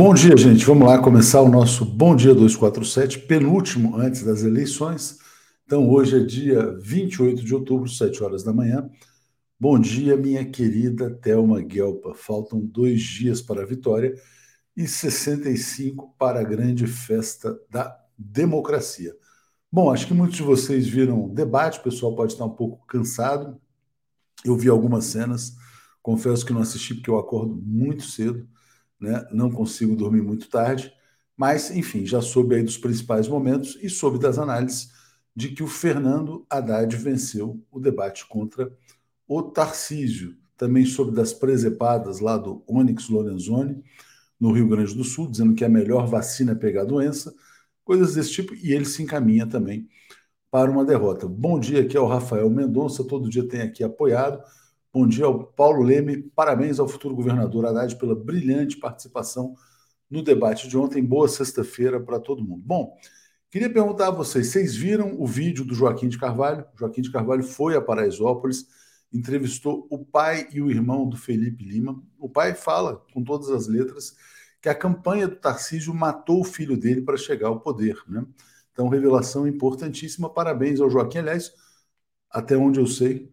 Bom dia, gente. Vamos lá começar o nosso Bom Dia 247, penúltimo antes das eleições. Então, hoje é dia 28 de outubro, 7 horas da manhã. Bom dia, minha querida Thelma Guelpa. Faltam dois dias para a vitória e 65 para a grande festa da democracia. Bom, acho que muitos de vocês viram o debate, o pessoal pode estar um pouco cansado. Eu vi algumas cenas, confesso que não assisti porque eu acordo muito cedo né? não consigo dormir muito tarde, mas, enfim, já soube aí dos principais momentos e soube das análises de que o Fernando Haddad venceu o debate contra o Tarcísio. Também soube das presepadas lá do Onyx Lorenzoni, no Rio Grande do Sul, dizendo que a melhor vacina é pegar a doença, coisas desse tipo, e ele se encaminha também para uma derrota. Bom dia, aqui é o Rafael Mendonça, todo dia tem aqui apoiado. Bom dia ao Paulo Leme. Parabéns ao futuro governador Haddad pela brilhante participação no debate de ontem. Boa sexta-feira para todo mundo. Bom, queria perguntar a vocês: vocês viram o vídeo do Joaquim de Carvalho? Joaquim de Carvalho foi a Paraisópolis, entrevistou o pai e o irmão do Felipe Lima. O pai fala, com todas as letras, que a campanha do Tarcísio matou o filho dele para chegar ao poder. Né? Então, revelação importantíssima. Parabéns ao Joaquim. Aliás, até onde eu sei,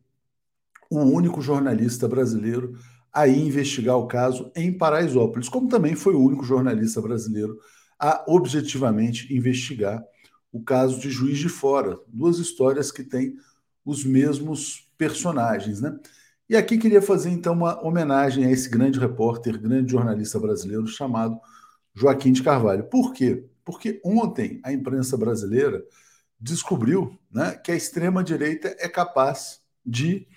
o único jornalista brasileiro a investigar o caso em Paraisópolis, como também foi o único jornalista brasileiro a objetivamente investigar o caso de Juiz de Fora, duas histórias que têm os mesmos personagens, né? E aqui queria fazer então uma homenagem a esse grande repórter, grande jornalista brasileiro chamado Joaquim de Carvalho. Por quê? Porque ontem a imprensa brasileira descobriu né, que a extrema direita é capaz de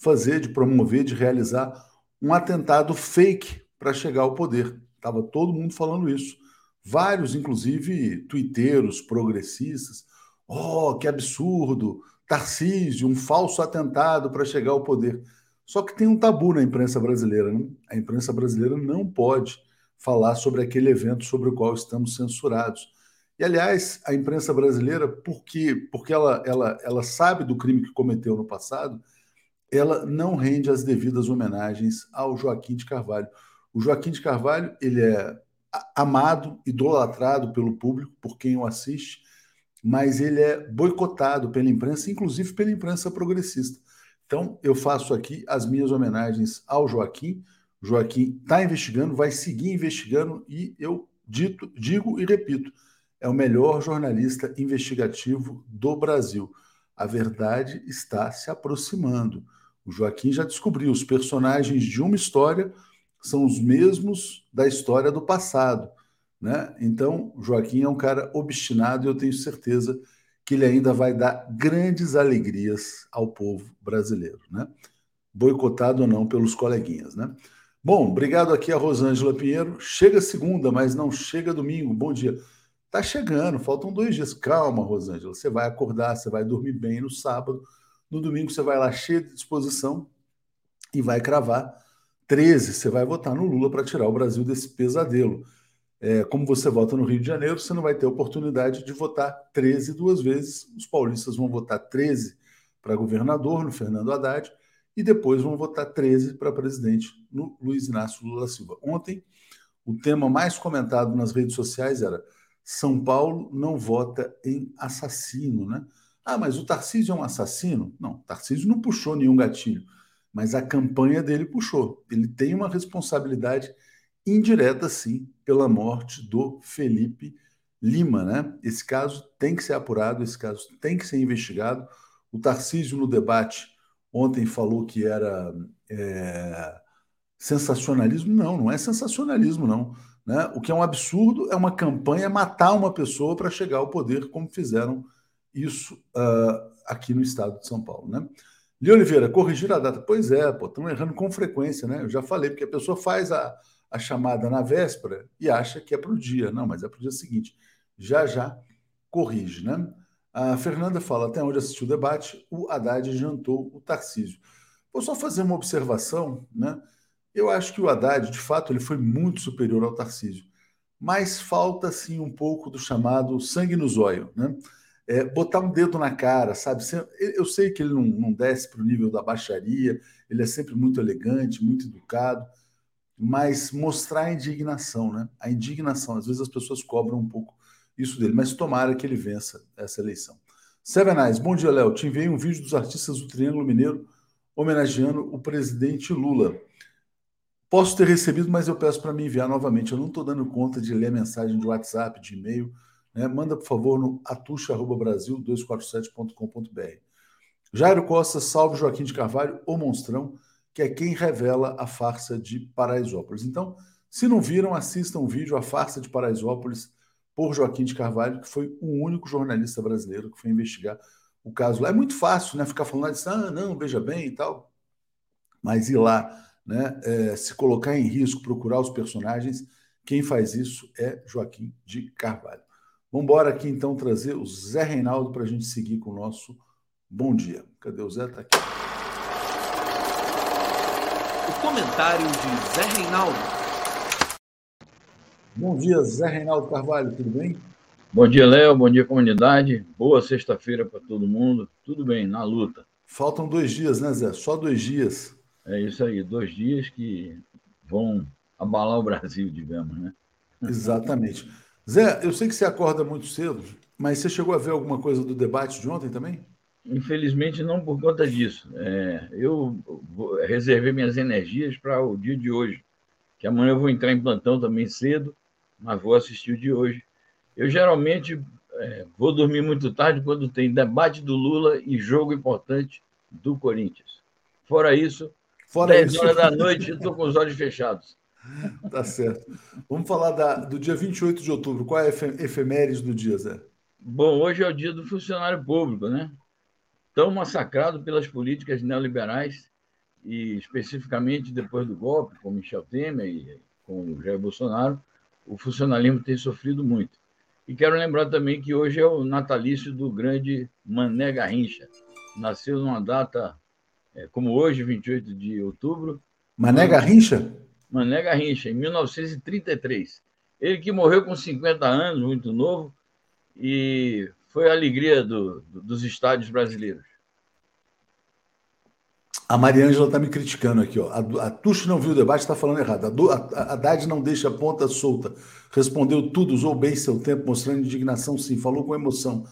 fazer, de promover, de realizar um atentado fake para chegar ao poder. Estava todo mundo falando isso. Vários, inclusive, tuiteiros, progressistas. Oh, que absurdo! Tarcísio, um falso atentado para chegar ao poder. Só que tem um tabu na imprensa brasileira. Né? A imprensa brasileira não pode falar sobre aquele evento sobre o qual estamos censurados. E, aliás, a imprensa brasileira, porque, porque ela, ela, ela sabe do crime que cometeu no passado, ela não rende as devidas homenagens ao Joaquim de Carvalho. O Joaquim de Carvalho, ele é amado, idolatrado pelo público, por quem o assiste, mas ele é boicotado pela imprensa, inclusive pela imprensa progressista. Então, eu faço aqui as minhas homenagens ao Joaquim. O Joaquim está investigando, vai seguir investigando e eu dito, digo e repito, é o melhor jornalista investigativo do Brasil. A verdade está se aproximando. O Joaquim já descobriu, os personagens de uma história são os mesmos da história do passado. Né? Então, Joaquim é um cara obstinado e eu tenho certeza que ele ainda vai dar grandes alegrias ao povo brasileiro, né? boicotado ou não pelos coleguinhas. Né? Bom, obrigado aqui a Rosângela Pinheiro. Chega segunda, mas não chega domingo. Bom dia. Tá chegando, faltam dois dias. Calma, Rosângela. Você vai acordar, você vai dormir bem no sábado no domingo você vai lá cheio de disposição e vai cravar 13. Você vai votar no Lula para tirar o Brasil desse pesadelo. É, como você vota no Rio de Janeiro, você não vai ter oportunidade de votar 13 duas vezes. Os paulistas vão votar 13 para governador, no Fernando Haddad, e depois vão votar 13 para presidente, no Luiz Inácio Lula Silva. Ontem, o tema mais comentado nas redes sociais era São Paulo não vota em assassino, né? Ah, mas o Tarcísio é um assassino? Não, Tarcísio não puxou nenhum gatilho, mas a campanha dele puxou. Ele tem uma responsabilidade indireta, sim, pela morte do Felipe Lima, né? Esse caso tem que ser apurado, esse caso tem que ser investigado. O Tarcísio, no debate, ontem falou que era é, sensacionalismo. Não, não é sensacionalismo, não. Né? O que é um absurdo é uma campanha matar uma pessoa para chegar ao poder, como fizeram isso uh, aqui no estado de São Paulo, né? Li Oliveira, corrigir a data. Pois é, pô, estão errando com frequência, né? Eu já falei, porque a pessoa faz a, a chamada na véspera e acha que é para o dia. Não, mas é para o dia seguinte. Já já corrige, né? A Fernanda fala, até onde assistiu o debate, o Haddad jantou o Tarcísio. Vou só fazer uma observação, né? Eu acho que o Haddad, de fato, ele foi muito superior ao Tarcísio, mas falta, sim, um pouco do chamado sangue no zóio, né? É, botar um dedo na cara, sabe? Eu sei que ele não, não desce para o nível da baixaria, ele é sempre muito elegante, muito educado, mas mostrar a indignação, né? A indignação. Às vezes as pessoas cobram um pouco isso dele, mas tomara que ele vença essa eleição. Sevenais, bom dia, Léo. Te enviei um vídeo dos artistas do Triângulo Mineiro homenageando o presidente Lula. Posso ter recebido, mas eu peço para me enviar novamente. Eu não estou dando conta de ler mensagem de WhatsApp, de e-mail. Né? Manda, por favor, no atucha.brasil247.com.br. Jairo Costa, salve Joaquim de Carvalho, o monstrão, que é quem revela a farsa de Paraisópolis. Então, se não viram, assistam o vídeo A Farsa de Paraisópolis, por Joaquim de Carvalho, que foi o único jornalista brasileiro que foi investigar o caso lá. É muito fácil né, ficar falando disso, ah, não, veja bem e tal. Mas ir lá, né, é, se colocar em risco, procurar os personagens, quem faz isso é Joaquim de Carvalho. Vamos embora aqui então trazer o Zé Reinaldo para a gente seguir com o nosso Bom Dia. Cadê o Zé? Está aqui. O comentário de Zé Reinaldo. Bom dia, Zé Reinaldo Carvalho, tudo bem? Bom dia, Léo, bom dia, comunidade. Boa sexta-feira para todo mundo. Tudo bem, na luta. Faltam dois dias, né, Zé? Só dois dias. É isso aí, dois dias que vão abalar o Brasil, digamos, né? Exatamente. Zé, eu sei que você acorda muito cedo, mas você chegou a ver alguma coisa do debate de ontem também? Infelizmente, não por conta disso. É, eu reservei minhas energias para o dia de hoje, que amanhã eu vou entrar em plantão também cedo mas vou assistir o de hoje. Eu geralmente é, vou dormir muito tarde quando tem debate do Lula e jogo importante do Corinthians. Fora isso, Fora 10 isso. horas da noite, estou com os olhos fechados. Tá certo. Vamos falar da, do dia 28 de outubro. Qual é a efeméride do dia, Zé? Bom, hoje é o dia do funcionário público, né? Tão massacrado pelas políticas neoliberais e especificamente depois do golpe, com Michel Temer e com o Jair Bolsonaro, o funcionalismo tem sofrido muito. E quero lembrar também que hoje é o natalício do grande Mané Garrincha. Nasceu numa data é, como hoje, 28 de outubro. Mané Garrincha? Mané Garrincha, em 1933. Ele que morreu com 50 anos, muito novo, e foi a alegria do, do, dos estádios brasileiros. A Mariângela está me criticando aqui. Ó. A, a não viu o debate, está falando errado. A, a, a Haddad não deixa a ponta solta. Respondeu tudo, usou bem seu tempo, mostrando indignação, sim, falou com emoção.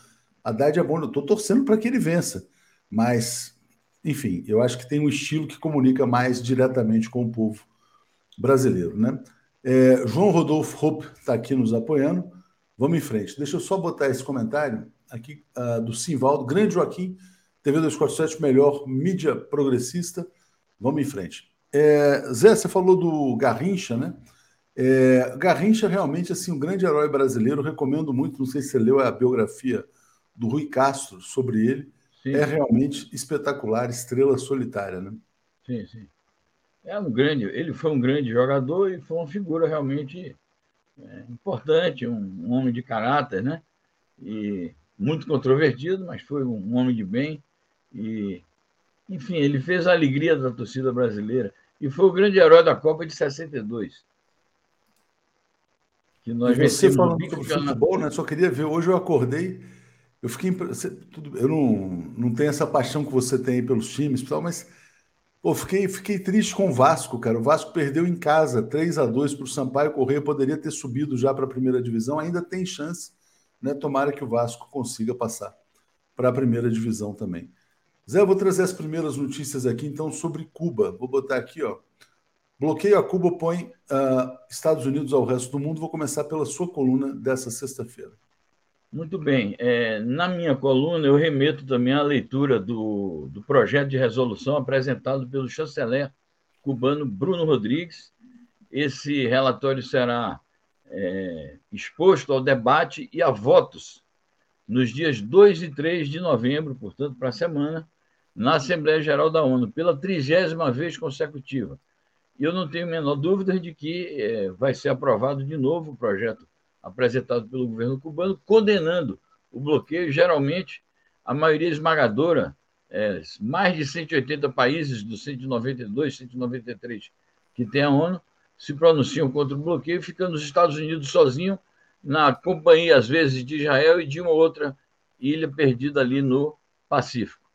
A Haddad é bom, eu estou torcendo para que ele vença. Mas, enfim, eu acho que tem um estilo que comunica mais diretamente com o povo brasileiro. Né? É, João Rodolfo Hope está aqui nos apoiando. Vamos em frente. Deixa eu só botar esse comentário aqui uh, do Simvaldo. Grande Joaquim TV 247, melhor mídia progressista. Vamos em frente. É, Zé, você falou do Garrincha, né? É, Garrincha realmente assim um grande herói brasileiro. Recomendo muito. Não sei se você leu a biografia do Rui Castro sobre ele. Sim. É realmente espetacular, estrela solitária, né? Sim, sim. É um grande. Ele foi um grande jogador e foi uma figura realmente é, importante, um, um homem de caráter, né? E muito controvertido, mas foi um homem de bem e, enfim, ele fez a alegria da torcida brasileira e foi o grande herói da Copa de 62. Que nós e você falando sobre futebol, né? Só queria ver. Hoje eu acordei, eu fiquei. Eu não, não tenho essa paixão que você tem pelos times, mas pô, fiquei, fiquei triste com o Vasco, cara. O Vasco perdeu em casa 3 a 2 para o Sampaio Correia, poderia ter subido já para a primeira divisão, ainda tem chance, né? Tomara que o Vasco consiga passar para a primeira divisão também. Zé, eu vou trazer as primeiras notícias aqui, então, sobre Cuba. Vou botar aqui, ó. Bloqueio a Cuba põe uh, Estados Unidos ao resto do mundo. Vou começar pela sua coluna dessa sexta-feira. Muito bem. É, na minha coluna, eu remeto também à leitura do, do projeto de resolução apresentado pelo chanceler cubano Bruno Rodrigues. Esse relatório será é, exposto ao debate e a votos nos dias 2 e 3 de novembro, portanto, para a semana, na Assembleia Geral da ONU, pela trigésima vez consecutiva. E eu não tenho a menor dúvida de que é, vai ser aprovado de novo o projeto apresentado pelo governo cubano, condenando o bloqueio. Geralmente, a maioria esmagadora, é, mais de 180 países dos 192, 193 que tem a ONU, se pronunciam contra o bloqueio, ficando os Estados Unidos sozinhos, na companhia, às vezes, de Israel e de uma outra ilha perdida ali no Pacífico.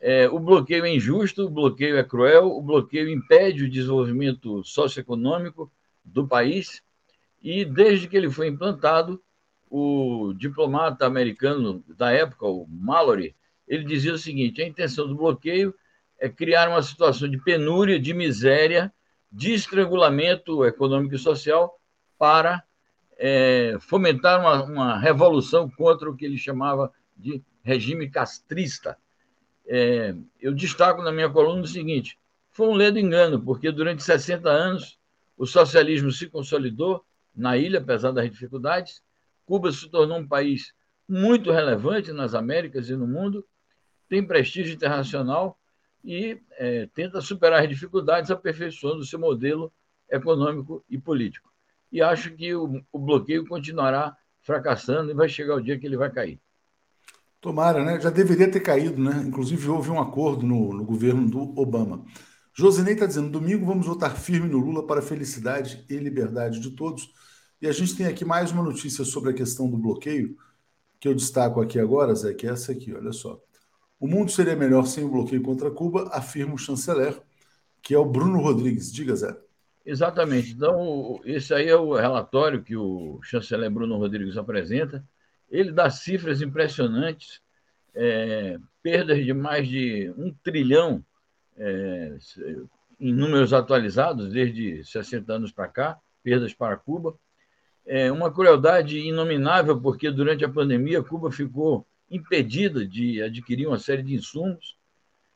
É, o bloqueio é injusto, o bloqueio é cruel, o bloqueio impede o desenvolvimento socioeconômico do país. E desde que ele foi implantado, o diplomata americano da época, o Mallory, ele dizia o seguinte: a intenção do bloqueio é criar uma situação de penúria, de miséria, de estrangulamento econômico e social para é, fomentar uma, uma revolução contra o que ele chamava de regime castrista. É, eu destaco na minha coluna o seguinte: foi um ledo engano, porque durante 60 anos o socialismo se consolidou na ilha, apesar das dificuldades. Cuba se tornou um país muito relevante nas Américas e no mundo, tem prestígio internacional e é, tenta superar as dificuldades aperfeiçoando seu modelo econômico e político. E acho que o, o bloqueio continuará fracassando e vai chegar o dia que ele vai cair. Tomara, né? Já deveria ter caído, né? Inclusive houve um acordo no, no governo do Obama. Josinei está dizendo: domingo vamos votar firme no Lula para a felicidade e liberdade de todos. E a gente tem aqui mais uma notícia sobre a questão do bloqueio, que eu destaco aqui agora, Zé, que é essa aqui, olha só. O mundo seria melhor sem o bloqueio contra Cuba, afirma o chanceler, que é o Bruno Rodrigues. Diga, Zé. Exatamente. Então, esse aí é o relatório que o chanceler Bruno Rodrigues apresenta ele dá cifras impressionantes, é, perdas de mais de um trilhão é, em números atualizados desde 60 anos para cá, perdas para Cuba. É uma crueldade inominável, porque durante a pandemia Cuba ficou impedida de adquirir uma série de insumos.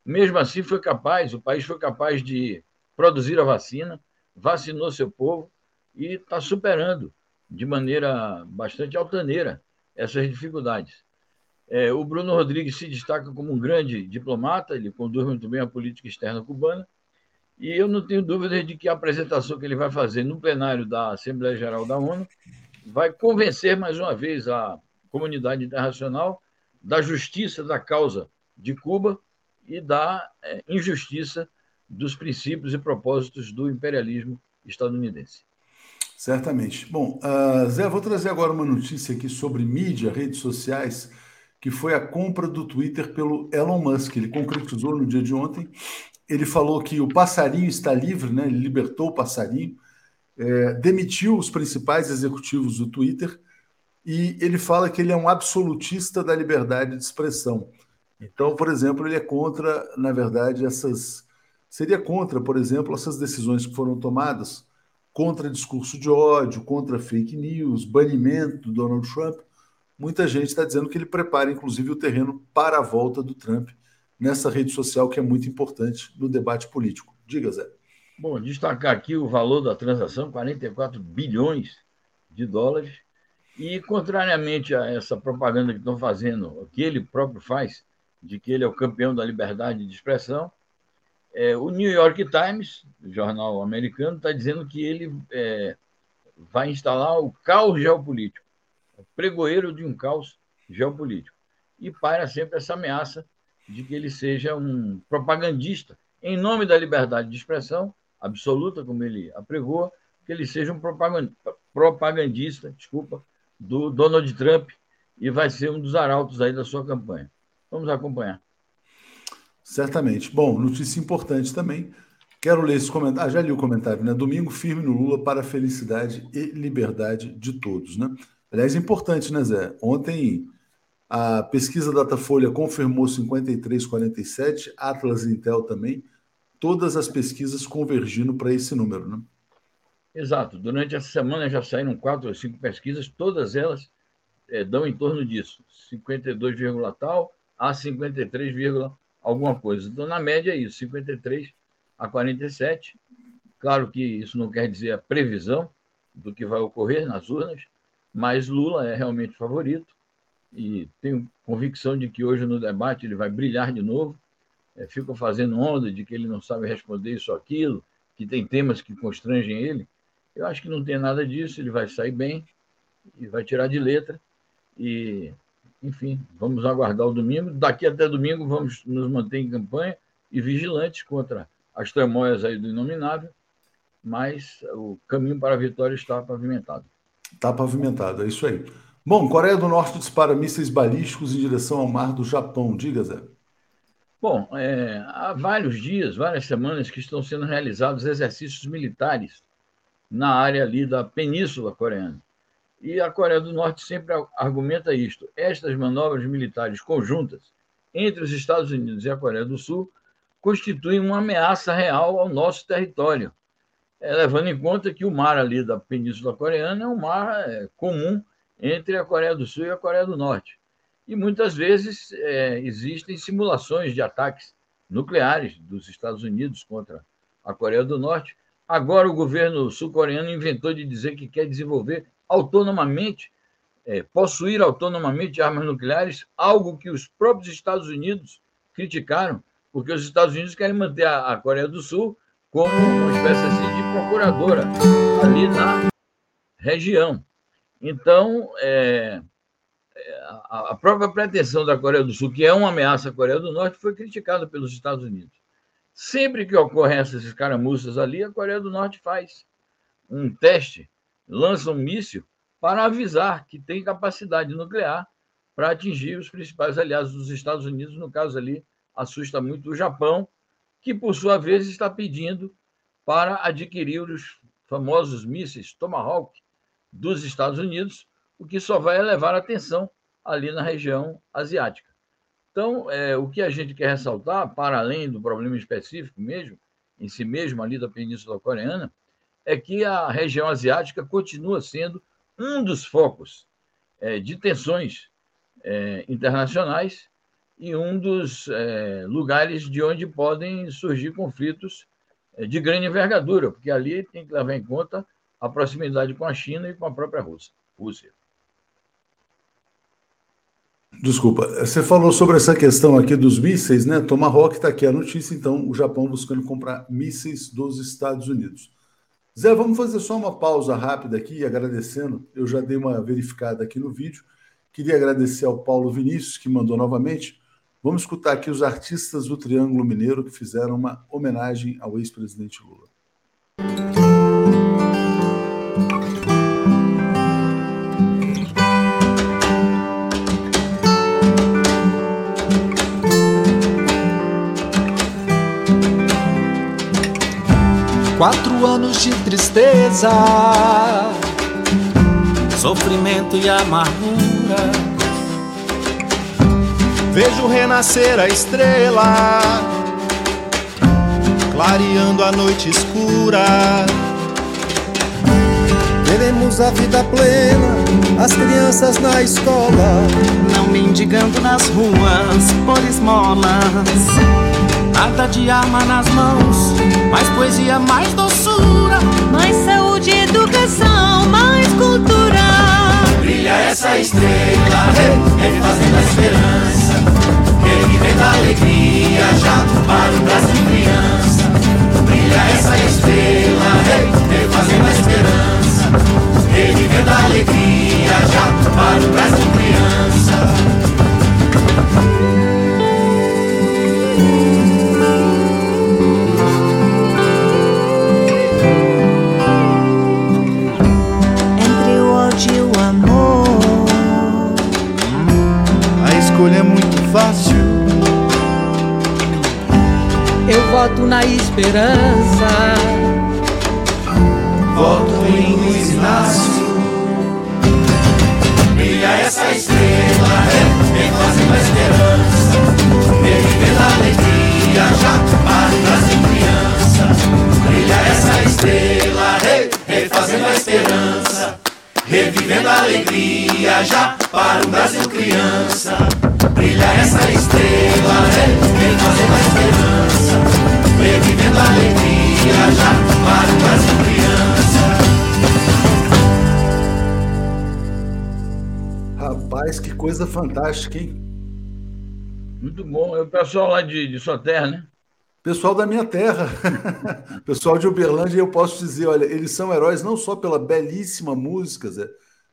Mesmo assim, foi capaz, o país foi capaz de produzir a vacina, vacinou seu povo e está superando de maneira bastante altaneira essas dificuldades. É, o Bruno Rodrigues se destaca como um grande diplomata, ele conduz muito bem a política externa cubana, e eu não tenho dúvida de que a apresentação que ele vai fazer no plenário da Assembleia Geral da ONU vai convencer mais uma vez a comunidade internacional da justiça da causa de Cuba e da é, injustiça dos princípios e propósitos do imperialismo estadunidense. Certamente. Bom, uh, Zé, vou trazer agora uma notícia aqui sobre mídia, redes sociais, que foi a compra do Twitter pelo Elon Musk. Ele concretizou no dia de ontem. Ele falou que o passarinho está livre, né? Ele libertou o passarinho, é, demitiu os principais executivos do Twitter e ele fala que ele é um absolutista da liberdade de expressão. Então, por exemplo, ele é contra, na verdade, essas. Seria contra, por exemplo, essas decisões que foram tomadas contra discurso de ódio, contra fake news, banimento do Donald Trump. Muita gente está dizendo que ele prepara, inclusive, o terreno para a volta do Trump nessa rede social que é muito importante no debate político. Diga, Zé. Bom, destacar aqui o valor da transação, 44 bilhões de dólares. E, contrariamente a essa propaganda que estão fazendo, que ele próprio faz, de que ele é o campeão da liberdade de expressão, é, o New York Times, jornal americano, está dizendo que ele é, vai instalar o caos geopolítico, pregoeiro de um caos geopolítico. E para sempre essa ameaça de que ele seja um propagandista, em nome da liberdade de expressão absoluta, como ele apregou, que ele seja um propagandista, desculpa, do Donald Trump e vai ser um dos arautos aí da sua campanha. Vamos acompanhar. Certamente. Bom, notícia importante também. Quero ler esse comentário. Ah, já li o comentário, né? Domingo firme no Lula para a felicidade e liberdade de todos, né? Aliás, importante, né, Zé? Ontem a pesquisa Datafolha confirmou 53,47, Atlas Intel também, todas as pesquisas convergindo para esse número, né? Exato. Durante essa semana já saíram quatro ou cinco pesquisas, todas elas é, dão em torno disso, 52, tal a 53, alguma coisa. Então, na média, é isso, 53 a 47. Claro que isso não quer dizer a previsão do que vai ocorrer nas urnas, mas Lula é realmente favorito e tenho convicção de que hoje no debate ele vai brilhar de novo. É, ficam fazendo onda de que ele não sabe responder isso ou aquilo, que tem temas que constrangem ele. Eu acho que não tem nada disso, ele vai sair bem e vai tirar de letra. E enfim, vamos aguardar o domingo. Daqui até domingo vamos nos manter em campanha e vigilantes contra as tramóias aí do inominável, mas o caminho para a vitória está pavimentado. Está pavimentado, é isso aí. Bom, Coreia do Norte dispara mísseis balísticos em direção ao mar do Japão. Diga, Zé. Bom, é, há vários dias, várias semanas que estão sendo realizados exercícios militares na área ali da Península Coreana. E a Coreia do Norte sempre argumenta isto. Estas manobras militares conjuntas entre os Estados Unidos e a Coreia do Sul constituem uma ameaça real ao nosso território, é, levando em conta que o mar ali da Península Coreana é um mar é, comum entre a Coreia do Sul e a Coreia do Norte. E muitas vezes é, existem simulações de ataques nucleares dos Estados Unidos contra a Coreia do Norte. Agora, o governo sul-coreano inventou de dizer que quer desenvolver autonomamente, é, possuir autonomamente armas nucleares, algo que os próprios Estados Unidos criticaram, porque os Estados Unidos querem manter a, a Coreia do Sul como uma espécie assim, de procuradora ali na região. Então, é, a própria pretensão da Coreia do Sul, que é uma ameaça à Coreia do Norte, foi criticada pelos Estados Unidos. Sempre que ocorrem essas escaramuças ali, a Coreia do Norte faz um teste, lança um míssil para avisar que tem capacidade nuclear para atingir os principais aliados dos Estados Unidos. No caso ali, assusta muito o Japão, que por sua vez está pedindo para adquirir os famosos mísseis Tomahawk dos Estados Unidos, o que só vai elevar a tensão ali na região asiática. Então, é, o que a gente quer ressaltar, para além do problema específico mesmo, em si mesmo ali da Península Coreana, é que a região asiática continua sendo um dos focos é, de tensões é, internacionais e um dos é, lugares de onde podem surgir conflitos é, de grande envergadura, porque ali tem que levar em conta a proximidade com a China e com a própria Rússia. Rússia. Desculpa, você falou sobre essa questão aqui dos mísseis, né? Tomahawk está aqui a notícia, então, o Japão buscando comprar mísseis dos Estados Unidos. Zé, vamos fazer só uma pausa rápida aqui, agradecendo. Eu já dei uma verificada aqui no vídeo. Queria agradecer ao Paulo Vinícius, que mandou novamente. Vamos escutar aqui os artistas do Triângulo Mineiro que fizeram uma homenagem ao ex-presidente Lula. Quatro anos de tristeza, sofrimento e amargura. Vejo renascer a estrela, clareando a noite escura. Queremos a vida plena, as crianças na escola, não mendigando nas ruas por esmolas. Nada de arma nas mãos mais poesia, mais doçura, mais saúde, educação, mais cultura. Brilha essa estrela, ele fazendo a esperança, ele vem da na fantástica, hein? Muito bom. É o pessoal lá de, de sua terra, né? Pessoal da minha terra, pessoal de Uberlândia, eu posso dizer, olha, eles são heróis não só pela belíssima música, Zé,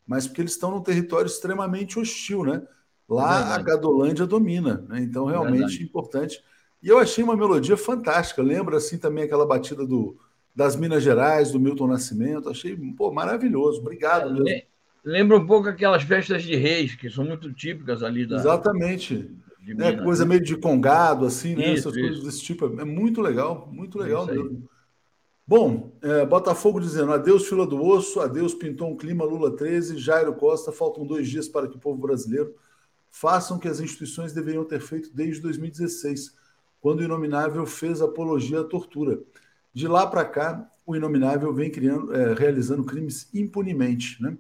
mas porque eles estão num território extremamente hostil, né? Lá a Gadolândia domina, né? então realmente importante. E eu achei uma melodia fantástica. Lembra assim também aquela batida do, das Minas Gerais, do Milton Nascimento. Achei pô, maravilhoso. Obrigado. É, lembra um pouco aquelas festas de reis, que são muito típicas ali da. Exatamente. É, coisa meio de congado, assim, né? Isso, Essas isso. coisas desse tipo. É muito legal, muito legal mesmo. Bom, é, Botafogo dizendo adeus, fila do osso, adeus, pintou um clima, Lula 13, Jairo Costa, faltam dois dias para que o povo brasileiro façam o que as instituições deveriam ter feito desde 2016, quando o Inominável fez apologia à tortura. De lá para cá, o Inominável vem criando, é, realizando crimes impunemente. Né?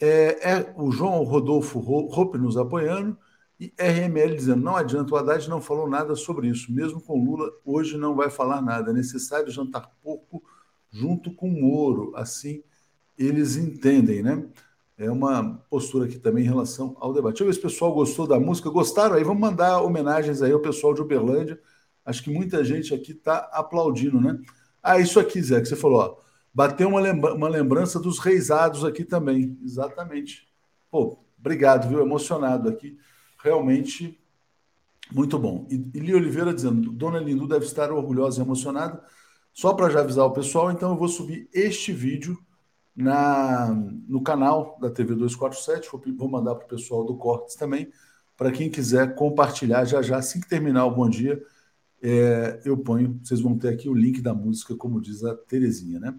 É, é o João Rodolfo Rope nos apoiando e RML dizendo: não adianta, o Haddad não falou nada sobre isso, mesmo com Lula, hoje não vai falar nada. É necessário jantar pouco junto com Moro, assim eles entendem, né? É uma postura aqui também em relação ao debate. Deixa eu ver se o pessoal gostou da música. Gostaram? Aí vamos mandar homenagens aí ao pessoal de Uberlândia. Acho que muita gente aqui está aplaudindo, né? Ah, isso aqui, Zé, que você falou, ó. Bateu uma, lembra uma lembrança dos reisados aqui também. Exatamente. Pô, obrigado, viu? Emocionado aqui. Realmente muito bom. E, e Li Oliveira dizendo: Dona Lindu deve estar orgulhosa e emocionada. Só para já avisar o pessoal, então eu vou subir este vídeo na, no canal da TV 247. Vou, vou mandar para o pessoal do Cortes também, para quem quiser compartilhar já já, assim que terminar o Bom Dia, é, eu ponho, vocês vão ter aqui o link da música, como diz a Terezinha, né?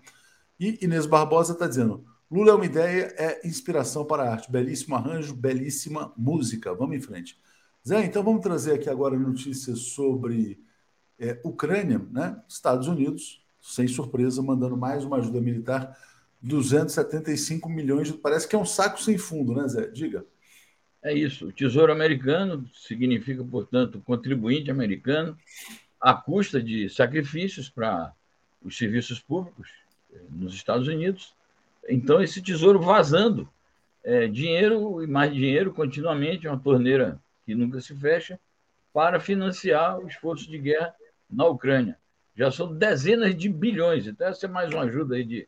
E Inês Barbosa está dizendo: Lula é uma ideia, é inspiração para a arte. Belíssimo arranjo, belíssima música. Vamos em frente. Zé, então vamos trazer aqui agora notícias sobre é, Ucrânia, né? Estados Unidos, sem surpresa, mandando mais uma ajuda militar 275 milhões. De... Parece que é um saco sem fundo, né, Zé? Diga. É isso. O Tesouro Americano significa, portanto, contribuinte americano, à custa de sacrifícios para os serviços públicos nos Estados Unidos. Então, esse tesouro vazando é, dinheiro e mais dinheiro continuamente, uma torneira que nunca se fecha, para financiar o esforço de guerra na Ucrânia. Já são dezenas de bilhões. Então, essa é mais uma ajuda aí de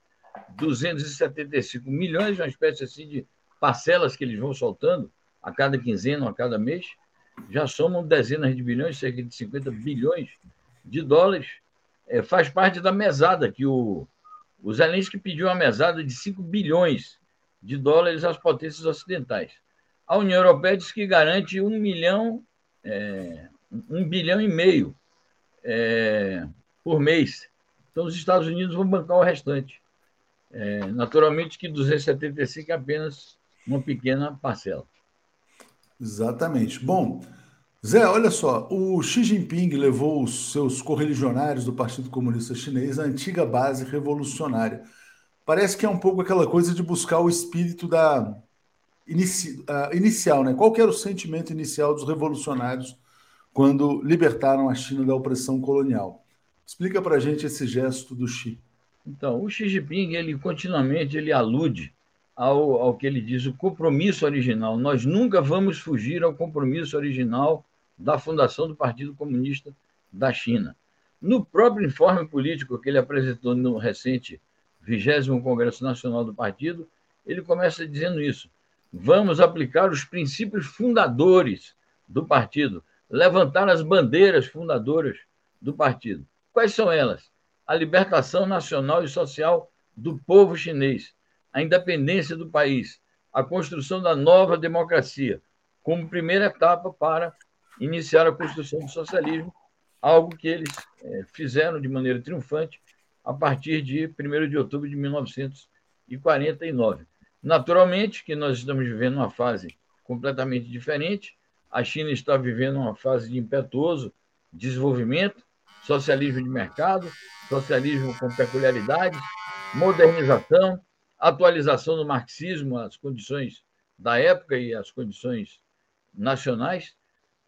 275 milhões, uma espécie assim de parcelas que eles vão soltando a cada quinzena, a cada mês, já somam dezenas de bilhões, cerca de 50 bilhões de dólares. É, faz parte da mesada que o, o Zelensky pediu uma mesada de 5 bilhões de dólares às potências ocidentais. A União Europeia diz que garante um milhão, é, bilhão e meio é, por mês. Então, os Estados Unidos vão bancar o restante. É, naturalmente que 275 é apenas uma pequena parcela. Exatamente. Bom, Zé, olha só, o Xi Jinping levou os seus correligionários do Partido Comunista Chinês à antiga base revolucionária. Parece que é um pouco aquela coisa de buscar o espírito da inici... inicial, né? Qual era o sentimento inicial dos revolucionários quando libertaram a China da opressão colonial? Explica para gente esse gesto do Xi. Então, o Xi Jinping, ele continuamente ele alude ao, ao que ele diz, o compromisso original. Nós nunca vamos fugir ao compromisso original da fundação do Partido Comunista da China. No próprio informe político que ele apresentou no recente 20 Congresso Nacional do Partido, ele começa dizendo isso. Vamos aplicar os princípios fundadores do partido, levantar as bandeiras fundadoras do partido. Quais são elas? a libertação nacional e social do povo chinês, a independência do país, a construção da nova democracia, como primeira etapa para iniciar a construção do socialismo, algo que eles é, fizeram de maneira triunfante a partir de 1 de outubro de 1949. Naturalmente que nós estamos vivendo uma fase completamente diferente, a China está vivendo uma fase de impetuoso desenvolvimento, socialismo de mercado, socialismo com peculiaridades, modernização, atualização do marxismo às condições da época e às condições nacionais,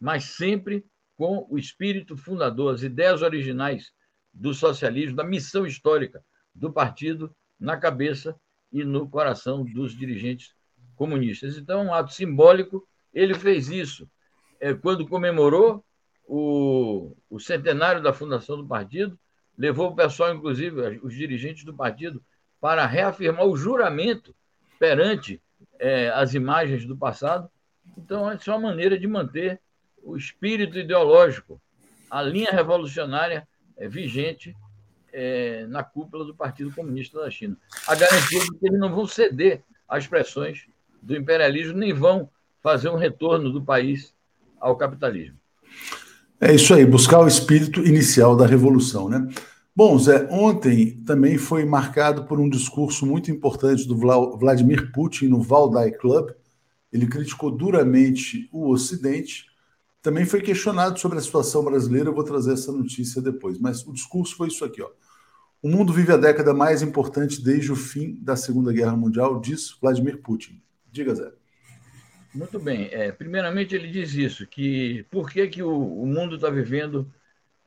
mas sempre com o espírito fundador, as ideias originais do socialismo, da missão histórica do partido na cabeça e no coração dos dirigentes comunistas. Então, um ato simbólico, ele fez isso é, quando comemorou o, o centenário da fundação do partido, levou o pessoal, inclusive, os dirigentes do partido, para reafirmar o juramento perante é, as imagens do passado. Então, essa é uma maneira de manter o espírito ideológico, a linha revolucionária é, vigente é, na cúpula do Partido Comunista da China. A garantia de que eles não vão ceder às pressões do imperialismo, nem vão fazer um retorno do país ao capitalismo. É isso aí, buscar o espírito inicial da revolução, né? Bom, Zé, ontem também foi marcado por um discurso muito importante do Vladimir Putin no Valdai Club. Ele criticou duramente o Ocidente. Também foi questionado sobre a situação brasileira. Eu vou trazer essa notícia depois. Mas o discurso foi isso aqui, ó. O mundo vive a década mais importante desde o fim da Segunda Guerra Mundial, diz Vladimir Putin. Diga, Zé. Muito bem. É, primeiramente, ele diz isso, que por que, que o, o mundo está vivendo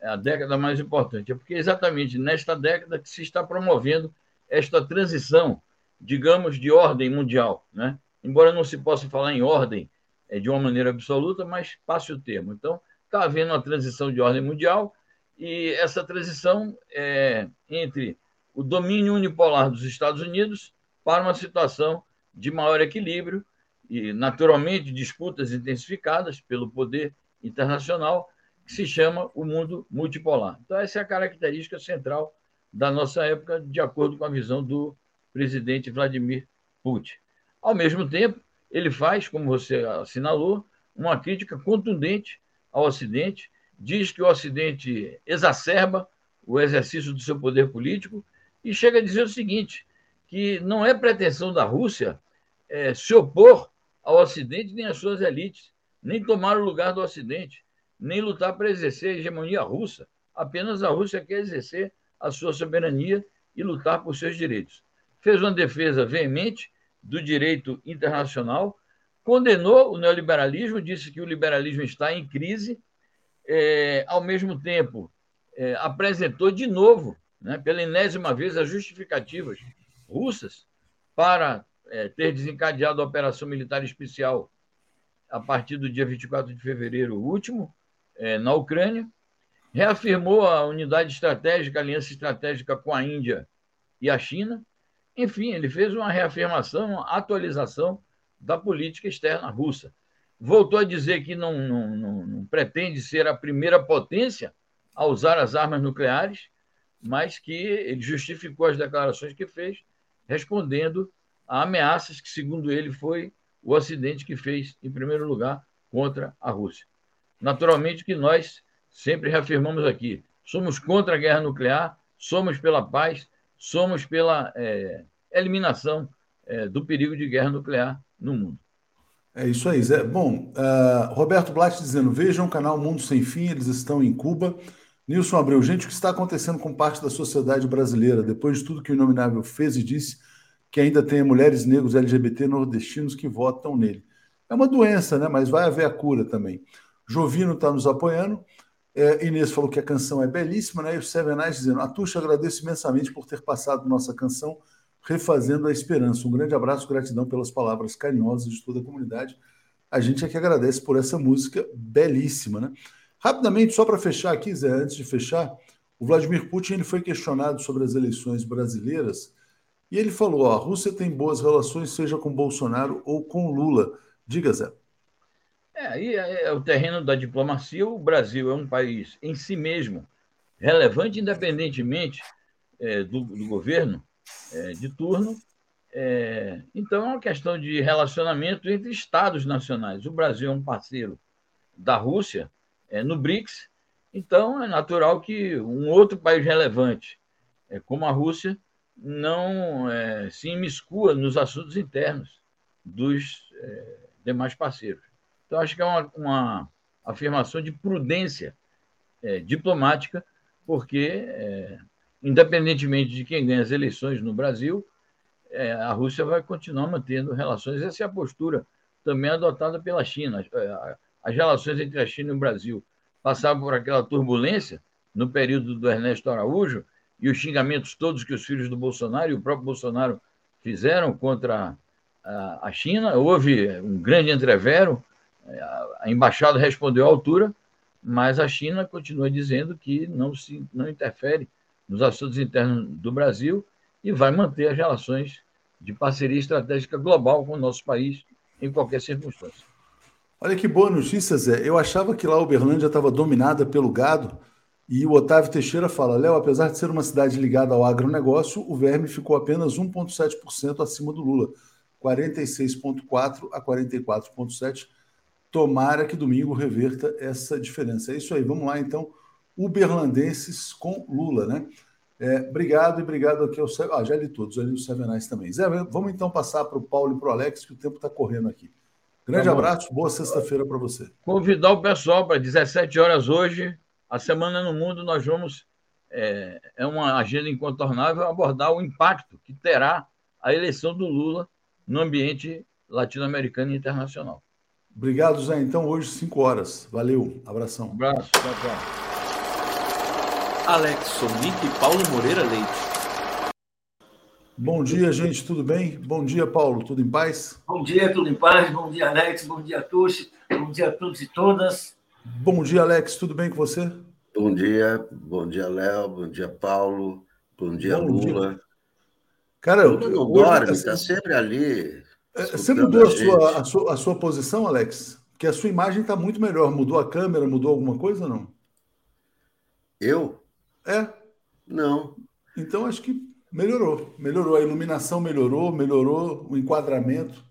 a década mais importante? É porque exatamente nesta década que se está promovendo esta transição, digamos, de ordem mundial. Né? Embora não se possa falar em ordem é, de uma maneira absoluta, mas passe o termo. Então, está havendo uma transição de ordem mundial e essa transição é entre o domínio unipolar dos Estados Unidos para uma situação de maior equilíbrio e, naturalmente, disputas intensificadas pelo poder internacional, que se chama o mundo multipolar. Então, essa é a característica central da nossa época, de acordo com a visão do presidente Vladimir Putin. Ao mesmo tempo, ele faz, como você assinalou, uma crítica contundente ao Ocidente diz que o Ocidente exacerba o exercício do seu poder político e chega a dizer o seguinte: que não é pretensão da Rússia é, se opor ao Ocidente nem às suas elites, nem tomar o lugar do Ocidente, nem lutar para exercer a hegemonia russa. Apenas a Rússia quer exercer a sua soberania e lutar por seus direitos. Fez uma defesa veemente do direito internacional, condenou o neoliberalismo, disse que o liberalismo está em crise é, ao mesmo tempo, é, apresentou de novo, né, pela enésima vez, as justificativas russas para é, ter desencadeado a operação militar especial a partir do dia 24 de fevereiro último, é, na Ucrânia, reafirmou a unidade estratégica, a aliança estratégica com a Índia e a China. Enfim, ele fez uma reafirmação, uma atualização da política externa russa voltou a dizer que não, não, não, não, pretende ser a primeira potência a usar as armas nucleares, mas que ele justificou as declarações que fez, respondendo a ameaças que, segundo ele, foi o Ocidente que fez, em primeiro lugar, contra a Rússia. Naturalmente que nós sempre reafirmamos aqui, somos contra a guerra nuclear, somos pela paz, somos pela é, eliminação é, do perigo de guerra nuclear no mundo. É isso aí, Zé. Bom, uh, Roberto Blatt dizendo: vejam o canal Mundo Sem Fim, eles estão em Cuba. Nilson Abreu, gente, o que está acontecendo com parte da sociedade brasileira, depois de tudo que o Inominável fez e disse que ainda tem mulheres negros LGBT nordestinos que votam nele? É uma doença, né? Mas vai haver a cura também. Jovino está nos apoiando. É, Inês falou que a canção é belíssima, né? E o Sevenais dizendo: Atuxa, agradeço imensamente por ter passado nossa canção refazendo a esperança. Um grande abraço, gratidão pelas palavras carinhosas de toda a comunidade. A gente é que agradece por essa música belíssima, né? Rapidamente, só para fechar aqui, Zé, antes de fechar, o Vladimir Putin ele foi questionado sobre as eleições brasileiras e ele falou: ó, a Rússia tem boas relações, seja com Bolsonaro ou com Lula. Diga, Zé. É, aí é, é o terreno da diplomacia. O Brasil é um país em si mesmo relevante, independentemente é, do, do governo é, de turno. É, então, é uma questão de relacionamento entre Estados nacionais. O Brasil é um parceiro da Rússia é, no BRICS, então é natural que um outro país relevante, como a Rússia, não se imiscua nos assuntos internos dos demais parceiros. Então, acho que é uma, uma afirmação de prudência é, diplomática, porque independentemente de quem ganha as eleições no Brasil, é, a Rússia vai continuar mantendo relações. Essa é a postura também adotada pela China. É, as relações entre a China e o Brasil passaram por aquela turbulência no período do Ernesto Araújo e os xingamentos todos que os filhos do Bolsonaro e o próprio Bolsonaro fizeram contra a China. Houve um grande entrevero, a embaixada respondeu à altura, mas a China continua dizendo que não se não interfere nos assuntos internos do Brasil e vai manter as relações de parceria estratégica global com o nosso país em qualquer circunstância. Olha que boa notícia, Zé. Eu achava que lá Uberlândia estava dominada pelo gado e o Otávio Teixeira fala: Léo, apesar de ser uma cidade ligada ao agronegócio, o verme ficou apenas 1,7% acima do Lula, 46,4% a 44,7%. Tomara que domingo reverta essa diferença. É isso aí, vamos lá então. Uberlandenses com Lula, né? É, obrigado e obrigado aqui ao ah, já li todos, já li os Sevenais também. Zé, vamos então passar para o Paulo e para o Alex, que o tempo está correndo aqui. Grande abraço, boa sexta-feira para você. Convidar o pessoal para 17 horas hoje, a Semana no Mundo, nós vamos, é, é uma agenda incontornável, abordar o impacto que terá a eleição do Lula no ambiente latino-americano e internacional. Obrigado, Zé. Então, hoje, 5 horas. Valeu. Abração. Um abraço. Tchau, tchau. Alex Sonic e Paulo Moreira Leite. Bom dia, gente. Tudo bem? Bom dia, Paulo. Tudo em paz? Bom dia, tudo em paz. Bom dia, Alex. Bom dia, Tuxi. Bom dia a todos e todas. Bom dia, Alex. Tudo bem com você? Bom dia. Bom dia, Léo. Bom dia, Paulo. Bom dia, Bom Lula. Dia. Cara, Lula não dorme, está sempre ali. É, você mudou a, a sua, a, sua, a sua posição, Alex? Porque a sua imagem está muito melhor. Mudou a câmera? Mudou alguma coisa ou não? Eu? É. Não. Então acho que melhorou. Melhorou. A iluminação melhorou, melhorou o enquadramento.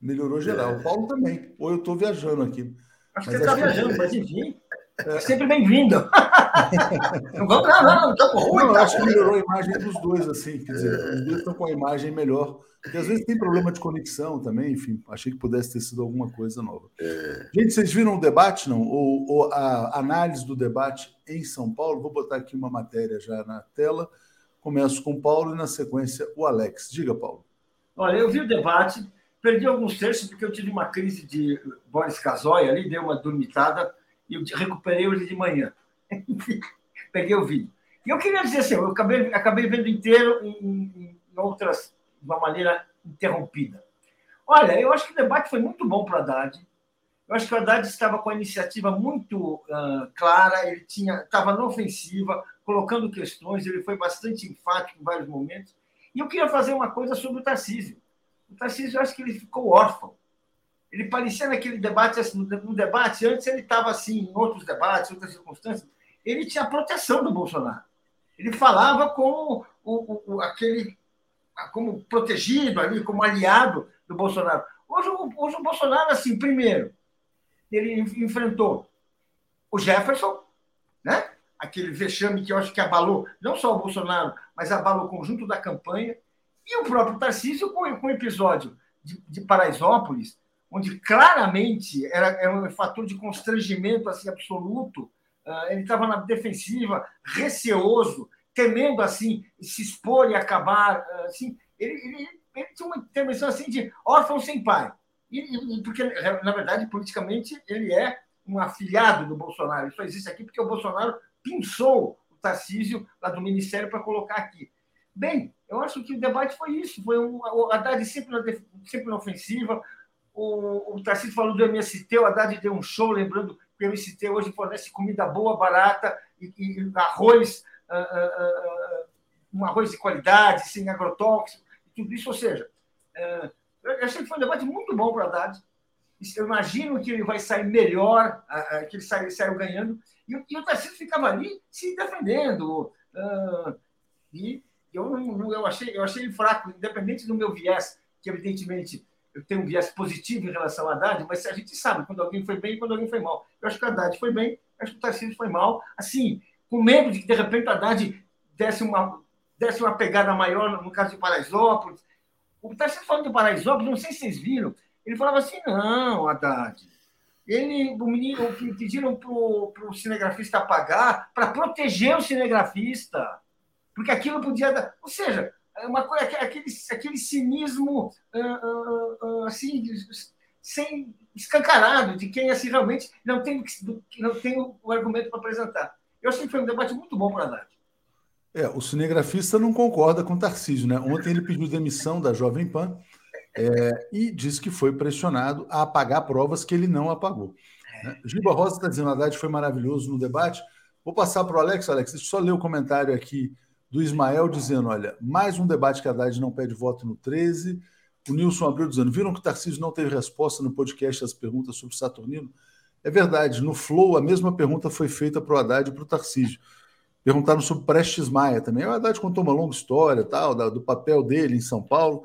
Melhorou geral. É. O Paulo também. Ou eu estou viajando aqui. Acho que você está viajando, mas enfim. É. Sempre bem-vindo. não vamos, não, não, não, tá ruim. Não, eu acho que melhorou a imagem dos dois, assim. Quer dizer, os dois estão com a imagem melhor. Porque às vezes tem problema de conexão também, enfim, achei que pudesse ter sido alguma coisa nova. É... Gente, vocês viram o debate, não? Ou, ou, a análise do debate em São Paulo? Vou botar aqui uma matéria já na tela. Começo com o Paulo e, na sequência, o Alex. Diga, Paulo. Olha, eu vi o debate, perdi alguns terços porque eu tive uma crise de Boris Casoy ali, dei uma dormitada e eu recuperei hoje de manhã. Peguei o vídeo. E eu queria dizer assim, eu acabei, acabei vendo inteiro em, em, em outras de uma maneira interrompida. Olha, eu acho que o debate foi muito bom para Haddad. Eu acho que o Haddad estava com a iniciativa muito uh, clara, ele tinha estava na ofensiva, colocando questões, ele foi bastante enfático em vários momentos. E eu queria fazer uma coisa sobre o Tarcísio. O Tarcísio, eu acho que ele ficou órfão. Ele parecia naquele debate, assim, no debate, antes ele estava assim, em outros debates, outras circunstâncias, ele tinha proteção do Bolsonaro. Ele falava com o, o, aquele como protegido ali, como aliado do Bolsonaro. Hoje, hoje o Bolsonaro, assim, primeiro, ele enfrentou o Jefferson, né? aquele vexame que eu acho que abalou não só o Bolsonaro, mas abalou o conjunto da campanha, e o próprio Tarcísio com, com o episódio de, de Paraisópolis, onde claramente era, era um fator de constrangimento assim, absoluto, uh, ele estava na defensiva, receoso, temendo assim se expor e acabar assim ele, ele, ele tinha uma intervenção assim de órfão sem pai. E, e, porque na verdade politicamente ele é um afiliado do Bolsonaro. Isso existe aqui porque o Bolsonaro pinçou o Tarcísio lá do Ministério para colocar aqui. Bem eu acho que o debate foi isso foi um, o Haddad sempre na, sempre na ofensiva o, o Tarcísio falou do MST o Haddad deu um show lembrando que o MST hoje fornece comida boa barata e, e arroz um arroz de qualidade, sem agrotóxico, tudo isso. Ou seja, eu achei que foi um debate muito bom para o Haddad. Eu imagino que ele vai sair melhor, que ele saiu, saiu ganhando. E, e o Tarcísio ficava ali se defendendo. E eu, eu, achei, eu achei ele fraco, independente do meu viés, que evidentemente eu tenho um viés positivo em relação ao Haddad, mas a gente sabe quando alguém foi bem e quando alguém foi mal. Eu acho que o Haddad foi bem, acho que o Tarcísio foi mal. Assim, com medo de que, de repente, a Haddad desse uma, desse uma pegada maior no caso de Paraisópolis. O Tarcísio falando de Paraisópolis, não sei se vocês viram, ele falava assim, não, Haddad, ele, o menino, pediram para o cinegrafista pagar para proteger o cinegrafista, porque aquilo podia dar... Ou seja, uma coisa, aquele, aquele cinismo uh, uh, uh, assim, sem escancarado de quem assim, realmente não tem, não tem o argumento para apresentar. Eu achei que foi um debate muito bom para a Haddad. É, o cinegrafista não concorda com o Tarcísio, né? Ontem ele pediu demissão da Jovem Pan é, e disse que foi pressionado a apagar provas que ele não apagou. Né? Giba Rosa está dizendo Haddad foi maravilhoso no debate. Vou passar para o Alex. Alex, deixa eu só ler o comentário aqui do Ismael dizendo: olha, mais um debate que a Haddad não pede voto no 13. O Nilson abriu dizendo: viram que o Tarcísio não teve resposta no podcast às perguntas sobre Saturnino? É verdade, no Flow a mesma pergunta foi feita para o Haddad e para o Tarcísio. Perguntaram sobre Prestes Maia também. O Haddad contou uma longa história tal, do papel dele em São Paulo.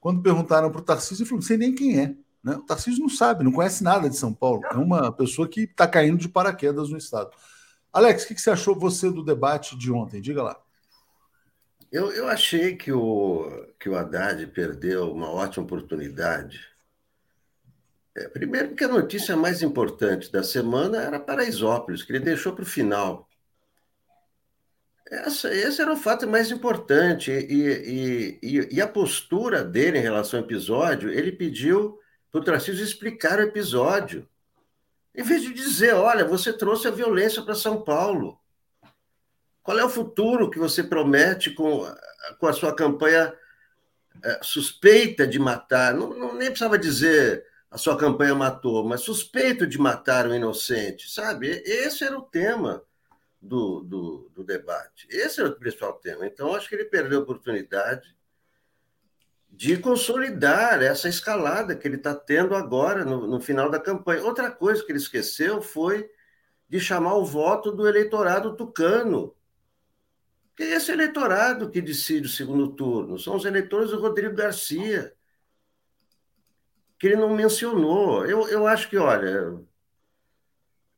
Quando perguntaram para o Tarcísio, ele falou: não sei nem quem é. Né? O Tarcísio não sabe, não conhece nada de São Paulo. É uma pessoa que está caindo de paraquedas no Estado. Alex, o que, que você achou você do debate de ontem? Diga lá. Eu, eu achei que o, que o Haddad perdeu uma ótima oportunidade. É, primeiro, porque a notícia mais importante da semana era Paraisópolis, que ele deixou para o final. Essa, esse era o fato mais importante. E, e, e, a postura dele em relação ao episódio, ele pediu para o Tarcísio explicar o episódio. Em vez de dizer, olha, você trouxe a violência para São Paulo. Qual é o futuro que você promete com, com a sua campanha é, suspeita de matar? Não, não, nem precisava dizer a sua campanha matou, mas suspeito de matar um inocente, sabe? Esse era o tema do, do, do debate. Esse era o principal tema. Então, acho que ele perdeu a oportunidade de consolidar essa escalada que ele está tendo agora no, no, final da campanha. Outra coisa que ele esqueceu foi de chamar o voto do eleitorado tucano. Que é esse eleitorado que decide o segundo turno, são os eleitores do Rodrigo Garcia, que ele não mencionou. Eu, eu acho que, olha,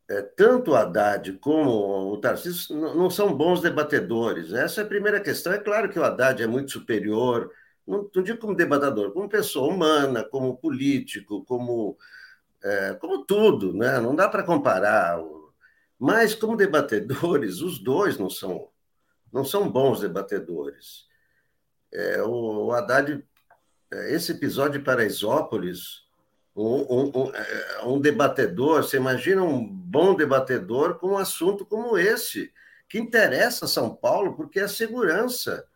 é, tanto o Haddad como o Tarcísio não, são bons debatedores. Essa é a primeira questão. É claro que o Haddad é muito superior, não, não digo como debatedor, como pessoa humana, como político, como, é, como tudo, né? não dá para comparar. Mas, como debatedores, os dois não são, não são bons debatedores. É, o, o Haddad, é, esse episódio de Paraisópolis, um, um, é, um, debatedor, você imagina um bom debatedor com um assunto como esse, que interessa São Paulo, porque é a segurança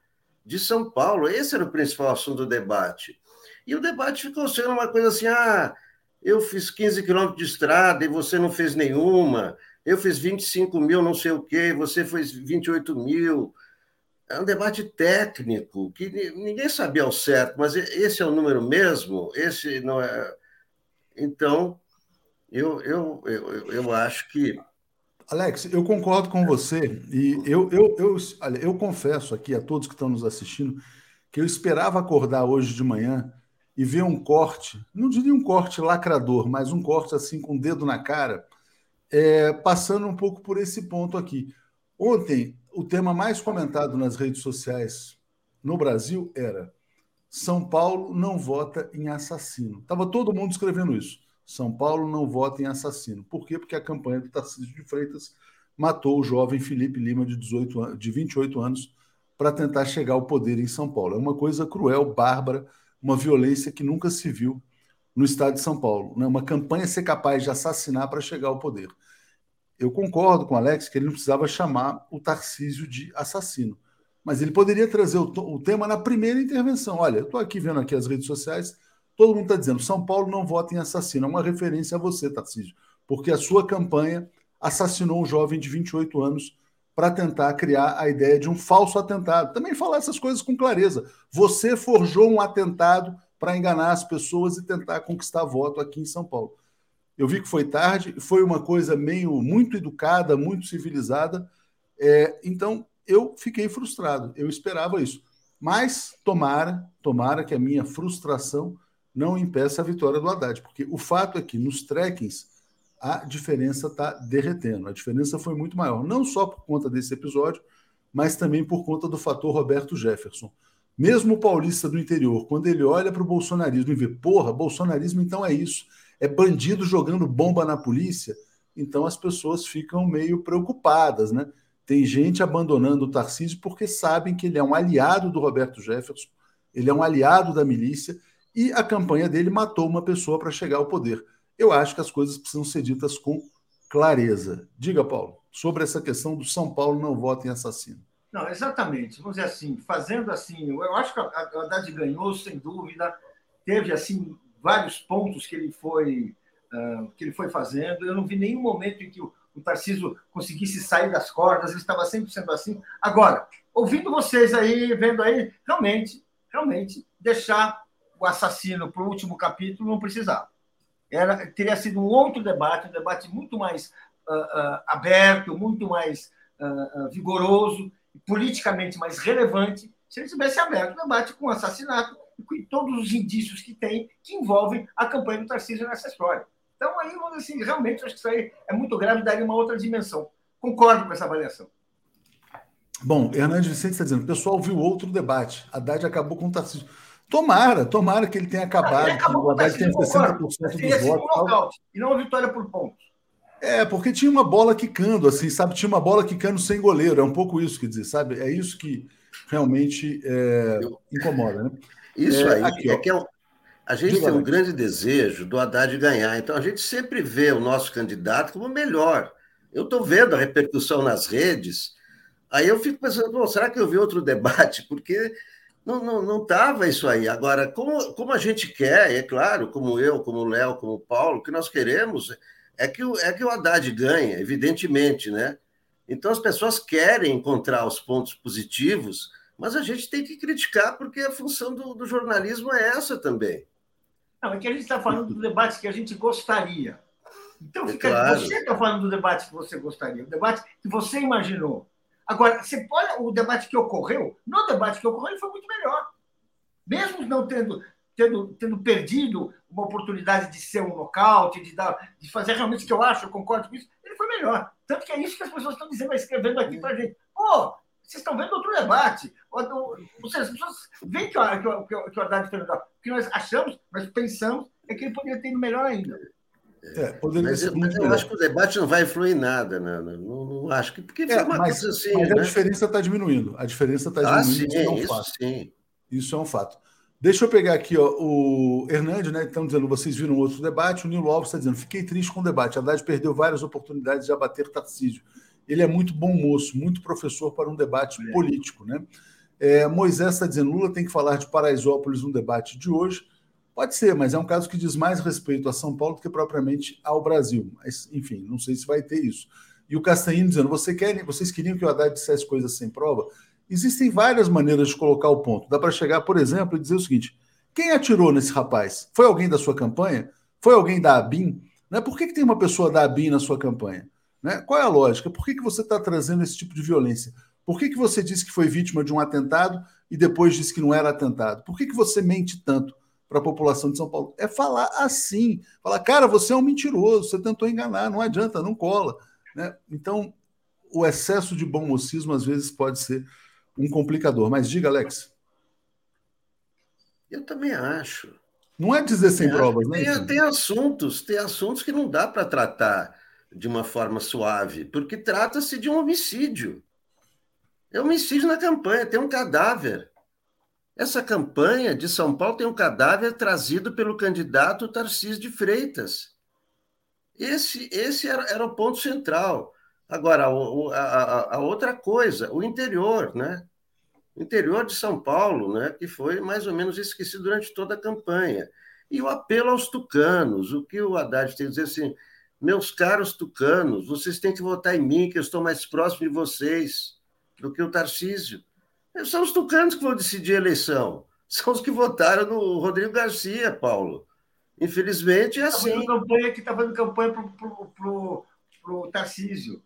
de São Paulo. Esse era o principal assunto do debate. E o debate ficou sendo uma coisa assim: ah, eu fiz 15 quilômetros de estrada e você não fez nenhuma, eu fiz 25 mil, não sei o quê, você fez 28 mil. É um debate técnico que ninguém sabia ao certo, mas esse é o número mesmo? Esse não é então, eu, eu, eu, eu acho que. Alex, eu concordo com você e eu, eu, eu, olha, eu confesso aqui a todos que estão nos assistindo que eu esperava acordar hoje de manhã e ver um corte, não diria um corte lacrador, mas um corte assim com o dedo na cara, é, passando um pouco por esse ponto aqui. Ontem, o tema mais comentado nas redes sociais no Brasil era são Paulo não vota em assassino. Estava todo mundo escrevendo isso. São Paulo não vota em assassino. Por quê? Porque a campanha do Tarcísio de Freitas matou o jovem Felipe Lima, de, 18, de 28 anos, para tentar chegar ao poder em São Paulo. É uma coisa cruel, bárbara, uma violência que nunca se viu no estado de São Paulo. Né? Uma campanha ser capaz de assassinar para chegar ao poder. Eu concordo com o Alex que ele não precisava chamar o Tarcísio de assassino. Mas ele poderia trazer o, o tema na primeira intervenção. Olha, eu estou aqui vendo aqui as redes sociais, todo mundo está dizendo: São Paulo não vota em assassino. É uma referência a você, Tarcísio, porque a sua campanha assassinou um jovem de 28 anos para tentar criar a ideia de um falso atentado. Também falar essas coisas com clareza. Você forjou um atentado para enganar as pessoas e tentar conquistar voto aqui em São Paulo. Eu vi que foi tarde, foi uma coisa meio muito educada, muito civilizada. É, então, eu fiquei frustrado. Eu esperava isso. Mas tomara, tomara que a minha frustração não impeça a vitória do Haddad, porque o fato é que nos trekkings a diferença está derretendo. A diferença foi muito maior, não só por conta desse episódio, mas também por conta do fator Roberto Jefferson. Mesmo o paulista do interior, quando ele olha para o bolsonarismo e vê, porra, bolsonarismo então é isso, é bandido jogando bomba na polícia, então as pessoas ficam meio preocupadas, né? Tem gente abandonando o Tarcísio porque sabem que ele é um aliado do Roberto Jefferson, ele é um aliado da milícia e a campanha dele matou uma pessoa para chegar ao poder. Eu acho que as coisas precisam ser ditas com clareza. Diga, Paulo, sobre essa questão do São Paulo não vota em assassino. Não, exatamente. Vamos dizer assim, fazendo assim, eu acho que a Haddad ganhou, sem dúvida, teve assim vários pontos que ele foi uh, que ele foi fazendo. Eu não vi nenhum momento em que o o Tarcísio conseguisse sair das cordas, ele estava sempre sendo assim. Agora, ouvindo vocês aí, vendo aí, realmente, realmente, deixar o assassino para o último capítulo não precisava. Era, teria sido um outro debate, um debate muito mais uh, uh, aberto, muito mais vigoroso, politicamente mais relevante, se ele tivesse aberto o debate com o assassinato e com todos os indícios que tem que envolvem a campanha do Tarcísio nessa história. Então, aí, assim, realmente, acho que isso aí é muito grave daria uma outra dimensão. Concordo com essa avaliação. Bom, Hernandes Vicente está dizendo: o pessoal viu outro debate. Haddad acabou com o Tarcísio. Tomara, tomara que ele tenha acabado. Ah, que o Haddad tenha 60% dos votos. e não uma vitória por pontos. É, porque tinha uma bola quicando, assim, sabe? Tinha uma bola quicando sem goleiro. É um pouco isso que dizer, sabe? É isso que realmente é, incomoda, né? Isso é, aí aqui, é que é um, a gente Diga tem um grande desejo do Haddad ganhar. Então a gente sempre vê o nosso candidato como melhor. Eu estou vendo a repercussão nas redes, aí eu fico pensando, será que eu vi outro debate? Porque não estava não, não tava isso aí. Agora, como, como a gente quer, é claro, como eu, como o Léo, como o Paulo, o que nós queremos é que, o, é que o Haddad ganhe, evidentemente, né? Então as pessoas querem encontrar os pontos positivos, mas a gente tem que criticar porque a função do, do jornalismo é essa também. Não, é que a gente está falando do debate que a gente gostaria. Então, fica, é claro. você está falando do debate que você gostaria, o debate que você imaginou. Agora, você olha o debate que ocorreu, no debate que ocorreu, ele foi muito melhor. Mesmo não tendo tendo, tendo perdido uma oportunidade de ser um nocaute, de, dar, de fazer realmente o que eu acho, eu concordo com isso, ele foi melhor. Tanto que é isso que as pessoas estão dizendo, escrevendo aqui para a gente. Pô, vocês estão vendo outro debate. Ou, seja, as pessoas veem que, que, que, que o Haddad foi melhor. O que nós achamos, nós pensamos, é que ele poderia ter ido melhor ainda. É, mas eu, eu acho que o debate não vai influir em nada, né? não, não, não acho que porque é, mas, assim, mas né? a diferença está diminuindo. A diferença está ah, diminuindo. Ah, sim, isso, é um isso fato. sim. Isso é um fato. Deixa eu pegar aqui ó, o Hernandes, né? Estão dizendo, vocês viram outro debate. O Nilo Alves está dizendo, fiquei triste com o debate. A Haddad perdeu várias oportunidades de abater Tarcísio. Ele é muito bom moço, muito professor para um debate é. político, né? É, Moisés está dizendo, Lula tem que falar de Paraisópolis no debate de hoje. Pode ser, mas é um caso que diz mais respeito a São Paulo do que propriamente ao Brasil. Mas, enfim, não sei se vai ter isso. E o Castanhino dizendo, Você querem, vocês queriam que o Haddad dissesse coisas sem prova? Existem várias maneiras de colocar o ponto. Dá para chegar, por exemplo, e dizer o seguinte: quem atirou nesse rapaz? Foi alguém da sua campanha? Foi alguém da ABIN? Né? Por que, que tem uma pessoa da ABIN na sua campanha? Né? Qual é a lógica? Por que, que você está trazendo esse tipo de violência? Por que, que você disse que foi vítima de um atentado e depois disse que não era atentado? Por que, que você mente tanto para a população de São Paulo? É falar assim. Falar, cara, você é um mentiroso, você tentou enganar, não adianta, não cola. Né? Então, o excesso de bom mocismo às vezes pode ser um complicador. Mas diga, Alex. Eu também acho. Não é dizer sem provas, né? Tem, tem, assuntos, tem assuntos que não dá para tratar de uma forma suave, porque trata-se de um homicídio. É homicídio na campanha, tem um cadáver. Essa campanha de São Paulo tem um cadáver trazido pelo candidato Tarcísio de Freitas. Esse, esse era, era o ponto central. Agora, a, a, a, outra coisa, o interior, né? O interior de São Paulo, né? Que foi mais ou menos esquecido durante toda a campanha. E o apelo aos tucanos, o que o Haddad tem a dizer assim, meus caros tucanos, vocês têm que votar em mim, que eu estou mais próximo de vocês do que o Tarcísio. São os tucanos que vão decidir a eleição. São os que votaram no Rodrigo Garcia, Paulo. Infelizmente é assim. Está fazendo campanha que está fazendo campanha para o Tarcísio.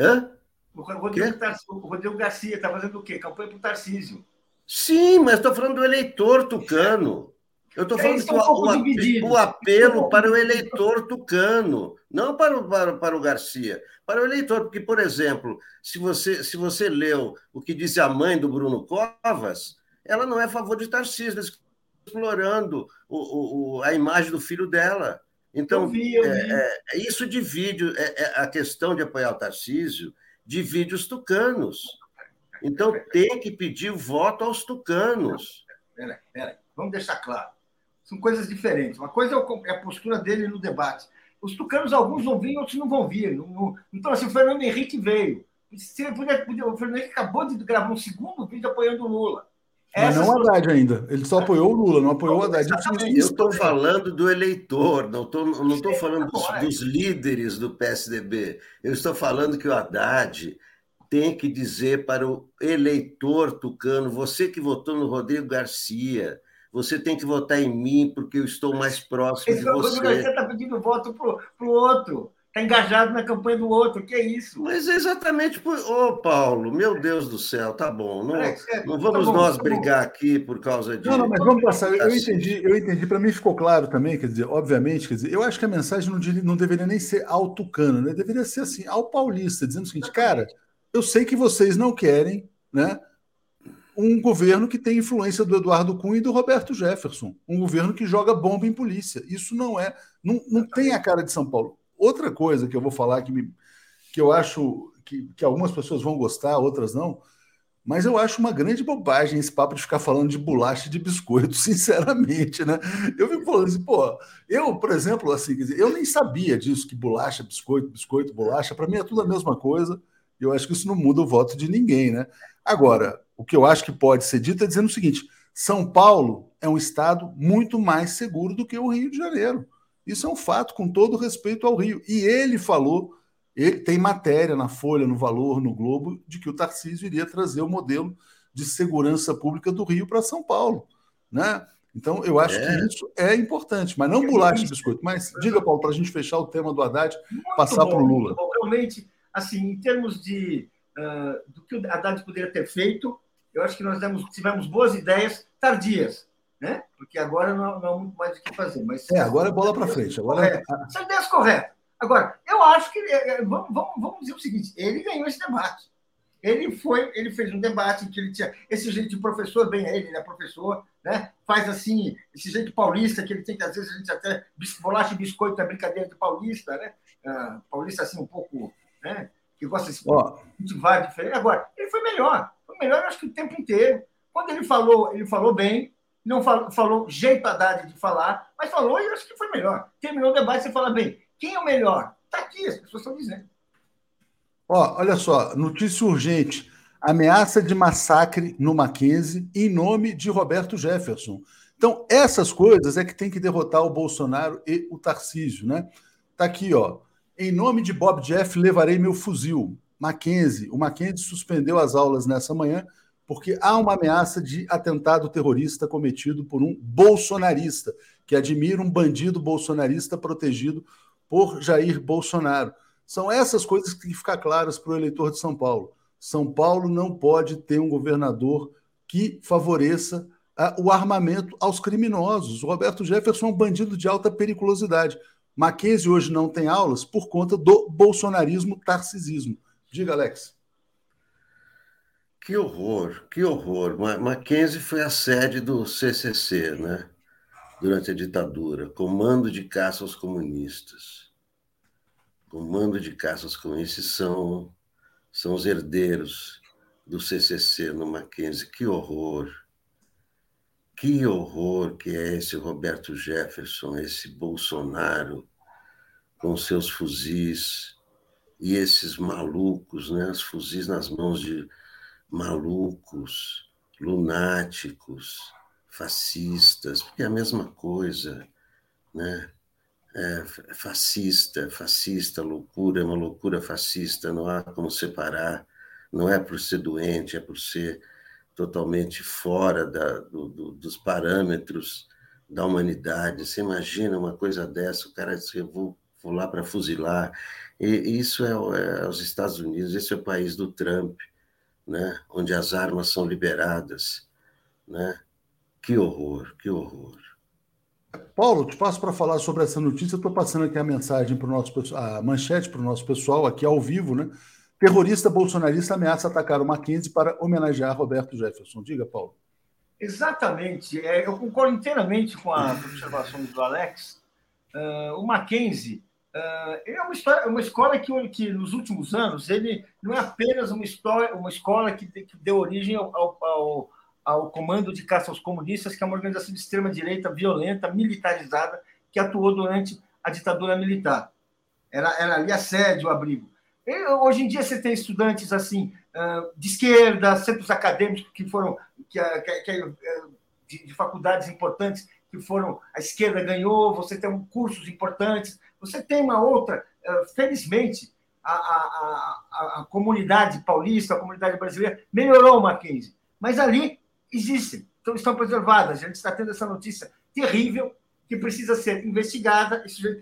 Hã? O Rodrigo, o Rodrigo Garcia está fazendo o quê? Campanha para o Tarcísio. Sim, mas estou falando do eleitor tucano. Eu estou falando do um o, o, apelo para o eleitor tucano, não para o, para, para o Garcia, para o eleitor, porque, por exemplo, se você, se você leu o que disse a mãe do Bruno Covas, ela não é a favor de Tarcísio, explorando o, o, a imagem do filho dela. Então, eu vi, eu vi. É, é, isso divide é, é, a questão de apoiar o Tarcísio, divide os tucanos. Então, tem que pedir voto aos tucanos. Peraí, peraí, vamos deixar claro. São coisas diferentes. Uma coisa é a postura dele no debate. Os tucanos, alguns vão vir, outros não vão vir. Então, assim, o Fernando Henrique veio. O Fernando Henrique acabou de gravar um segundo vídeo apoiando o Lula. Mas não o Haddad ainda. Ele só apoiou o Lula, não apoiou o Haddad. Eu estou falando do eleitor, não estou não estou falando dos, dos, líderes do PSDB. Eu estou falando que o Haddad tem que dizer para o eleitor tucano, você que votou no Rodrigo Garcia, você tem que votar em mim porque eu estou mais próximo Esse de você. O Rodrigo Garcia está pedindo voto para o outro. Está engajado na campanha do outro. Que é isso? Mas é exatamente por. Ô, Paulo, meu Deus do céu, tá bom. Não, Alex, é, não tá vamos bom, nós tá brigar aqui por causa de. Não, não, mas vamos passar. Eu Assim. entendi, eu entendi. Para mim ficou claro também, quer dizer, obviamente, quer dizer, eu acho que a mensagem não, não deveria nem ser ao tucano, né? Deveria ser assim, ao paulista, dizendo o seguinte, cara, eu sei que vocês não querem, né? Um governo que tem influência do Eduardo Cunha e do Roberto Jefferson, um governo que joga bomba em polícia. Isso não é, não, não tem a cara de São Paulo. Outra coisa que eu vou falar que, me, que eu acho que, que algumas pessoas vão gostar, outras não, mas eu acho uma grande bobagem esse papo de ficar falando de bolacha e de biscoito, sinceramente, né? Eu fico falando assim, pô, eu, por exemplo, assim, dizer, eu nem sabia disso, que bolacha, biscoito, biscoito, bolacha, para mim é tudo a mesma coisa, e eu acho que isso não muda o voto de ninguém, né? Agora, o que eu acho que pode ser dito é dizendo o seguinte: São Paulo é um estado muito mais seguro do que o Rio de Janeiro. Isso é um fato, com todo respeito ao Rio. E ele falou, ele tem matéria na Folha, no Valor, no Globo, de que o Tarcísio iria trazer o modelo de segurança pública do Rio para São Paulo, né? Então, eu acho É. que isso é importante, mas não bolacha e biscoito. Mas diga, Paulo, para a gente fechar o tema do Haddad, Muito passar para o Lula. Realmente, assim, em termos de ah, do que o Haddad poderia ter feito, eu acho que nós demos, tivemos boas ideias tardias, né? Porque agora não, não há muito mais o que fazer. Mas É, agora é bola para frente. Agora é... Correto. São ideias corretas. Agora, eu acho que é, é, vamos, vamos, vamos dizer o seguinte: ele ganhou esse debate. Ele foi, ele fez um debate em que ele tinha esse jeito de professor, bem ele, ele é professor, né? Faz assim, esse jeito paulista, que ele tem que, às vezes, a gente até bolacha e biscoito é brincadeira de paulista, né? Ah, paulista assim, um pouco, né? Que gosta de Ó, cultivar diferente. Agora, ele foi melhor. Foi melhor, acho que o tempo inteiro. Quando ele falou, ele falou bem, não falou, falou jeito Haddad de falar, mas falou e eu acho que foi melhor. Terminou o debate, você fala bem. Quem é o melhor? Está aqui, as pessoas estão dizendo. Ó, olha só, notícia urgente. Ameaça de massacre no Mackenzie em nome de Roberto Jefferson. Então, essas coisas é que tem que derrotar o Bolsonaro e o Tarcísio, né? Tá aqui, ó. Em nome de Bob Jeff, levarei meu fuzil. Mackenzie. O Mackenzie suspendeu as aulas nessa manhã porque há uma ameaça de atentado terrorista cometido por um bolsonarista, que admira um bandido bolsonarista protegido por Jair Bolsonaro. São essas coisas que têm que ficar claras para o eleitor de São Paulo. São Paulo não pode ter um governador que favoreça ah, o armamento aos criminosos. O Roberto Jefferson é um bandido de alta periculosidade. Mackenzie hoje não tem aulas por conta do bolsonarismo tarcisismo. Diga, Alex. Que horror, que horror. Ma- Mackenzie foi a sede do CCC, né? Durante a ditadura, Comando de Caça aos Comunistas. Comando de Caça aos Comunistas são, são os herdeiros do CCC no Mackenzie. Que horror. Que horror que é esse Roberto Jefferson, esse Bolsonaro com seus fuzis e esses malucos, né? Os fuzis nas mãos de malucos, lunáticos, fascistas, porque é a mesma coisa, né? É fascista, fascista, loucura, é uma loucura fascista, não há como separar, não é por ser doente, é por ser totalmente fora da, do, do, dos parâmetros da humanidade. Você imagina uma coisa dessa, o cara diz, eu vou, vou lá para fuzilar. E isso é, é os Estados Unidos, esse é o país do Trump, né? onde as armas são liberadas. Né? Que horror, que horror. Paulo, te passo para falar sobre essa notícia. Estou passando aqui a mensagem para o nosso pessoal, a manchete para o nosso pessoal, aqui ao vivo, né? Terrorista bolsonarista ameaça atacar o Mackenzie para homenagear Roberto Jefferson. Diga, Paulo. Exatamente. É, eu concordo inteiramente com a observação do Alex. Uh, o Mackenzie uh, é uma, história, uma escola que, que, nos últimos anos, ele não é apenas uma, história, uma escola que, que deu origem ao, ao, ao Comando de Caça aos Comunistas, que é uma organização de extrema-direita violenta, militarizada, que atuou durante a ditadura militar. Era, era ali a sede, o abrigo. E, hoje em dia você tem estudantes assim de esquerda, centros acadêmicos que foram que, que, de, de, faculdades importantes que foram a esquerda ganhou, você tem cursos importantes, você tem uma outra, felizmente a, a, a, a comunidade paulista, a comunidade brasileira melhorou o Mackenzie, mas ali existem, então estão preservadas. A gente está tendo essa notícia terrível que precisa ser investigada, esse sujeito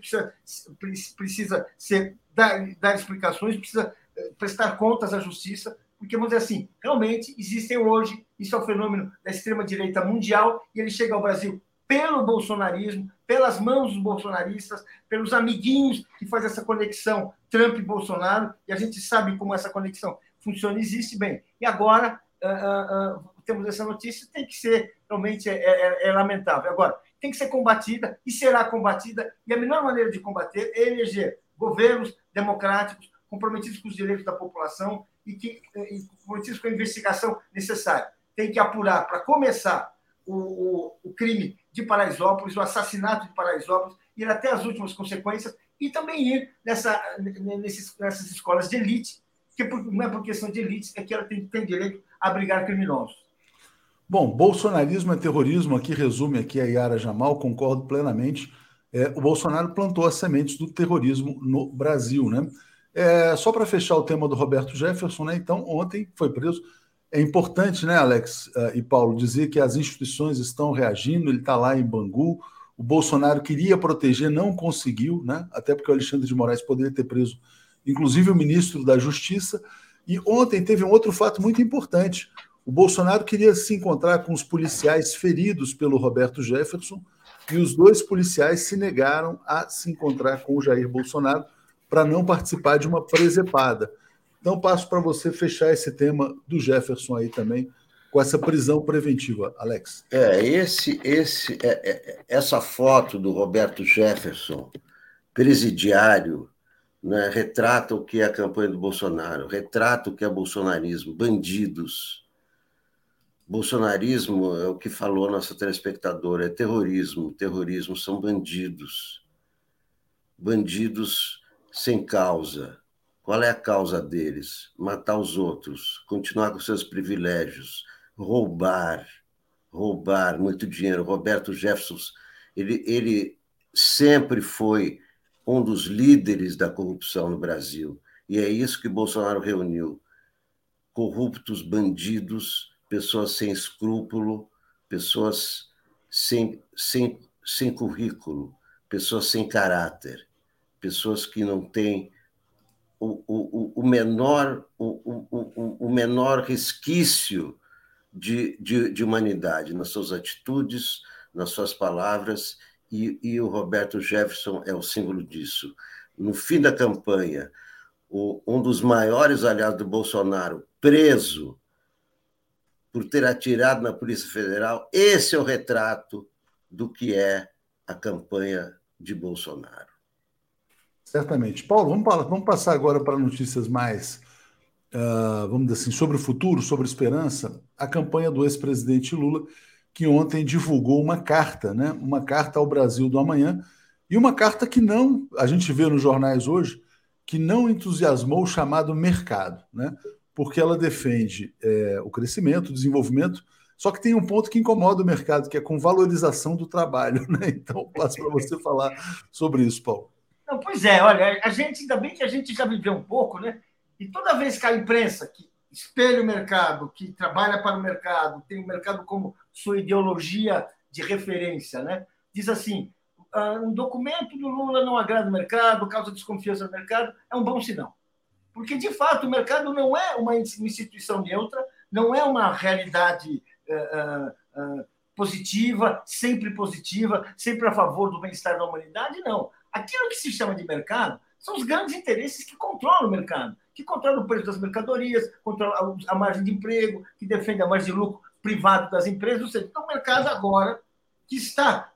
precisa, precisa ser, dar, dar explicações, precisa eh, prestar contas à justiça, porque, vamos dizer assim, realmente existem hoje, isso é um fenômeno da extrema-direita mundial, e ele chega ao Brasil pelo bolsonarismo, pelas mãos dos bolsonaristas, pelos amiguinhos que fazem essa conexão Trump e Bolsonaro, e a gente sabe como essa conexão funciona existe bem. E agora uh, uh, temos essa notícia, tem que ser, realmente, é, é, é, lamentável. Agora, tem que ser combatida e será combatida, e a melhor maneira de combater é eleger governos democráticos comprometidos com os direitos da população e, que, e comprometidos com a investigação necessária. Tem que apurar, para começar, o, o, crime de Paraisópolis, o assassinato de Paraisópolis, ir até as últimas consequências e também ir nessa, nesses, nessas escolas de elite, que não é por questão de elite, é que ela tem, tem direito a abrigar criminosos. Bom, bolsonarismo é terrorismo, aqui resume aqui a Yara Jamal, concordo plenamente. É, o Bolsonaro plantou as sementes do terrorismo no Brasil, né? É, só para fechar o tema do Roberto Jefferson, né? Então, ontem foi preso. É importante, né, Alex uh, e Paulo, dizer que as instituições estão reagindo, ele está lá em Bangu. O Bolsonaro queria proteger, não conseguiu, né? Até porque o Alexandre de Moraes poderia ter preso, inclusive, o ministro da Justiça. E ontem teve um outro fato muito importante. O Bolsonaro queria se encontrar com os policiais feridos pelo Roberto Jefferson e os dois policiais se negaram a se encontrar com o Jair Bolsonaro para não participar de uma presepada. Então, passo para você fechar esse tema do Jefferson aí também, com essa prisão preventiva, Alex. É, esse, esse, é, é, essa foto do Roberto Jefferson, presidiário, né, retrata o que é a campanha do Bolsonaro, retrata o que é bolsonarismo, bandidos, Bolsonarismo é o que falou a nossa telespectadora, é terrorismo. Terrorismo são bandidos. Bandidos sem causa. Qual é a causa deles? Matar os outros, continuar com seus privilégios, roubar, roubar muito dinheiro. Roberto Jefferson, ele, ele sempre foi um dos líderes da corrupção no Brasil. E é isso que Bolsonaro reuniu: corruptos, bandidos pessoas sem escrúpulo, pessoas sem, sem, sem currículo, pessoas sem caráter, pessoas que não têm o, o, o, menor, o, o, o menor resquício de, de, de, humanidade nas suas atitudes, nas suas palavras, e, e, o Roberto Jefferson é o símbolo disso. No fim da campanha, um dos maiores aliados do Bolsonaro, preso por ter atirado na Polícia Federal. Esse é o retrato do que é a campanha de Bolsonaro. Certamente. Paulo, vamos, vamos passar agora para notícias mais, uh, vamos dizer assim, sobre o futuro, sobre esperança. A campanha do ex-presidente Lula, que ontem divulgou uma carta, né? uma carta ao Brasil do amanhã, e uma carta que não, a gente vê nos jornais hoje, que não entusiasmou o chamado mercado. Né? porque ela defende é, o crescimento, o desenvolvimento, só que tem um ponto que incomoda o mercado, que é com valorização do trabalho. Né? Então, passo para você falar sobre isso, Paulo. Não, pois é, olha, a gente, ainda bem que a gente já viveu um pouco, né? E toda vez que a imprensa que espelha o mercado, que trabalha para o mercado, tem o mercado como sua ideologia de referência, né? Diz assim: ah, um documento do Lula não agrada o mercado, causa desconfiança no mercado, é um bom sinal. Porque, de fato, o mercado não é uma instituição neutra, não é uma realidade uh, uh, positiva, sempre positiva, sempre a favor do bem-estar da humanidade, não. Aquilo que se chama de mercado são os grandes interesses que controlam o mercado, que controlam o preço das mercadorias, controlam a margem de emprego, que defendem a margem de lucro privado das empresas. Ou seja, então, o mercado agora que está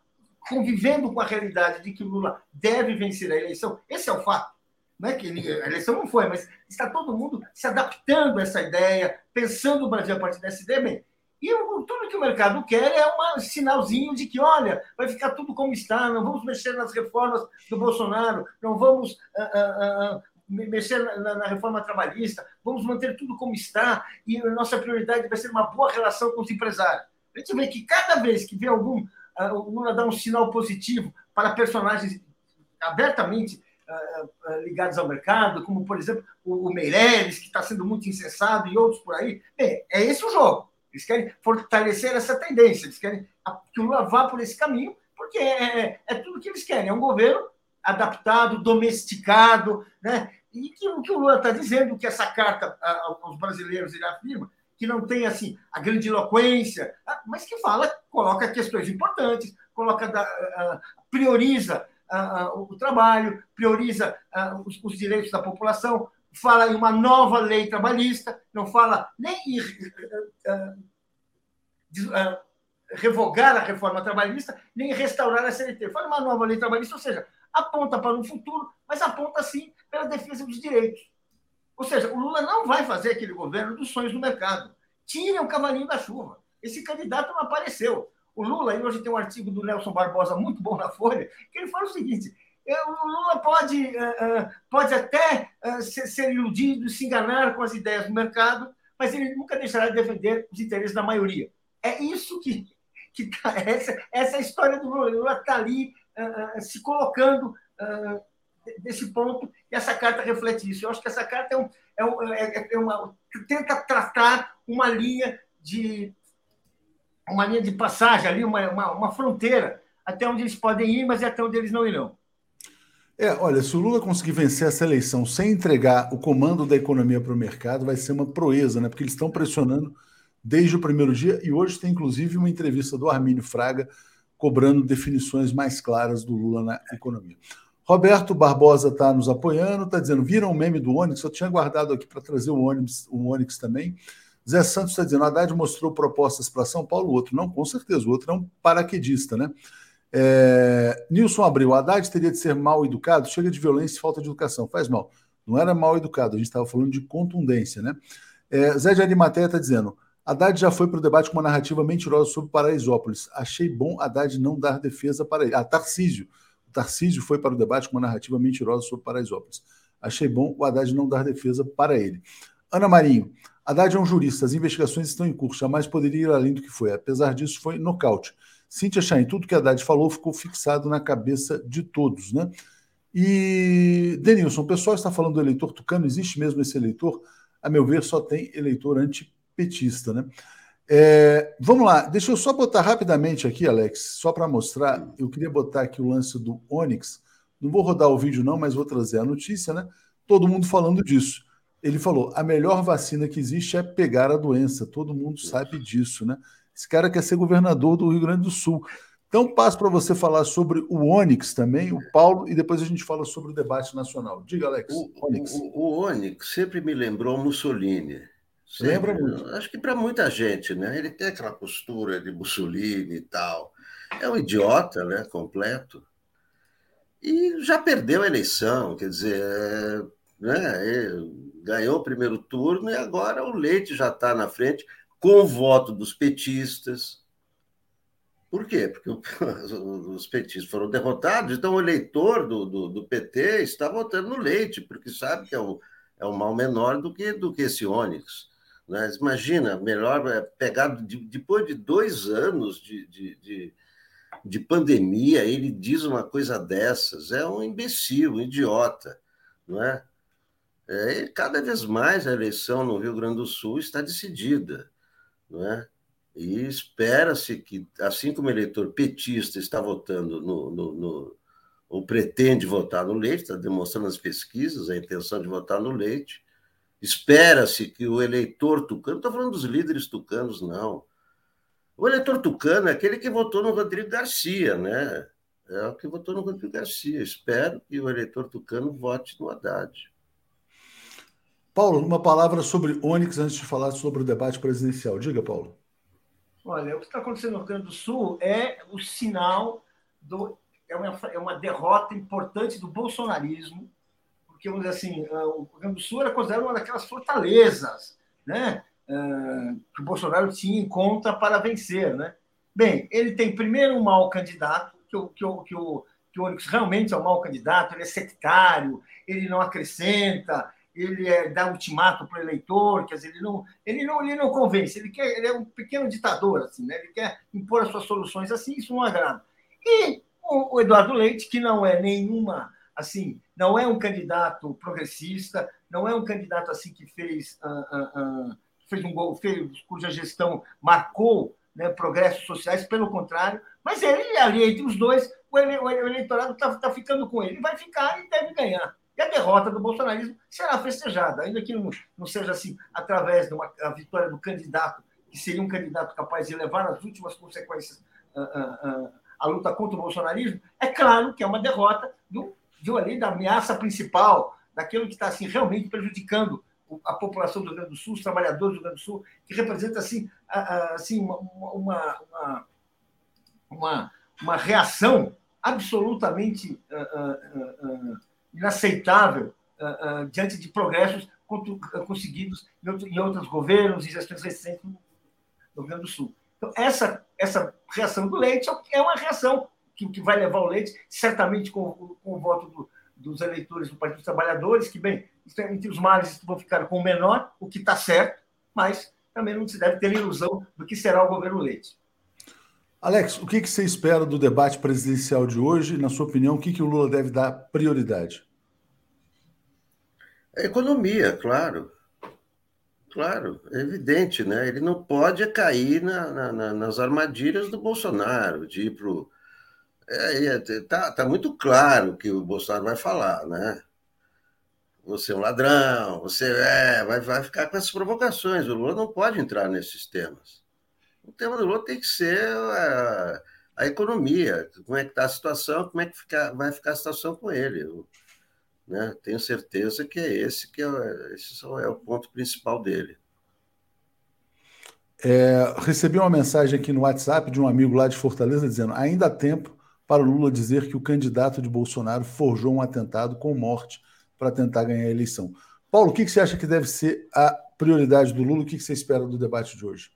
convivendo com a realidade de que Lula deve vencer a eleição, esse é o fato. Não é que a eleição não foi, mas está todo mundo se adaptando a essa ideia, pensando o Brasil a partir dessa ideia. Bem, e tudo que o mercado quer é um sinalzinho de que, olha, vai ficar tudo como está, não vamos mexer nas reformas do Bolsonaro, não vamos uh, uh, uh, mexer na, na, reforma trabalhista, vamos manter tudo como está e a nossa prioridade vai ser uma boa relação com os empresários. A gente vê que cada vez que vê algum, Lula dar um sinal positivo para personagens abertamente ligados ao mercado, como, por exemplo, o, Meireles, que está sendo muito incensado, e outros por aí. Bem, é esse o jogo. Eles querem fortalecer essa tendência, eles querem que o Lula vá por esse caminho, porque é, é, é tudo que eles querem. É um governo adaptado, domesticado, né? E que o que o Lula está dizendo, que essa carta aos brasileiros ele afirma, que não tem assim a grandiloquência, ah, mas que fala, coloca questões importantes, coloca prioriza o trabalho, prioriza os, direitos da população, fala em uma nova lei trabalhista, não fala nem em revogar a reforma trabalhista, nem restaurar a CLT. Fala uma nova lei trabalhista, ou seja, aponta para um futuro, mas aponta sim pela defesa dos direitos. Ou seja, o Lula não vai fazer aquele governo dos sonhos do mercado. Tirem o cavalinho da chuva. Esse candidato não apareceu. O Lula, e hoje tem um artigo do Nelson Barbosa muito bom na Folha, que ele fala o seguinte: o Lula pode, é, é, pode até ser iludido, se enganar com as ideias do mercado, mas ele nunca deixará de defender os interesses da maioria. É isso que, que tá, essa, essa história do Lula. Está ali se colocando desse ponto, e essa carta reflete isso. Eu acho que essa carta é, um, é, um, é uma, tenta tratar uma linha de uma linha de passagem ali, uma, uma, uma, fronteira, até onde eles podem ir, mas é até onde eles não irão. É, olha, se o Lula conseguir vencer essa eleição sem entregar o comando da economia para o mercado, vai ser uma proeza, né? Porque eles estão pressionando desde o primeiro dia e hoje tem inclusive uma entrevista do Armínio Fraga cobrando definições mais claras do Lula na economia. Roberto Barbosa está nos apoiando, está dizendo: viram o meme do Onyx? Eu tinha guardado aqui para trazer o Onyx, o Onyx também. Zé Santos está dizendo: Haddad mostrou propostas para São Paulo, o outro não, com certeza, o outro é um paraquedista, né? É, Nilson Abril, Haddad teria de ser mal educado, chega de violência e falta de educação, faz mal. Não era mal educado, a gente estava falando de contundência, né? É, Zé de Arimateia está dizendo: Haddad já foi para o debate com uma narrativa mentirosa sobre Paraisópolis. Achei bom Haddad não dar defesa para ele. Ah, Tarcísio. O Tarcísio foi para o debate com uma narrativa mentirosa sobre Paraisópolis. Achei bom o Haddad não dar defesa para ele. Ana Marinho. Haddad é um jurista, as investigações estão em curso, jamais poderia ir além do que foi. Apesar disso, foi nocaute. Cíntia Chain, tudo que Haddad falou ficou fixado na cabeça de todos, né? E, Denilson, o pessoal está falando do eleitor tucano, existe mesmo esse eleitor? A meu ver, só tem eleitor antipetista, né? É, vamos lá, deixa eu só botar rapidamente aqui, Alex, só para mostrar. Eu queria botar aqui o lance do Onix. Não vou rodar o vídeo, não, mas vou trazer a notícia, né? Todo mundo falando disso ele falou: a melhor vacina que existe é pegar a doença. Todo mundo sabe disso, né? Esse cara quer ser governador do Rio Grande do Sul. Então, passo para você falar sobre o Onyx também, o Paulo, e depois a gente fala sobre o debate nacional. Diga, Alex. O Onyx, o, o Onyx sempre me lembrou Mussolini. Sempre, Lembra muito? Acho que para muita gente, né? Ele tem aquela postura de Mussolini e tal. É um idiota, né? Completo. E já perdeu a eleição, quer dizer, é, né? ganhou o primeiro turno e agora o Leite já está na frente com o voto dos petistas. Por quê? Porque os petistas foram derrotados, então o eleitor do, do, do PT está votando no Leite, porque sabe que é um, é um mal menor do que, do que esse Onyx. Né? Imagina, melhor é pegar, depois de dois anos de, de, de, de pandemia, ele diz uma coisa dessas, é um imbecil, um idiota, não é? É, cada vez mais a eleição no Rio Grande do Sul está decidida, não é? E espera-se que, assim como o eleitor petista está votando no, no, no, ou pretende votar no Leite, está demonstrando as pesquisas a intenção de votar no Leite, espera-se que o eleitor tucano, não estou falando dos líderes tucanos, não. O eleitor tucano é aquele que votou no Rodrigo Garcia, né? É o que votou no Rodrigo Garcia. Espero que o eleitor tucano vote no Haddad. Paulo, uma palavra sobre Onyx antes de falar sobre o debate presidencial. Diga, Paulo. Olha, o que está acontecendo no Rio Grande do Sul é o sinal do. É uma, é uma derrota importante do bolsonarismo, porque, vamos dizer assim, ah, o Rio Grande do Sul era considerado uma daquelas fortalezas né, ah, que o Bolsonaro tinha em conta para vencer. Né? Bem, ele tem primeiro um mau candidato, que o, que o, que o, que o Onyx realmente é um mau candidato, ele é sectário, ele não acrescenta, ele é, dá ultimato para o eleitor, quer dizer, ele não, ele não, ele não convence, ele, quer, ele é um pequeno ditador, assim, né? ele quer impor as suas soluções assim, isso não agrada. E o, o Eduardo Leite, que não é nenhuma, assim, não é um candidato progressista, não é um candidato assim que fez, uh, uh, uh, fez um gol, fez, cuja gestão marcou né, progressos sociais, pelo contrário, Mas ele, ali entre os dois, o, ele, o eleitorado está tá ficando com ele. Vai ficar e deve ganhar. E a derrota do bolsonarismo será festejada, ainda que não, não seja assim através de uma a vitória do candidato, que seria um candidato capaz de levar as últimas consequências a, a, a luta contra o bolsonarismo. É claro que é uma derrota do, de, ali, da ameaça principal, daquilo que está assim, realmente prejudicando a população do Rio Grande do Sul, os trabalhadores do Rio Grande do Sul, que representa assim, assim uma, uma, uma, uma, uma reação absolutamente uh, uh, uh, inaceitável diante de progressos conseguidos em outros governos e gestões recentes no Rio Grande do Sul. Então, essa, essa reação do Leite é uma reação que, que vai levar o Leite, certamente com, com o voto do, dos eleitores do Partido dos Trabalhadores, que, bem, é, entre os males vão ficar com o menor, o que está certo, mas também não se deve ter ilusão do que será o governo Leite. Alex, o que, que você espera do debate presidencial de hoje? Na sua opinião, o que, que o Lula deve dar prioridade? A economia, claro. Claro, é evidente, né? Ele não pode cair na, na, nas armadilhas do Bolsonaro, de ir para o é, é, tá, tá muito claro que o Bolsonaro vai falar, né? Você é um ladrão, você é, vai, vai ficar com essas provocações. O Lula não pode entrar nesses temas. O tema do Lula tem que ser a, a economia, como é que está a situação, como é que fica, vai ficar a situação com ele. Eu, né? Tenho certeza que é esse que é, esse é o ponto principal dele. É, recebi uma mensagem aqui no WhatsApp de um amigo lá de Fortaleza dizendo: ainda há tempo para o Lula dizer que o candidato de Bolsonaro forjou um atentado com morte para tentar ganhar a eleição. Paulo, o que você acha que deve ser a prioridade do Lula? O que você espera do debate de hoje?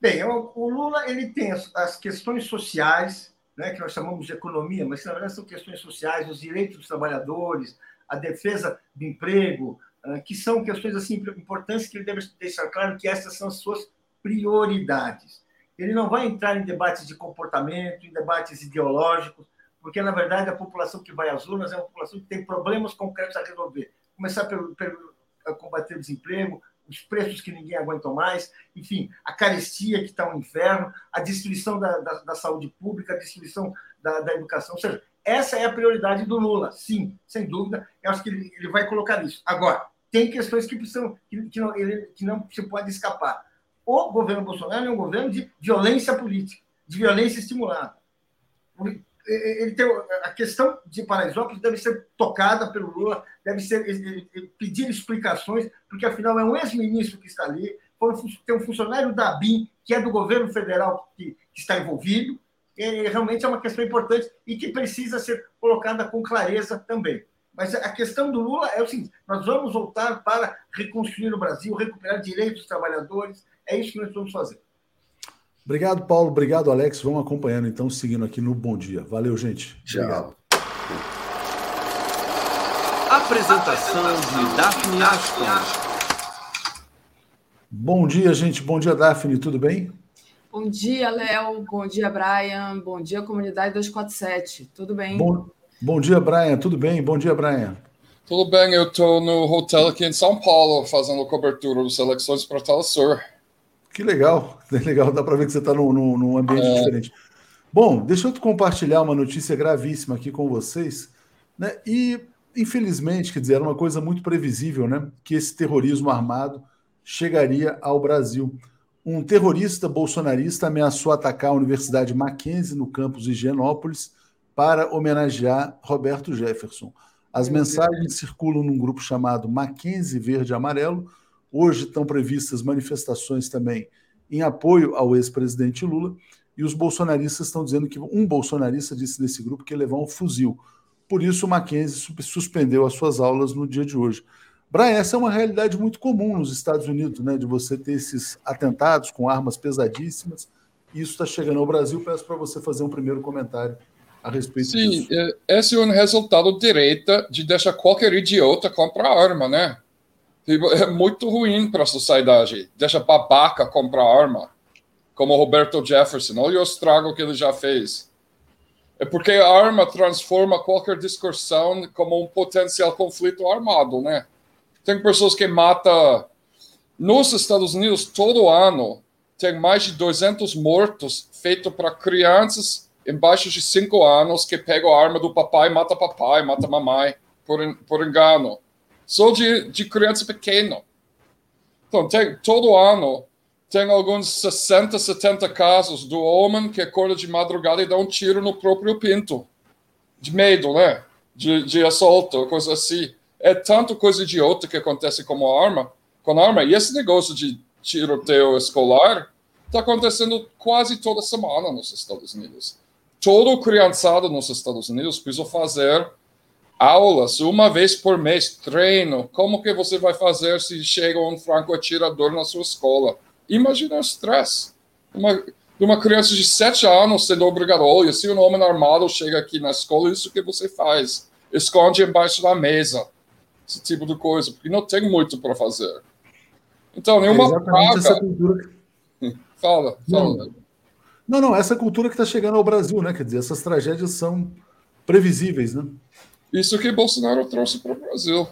Bem, o, Lula ele tem as, as questões sociais, né, que nós chamamos de economia, mas na verdade são questões sociais, os direitos dos trabalhadores, a defesa do emprego, uh, que são questões assim importantes que ele deve deixar claro que essas são as suas prioridades. Ele não vai entrar em debates de comportamento, em debates ideológicos, porque, na verdade, a população que vai às urnas é uma população que tem problemas concretos a resolver. Começar pelo, pelo combater o desemprego, os preços que ninguém aguenta mais, enfim, a carestia que está um inferno, a destruição da, da, da saúde pública, a destruição da, da, educação. Ou seja, essa é a prioridade do Lula, sim, sem dúvida. Eu acho que ele, ele vai colocar isso. Agora, tem questões que, precisam, que, que, não, ele, que não se pode escapar o governo Bolsonaro é um governo de violência política, de violência estimulada. Ele tem, a questão de Paraisópolis deve ser tocada pelo Lula, deve ser pedir explicações, porque afinal é um ex-ministro que está ali, tem um funcionário da BIM, que é do governo federal que, está envolvido. Realmente é uma questão importante e que precisa ser colocada com clareza também. Mas a questão do Lula é o seguinte: nós vamos voltar para reconstruir o Brasil, recuperar direitos dos trabalhadores, é isso que nós vamos fazer. Obrigado, Paulo. Obrigado, Alex. Vamos acompanhando, então, seguindo aqui no Bom Dia. Valeu, gente. Tchau. Obrigado. Apresentação de Daphne Aston. Bom dia, gente. Bom dia, Daphne. Tudo bem? Bom dia, Léo. Bom dia, Brian. Bom dia, comunidade 247. Tudo bem? Bom, bom dia, Brian. Tudo bem? Bom dia, Brian. Tudo bem. Eu estou no hotel aqui em São Paulo, fazendo cobertura das eleições para Telesur. Que legal, legal, dá para ver que você está num, num, ambiente é. diferente. Bom, deixa eu compartilhar uma notícia gravíssima aqui com vocês, né? E infelizmente, quer dizer, era uma coisa muito previsível, né? Que esse terrorismo armado chegaria ao Brasil. Um terrorista bolsonarista ameaçou atacar a Universidade Mackenzie no campus de Higienópolis para homenagear Roberto Jefferson. As mensagens circulam num grupo chamado Mackenzie Verde Amarelo, Hoje estão previstas manifestações também em apoio ao ex-presidente Lula, e os bolsonaristas estão dizendo que um bolsonarista disse nesse grupo que ia levar um fuzil. Por isso, o Mackenzie suspendeu as suas aulas no dia de hoje. Brian, essa é uma realidade muito comum nos Estados Unidos, né? De você ter esses atentados com armas pesadíssimas. Isso está chegando ao Brasil. Peço para você fazer um primeiro comentário a respeito Sim, disso. Sim, é, esse é um resultado direto de deixar qualquer idiota comprar arma, né? Tipo, é muito ruim para a sociedade. Deixa babaca comprar arma, como Roberto Jefferson. Olha o estrago que ele já fez. É porque a arma transforma qualquer discussão como um potencial conflito armado, né? Tem pessoas que matam. Nos Estados Unidos, todo ano, tem mais de 200 mortos feitos para crianças embaixo de cinco anos que pega a arma do papai, mata papai, mata mamãe, por, por engano. Só de, de criança pequena. Então, tem, todo ano tem alguns 60, 70 casos do homem que acorda de madrugada e dá um tiro no próprio pinto. De medo, né? De, de assalto, coisa assim. É tanto coisa idiota que acontece com arma, com arma. E esse negócio de tiroteio escolar está acontecendo quase toda semana nos Estados Unidos. Todo criançado nos Estados Unidos precisa fazer aulas uma vez por mês, treino. Como que você vai fazer se chega um franco-atirador na sua escola? Imagina o estresse. Uma, de uma criança de sete anos sendo obrigado, olha, se um homem armado chega aqui na escola, isso que você faz. Esconde embaixo da mesa. Esse tipo de coisa, porque não tem muito para fazer. Então, nenhuma é praga... Essa cultura... fala, fala. Não. não, não, essa cultura que está chegando ao Brasil, né? Quer dizer, essas tragédias são previsíveis, né? Isso que Bolsonaro trouxe para o Brasil.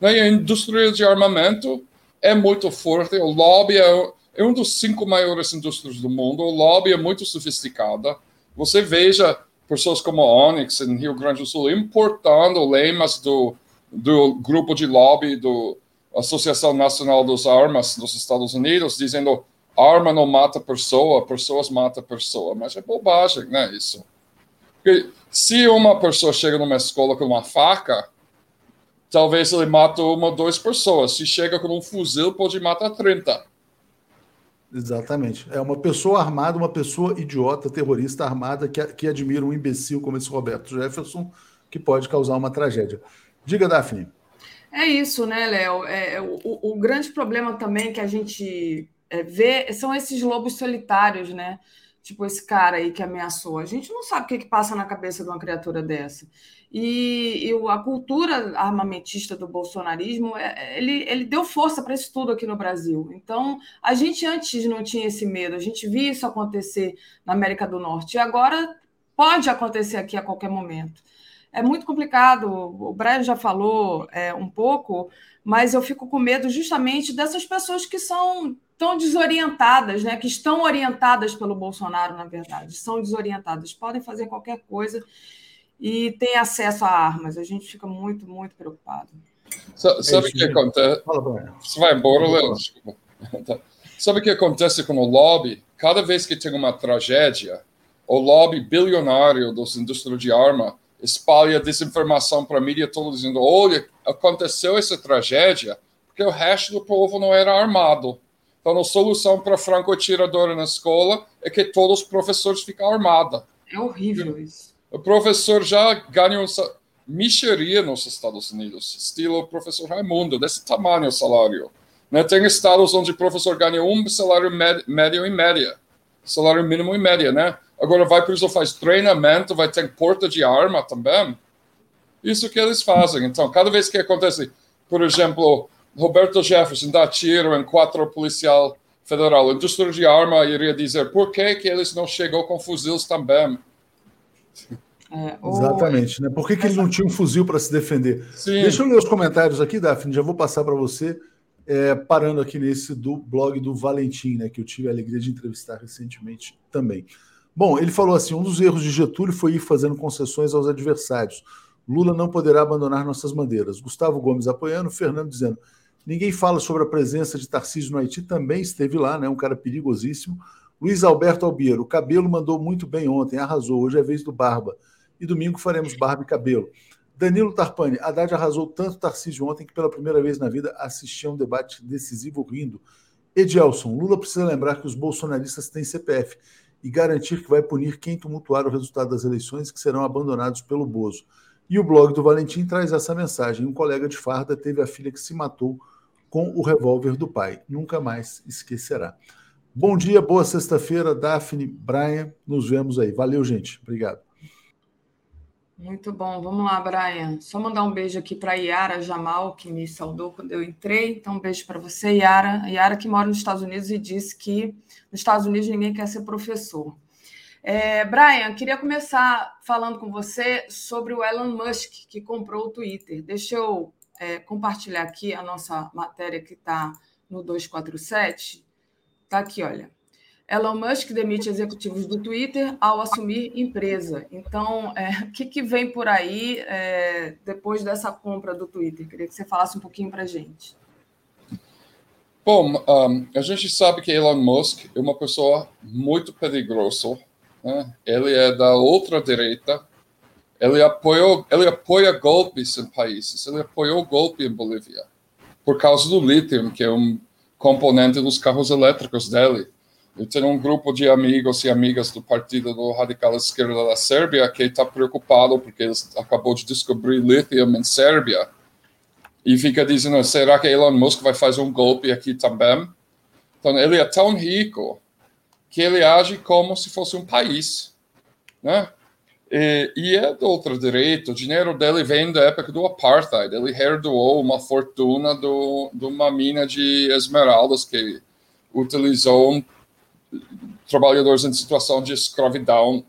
Né, a indústria de armamento é muito forte, o lobby é, é um dos cinco maiores indústrias do mundo, o lobby é muito sofisticado. Você veja pessoas como a Onyx, em Rio Grande do Sul, importando lemas do, do grupo de lobby do Associação Nacional das Armas dos Estados Unidos, dizendo arma não mata pessoa, pessoas matam pessoa. Mas é bobagem, né, isso? Porque se uma pessoa chega numa escola com uma faca, talvez ele mata uma ou duas pessoas. Se chega com um fuzil, pode matar 30. Exatamente. É uma pessoa armada, uma pessoa idiota, terrorista armada, que, que admira um imbecil como esse Roberto Jefferson, que pode causar uma tragédia. Diga, Daphne. É isso, né, Léo? É, é o, o, grande problema também que a gente é, vê são esses lobos solitários, né? Tipo esse cara aí que ameaçou. A gente não sabe o que, que passa na cabeça de uma criatura dessa. E, e a cultura armamentista do bolsonarismo, é, ele, ele deu força para isso tudo aqui no Brasil. Então, a gente antes não tinha esse medo, a gente via isso acontecer na América do Norte, e agora pode acontecer aqui a qualquer momento. É muito complicado, o Brian já falou é, um pouco, mas eu fico com medo justamente dessas pessoas que são tão desorientadas, né? que estão orientadas pelo Bolsonaro, na verdade, são desorientadas, podem fazer qualquer coisa e têm acesso a armas. A gente fica muito, muito preocupado. Sabe o que acontece? Você vai embora, Léo? Sabe o que acontece com o lobby? Cada vez que tem uma tragédia, o lobby bilionário dos indústrias de arma espalha desinformação para a mídia toda, dizendo: olha, aconteceu essa tragédia porque o resto do povo não era armado. Então, a solução para franco-atiradora na escola é que todos os professores fiquem armados. É horrível isso. O professor já ganha um micheria nos Estados Unidos, estilo professor Raimundo, desse tamanho o salário. Né? Tem estados onde o professor ganha um salário médio e média, salário mínimo e média, né? Agora vai para isso, faz treinamento, vai ter porta de arma também. Isso que eles fazem. Então, cada vez que acontece, por exemplo, Roberto Jefferson dá tiro em quatro policial federal. A indústria de arma iria dizer por que, que eles não chegou com fuzis também. É, Exatamente, né? Por que, que ele não tinha um fuzil para se defender? Sim. Deixa eu ler os comentários aqui, Daphne, já vou passar para você, é, parando aqui nesse do blog do Valentim, né, que eu tive a alegria de entrevistar recentemente também. Bom, ele falou assim: um dos erros de Getúlio foi ir fazendo concessões aos adversários. Lula não poderá abandonar nossas bandeiras. Gustavo Gomes apoiando, Fernando dizendo: Ninguém fala sobre a presença de Tarcísio no Haiti, também esteve lá, né? Um cara perigosíssimo. Luiz Alberto Albiero, o cabelo mandou muito bem ontem, arrasou. Hoje é vez do Barba. E domingo faremos barba e cabelo. Danilo Tarpani, Haddad arrasou tanto Tarcísio ontem que pela primeira vez na vida assistia a um debate decisivo rindo. Edielson, Lula precisa lembrar que os bolsonaristas têm CPF e garantir que vai punir quem tumultuar o resultado das eleições que serão abandonados pelo Bozo. E o blog do Valentim traz essa mensagem. Um colega de farda teve a filha que se matou com o revólver do pai. Nunca mais esquecerá. Bom dia, boa sexta-feira, Daphne, Brian. Nos vemos aí. Valeu, gente. Obrigado. Muito bom. Vamos lá, Brian. Só mandar um beijo aqui para Yara Jamal, que me saudou quando eu entrei. Então, um beijo para você, Yara. Yara que mora nos Estados Unidos e disse que nos Estados Unidos ninguém quer ser professor. É, Brian, queria começar falando com você sobre o Elon Musk, que comprou o Twitter. Deixa eu é, compartilhar aqui a nossa matéria que está no 247. Está aqui, olha. Elon Musk demite executivos do Twitter ao assumir empresa. Então, é, o que, que, vem por aí é, depois dessa compra do Twitter? Queria que você falasse um pouquinho para a gente. Bom, um, a gente sabe que Elon Musk é uma pessoa muito perigosa. Né? Ele é da outra direita. Ele apoiou, ele apoia golpes em países. Ele apoiou golpe em Bolívia por causa do lítio, que é um componente dos carros elétricos dele. Eu tenho um grupo de amigos e amigas do Partido do Radical Esquerda da Sérvia que está preocupado porque eles acabou de descobrir lítio em Sérvia e fica dizendo, será que Elon Musk vai fazer um golpe aqui também? Então, ele é tão rico que ele age como se fosse um país, né? E, e é do outro direito, o dinheiro dele vem da época do apartheid, ele herdou uma fortuna do, de uma mina de esmeraldas que utilizou trabalhadores em situação de escravidão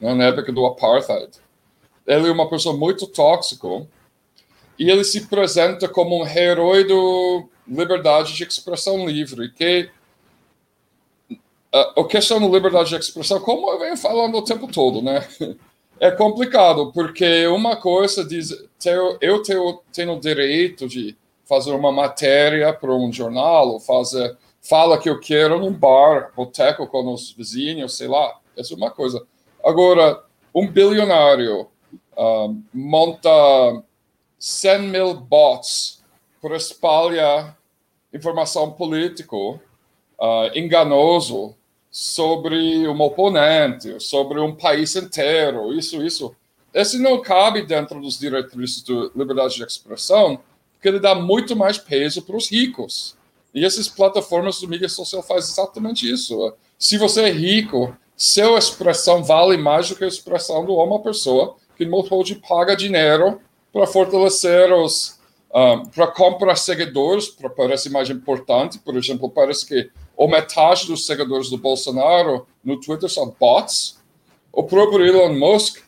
né, na época do apartheid. Ele é uma pessoa muito tóxica e ele se apresenta como um herói da liberdade de expressão livre, que a, questão da liberdade de expressão, como eu venho falando o tempo todo, né? É complicado, porque uma coisa diz, eu tenho, tenho o direito de fazer uma matéria para um jornal, ou fazer fala que eu quero num bar, boteco com os vizinhos, sei lá. Essa é uma coisa. Agora, um bilionário uh, monta 100 mil bots para espalhar informação política uh, enganoso sobre um oponente, sobre um país inteiro, isso, isso. Esse não cabe dentro dos diretrizes de liberdade de expressão, porque ele dá muito mais peso para os ricos. E essas plataformas de mídia social fazem exatamente isso. Se você é rico, sua expressão vale mais do que a expressão de uma pessoa que não pode pagar dinheiro para fortalecer os. Um, ah, para comprar seguidores, para parecer mais importante. Por exemplo, parece que ou metade dos seguidores do Bolsonaro no Twitter são bots. O próprio Elon Musk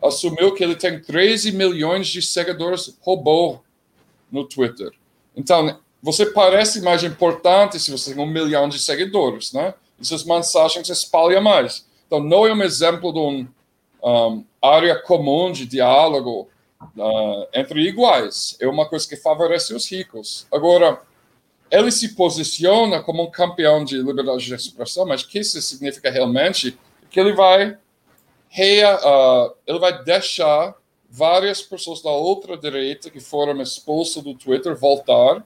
assumiu que ele tem 13 milhões de seguidores robô no Twitter. Então, você parece mais importante se você tem um milhão de seguidores, né? E suas mensagens espalham mais. Então, não é um exemplo de uma um, área comum de diálogo uh, entre iguais. É uma coisa que favorece os ricos. Agora, ele se posiciona como um campeão de liberdade de expressão, mas o que isso significa realmente? Que ele vai, rea, uh, ele vai deixar várias pessoas da outra direita que foram expulsas do Twitter voltar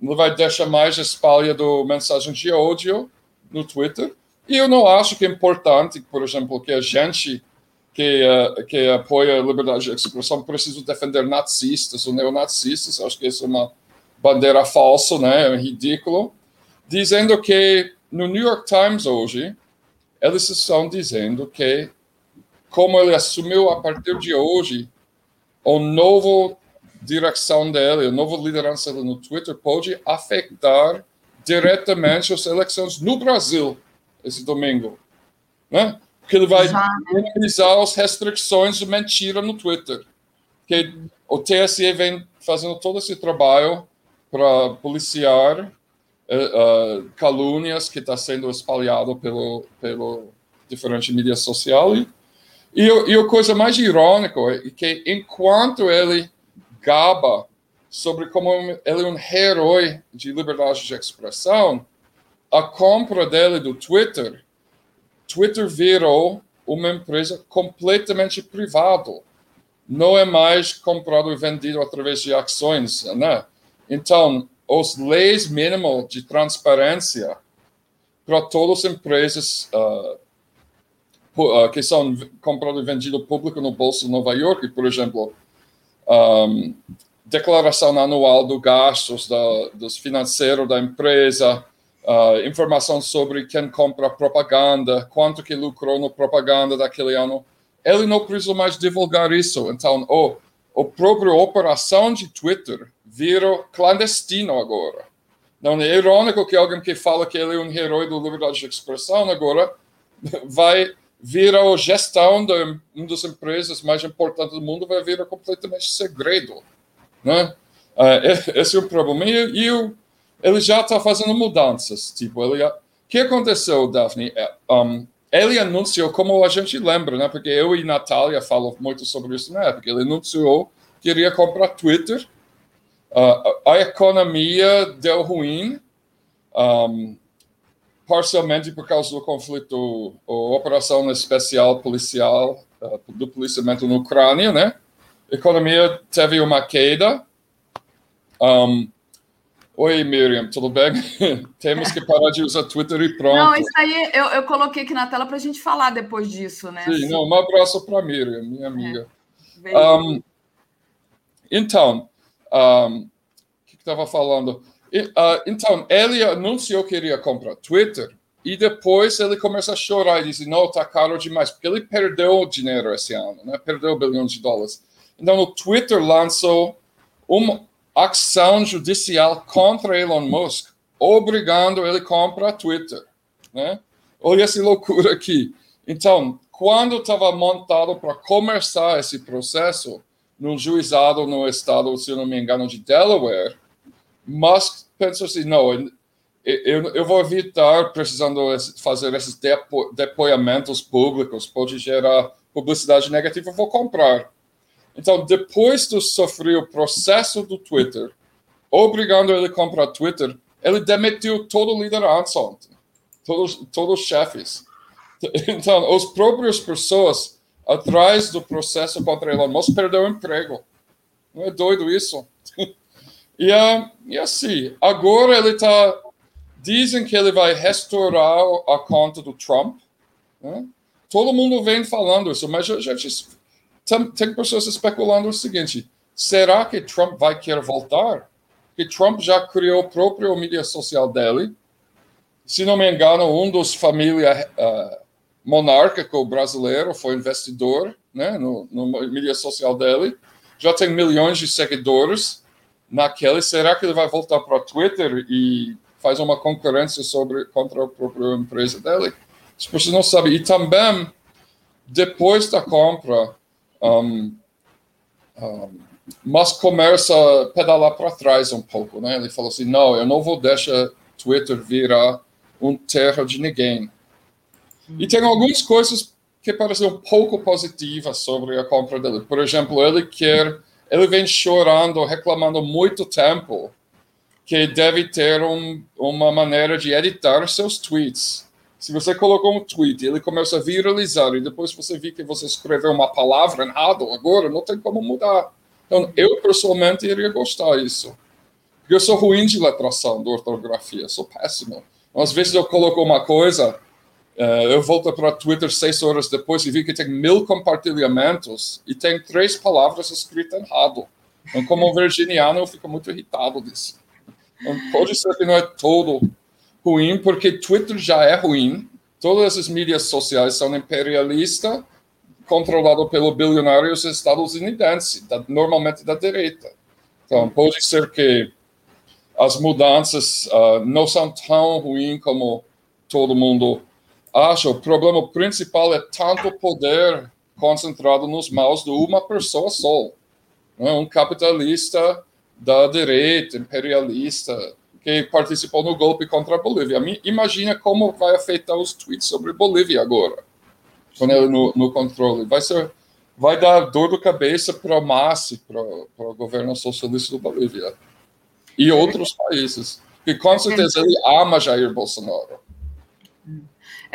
não vai deixar mais espalhado mensagem de ódio no Twitter. E eu não acho que é importante, por exemplo, que a gente que, uh, que apoia a liberdade de expressão precisa defender nazistas ou neonazistas. Acho que isso é uma bandeira falsa, né? É ridículo. Dizendo que no New York Times hoje, eles estão dizendo que, como ele assumiu a partir de hoje, o novo direção dele, a nova liderança no Twitter pode afetar diretamente as eleições no Brasil esse domingo, né? Porque ele vai minimizar as restrições de mentira no Twitter. Que o TSE vem fazendo todo esse trabalho para policiar uh, uh, calúnias que está sendo espalhado pelo pelo diferente mídia social e, e, e a coisa mais irônica é que enquanto ele gaba sobre como ele é um herói de liberdade de expressão, a compra dele do Twitter, Twitter virou uma empresa completamente privada. Não é mais comprado e vendido através de ações, né? Então, as leis mínimas de transparência para todas as empresas uh, que são compradas e vendidas público no Bolsa de Nova York, por exemplo, um, declaração anual do gastos da, dos financeiros da empresa, uh, informação sobre quem compra propaganda, quanto que lucrou na propaganda daquele ano. Ele não precisa mais divulgar isso. Então, oh, a própria operação de Twitter virou clandestino agora. Não é irônico que alguém que fala que ele é um herói da liberdade de expressão agora vai vira a gestão de uma das empresas mais importantes do mundo vai virar completamente segredo, né? Uh, esse é o problema. E, e ele já está fazendo mudanças. Tipo, ele, que aconteceu, Daphne? É, um, ele anunciou, como a gente lembra, né? Porque eu e Natália falam muito sobre isso na época. Ele anunciou que iria comprar Twitter. Uh, a economia deu ruim, um, parcialmente por causa do conflito, a operação especial policial uh, do policiamento na Ucrânia, né? A economia teve uma queda. Um, Oi, Miriam, tudo bem? Temos que parar de usar Twitter e pronto. Não, isso aí eu, eu coloquei aqui na tela para a gente falar depois disso, né? Sim, não, um abraço para a Miriam, minha amiga. É. Um, então, o que estava falando? Uh, então, ele anunciou que iria comprar Twitter e depois ele começa a chorar e diz: não, está caro demais, porque ele perdeu dinheiro esse ano, né? perdeu bilhões de dólares. Então, o Twitter lançou uma ação judicial contra Elon Musk, obrigando ele a comprar Twitter. Né? Olha essa loucura aqui. Então, quando estava montado para começar esse processo, no juizado no estado, se não me engano, de Delaware, Musk pensou assim, não, eu, eu vou evitar precisando fazer esses depo, depoimentos públicos, pode gerar publicidade negativa, vou comprar. Então, depois de sofrer o processo do Twitter, obrigando ele a comprar Twitter, ele demitiu todo o liderança ontem, todos, todos os chefes. Então, as próprias pessoas atrás do processo contra Elon Musk perdeu o emprego. Não é doido isso? E, uh, e assim, agora ele está. Dizem que ele vai restaurar a conta do Trump. Né? Todo mundo vem falando isso, mas a gente tem, tem pessoas especulando o seguinte: será que Trump vai querer voltar? Que Trump já criou a própria mídia social dele. Se não me engano, um dos família uh, monárquico brasileiro foi investidor né, no mídia social dele. Já tem milhões de seguidores naquele. Será que ele vai voltar para o Twitter e faz uma concorrência sobre contra a própria empresa dele? As pessoas não sabem. E também, depois da compra, um, um, mas começa a pedalar para trás um pouco, né? Ele falou assim, não, eu não vou deixar Twitter virar um terra de ninguém. E tem algumas coisas que parecem um pouco positivas sobre a compra dele. Por exemplo, ele quer, ele vem chorando, reclamando muito tempo que deve ter um, uma maneira de editar seus tweets. Se você colocou um tweet ele começa a viralizar e depois você vê que você escreveu uma palavra errada, agora não tem como mudar. Então, eu pessoalmente iria gostar disso. Eu sou ruim de letração, de ortografia, sou péssimo. Às vezes eu coloco uma coisa, uh, eu volto para o Twitter seis horas depois e vi que tem mil compartilhamentos e tem três palavras escritas errado. Então, como virginiano, eu fico muito irritado disso. Então, pode ser que não é todo ruim, porque Twitter já é ruim. Todas as mídias sociais são imperialistas, controlado pelo bilionários estadunidenses, da, normalmente da direita. Então, pode ser que as mudanças uh, não são tão ruins como todo mundo acha. O problema principal é tanto poder concentrado nos mãos de uma pessoa só. Né? Um capitalista da direita, imperialista, que participou no golpe contra a Bolívia. Imagina como vai afetar os tweets sobre Bolívia agora, com ele no, no controle. Vai ser, vai dar dor de cabeça para a massa, para o governo socialista da Bolívia e outros países. E com certeza ele ama Jair Bolsonaro.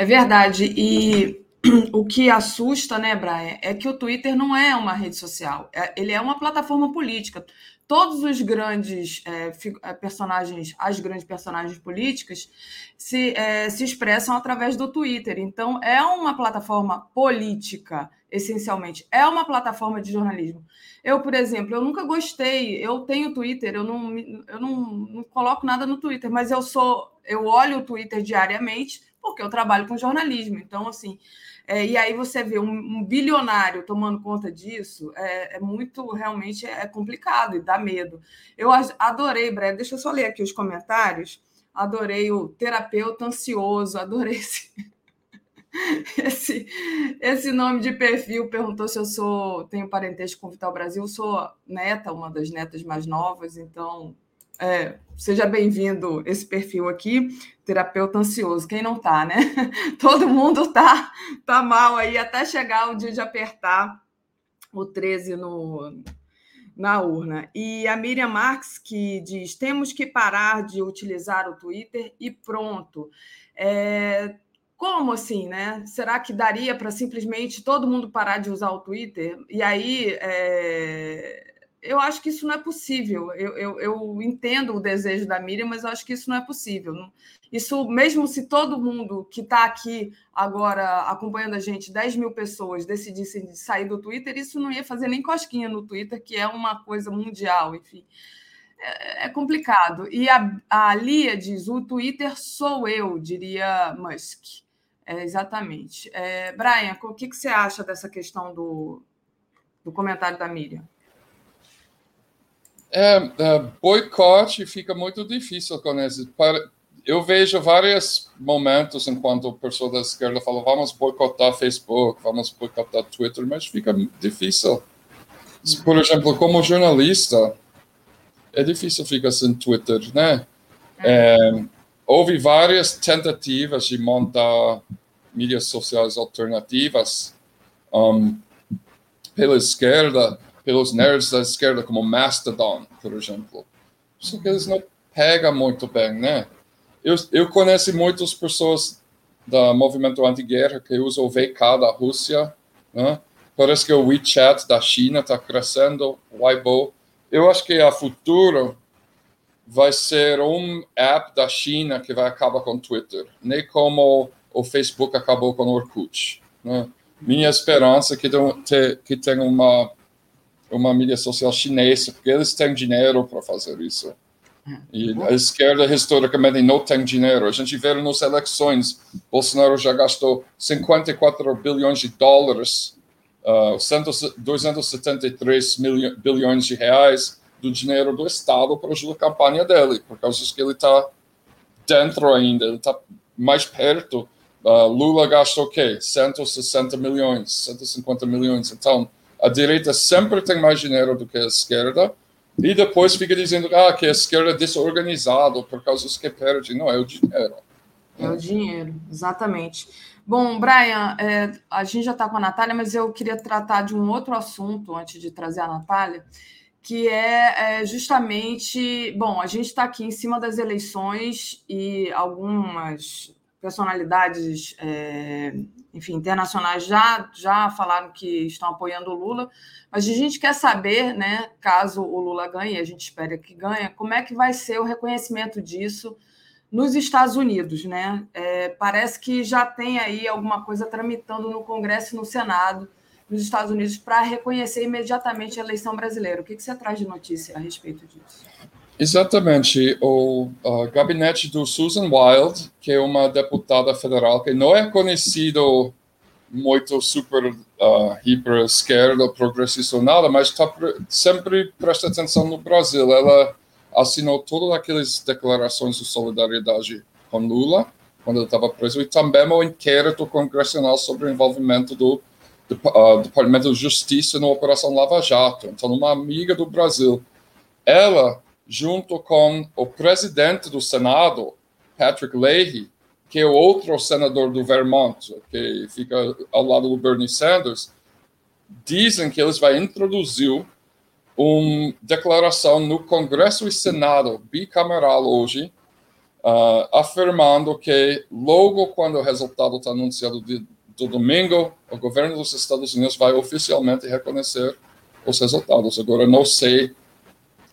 É verdade. E o que assusta, né, Brian, é que o Twitter não é uma rede social. É, ele é uma plataforma política todos os grandes é, é, personagens, as grandes personagens políticas, se, é, se expressam através do Twitter. Então, é uma plataforma política, essencialmente. É uma plataforma de jornalismo. Eu, por exemplo, eu nunca gostei, eu tenho Twitter, eu não, eu não, não coloco nada no Twitter, mas eu sou, eu olho o Twitter diariamente porque eu trabalho com jornalismo. Então, assim, é, e aí você vê um, um bilionário tomando conta disso, é, é, muito, realmente é complicado e dá medo. Eu adorei, Breno, deixa eu só ler aqui os comentários. Adorei o terapeuta ansioso, adorei esse, esse, esse nome de perfil. Perguntou se eu sou tenho parentesco com Vital Brasil. Sou neta, uma das netas mais novas, então É, seja bem-vindo esse perfil aqui, terapeuta ansioso. Quem não tá, né? Todo mundo tá, tá mal aí até chegar o dia de apertar o 13 no, na urna. E a Miriam Marx que diz: temos que parar de utilizar o Twitter e pronto. É, como assim, né? Será que daria para simplesmente todo mundo parar de usar o Twitter? E aí, é... eu acho que isso não é possível. Eu, eu, eu, entendo o desejo da Miriam, mas eu acho que isso não é possível. Isso, mesmo se todo mundo que está aqui agora acompanhando a gente, 10 mil pessoas, decidissem sair do Twitter, isso não ia fazer nem cosquinha no Twitter, que é uma coisa mundial, enfim é, é complicado. E a, a Lia diz: o Twitter sou eu, diria Musk. É, exatamente. É, Brian, o que, que você acha dessa questão do, do comentário da Miriam? É, é, boicote fica muito difícil com esse. Eu vejo vários momentos enquanto pessoa da esquerda fala vamos boicotar Facebook, vamos boicotar Twitter, mas fica difícil. Por exemplo, como jornalista, é difícil ficar sem Twitter, né? É. É, houve várias tentativas de montar mídias sociais alternativas um, pela esquerda, pelos nerds da esquerda, como Mastodon, por exemplo. Só que eles não pegam muito bem, né? Eu, eu conheço muitas pessoas do movimento anti-guerra que usam o VK da Rússia, né? Parece que o WeChat da China está crescendo, o Weibo. Eu acho que a futuro vai ser um app da China que vai acabar com o Twitter. Nem como o Facebook acabou com o Orkut. Né? Minha esperança é que, que tenha uma, uma mídia social chinesa, porque eles têm dinheiro para fazer isso. E a esquerda, historicamente, não tem dinheiro. A gente vê nas eleições, Bolsonaro já gastou 54 bilhões de dólares, uh, 273 bilhões de reais do dinheiro do Estado para ajudar a campanha dele, por causa que ele está dentro ainda, ele está mais perto Uh, Lula gastou o quê? 160 milhões, 150 milhões. Então, a direita sempre tem mais dinheiro do que a esquerda, e depois fica dizendo ah, que a esquerda é desorganizada por causa dos que perde. Não, é o dinheiro. É o dinheiro, exatamente. Bom, Brian, é, a gente já está com a Natália, mas eu queria tratar de um outro assunto antes de trazer a Natália, que é, é justamente. Bom, a gente está aqui em cima das eleições e algumas personalidades, é, enfim, internacionais já, já falaram que estão apoiando o Lula, mas a gente quer saber, né, caso o Lula ganhe, a gente espera que ganhe, como é que vai ser o reconhecimento disso nos Estados Unidos, né? É, parece que já tem aí alguma coisa tramitando no Congresso e no Senado nos Estados Unidos para reconhecer imediatamente a eleição brasileira. O que, que você traz de notícia a respeito disso? Exatamente. O uh, gabinete do Susan Wild, que é uma deputada federal que não é conhecido muito super uh, hiper esquerda, progressista ou nada, mas tá, sempre presta atenção no Brasil. Ela assinou todas aquelas declarações de solidariedade com Lula, quando ele estava preso, e também o inquérito congressional sobre o envolvimento do uh, Departamento de Justiça na Operação Lava Jato. Então, uma amiga do Brasil. Ela junto com o presidente do Senado, Patrick Leahy, que é outro senador do Vermont, que fica ao lado do Bernie Sanders, dizem que eles vão introduzir uma declaração no Congresso e Senado bicameral hoje, uh, afirmando que logo quando o resultado está anunciado de, do domingo, o governo dos Estados Unidos vai oficialmente reconhecer os resultados. Agora, não sei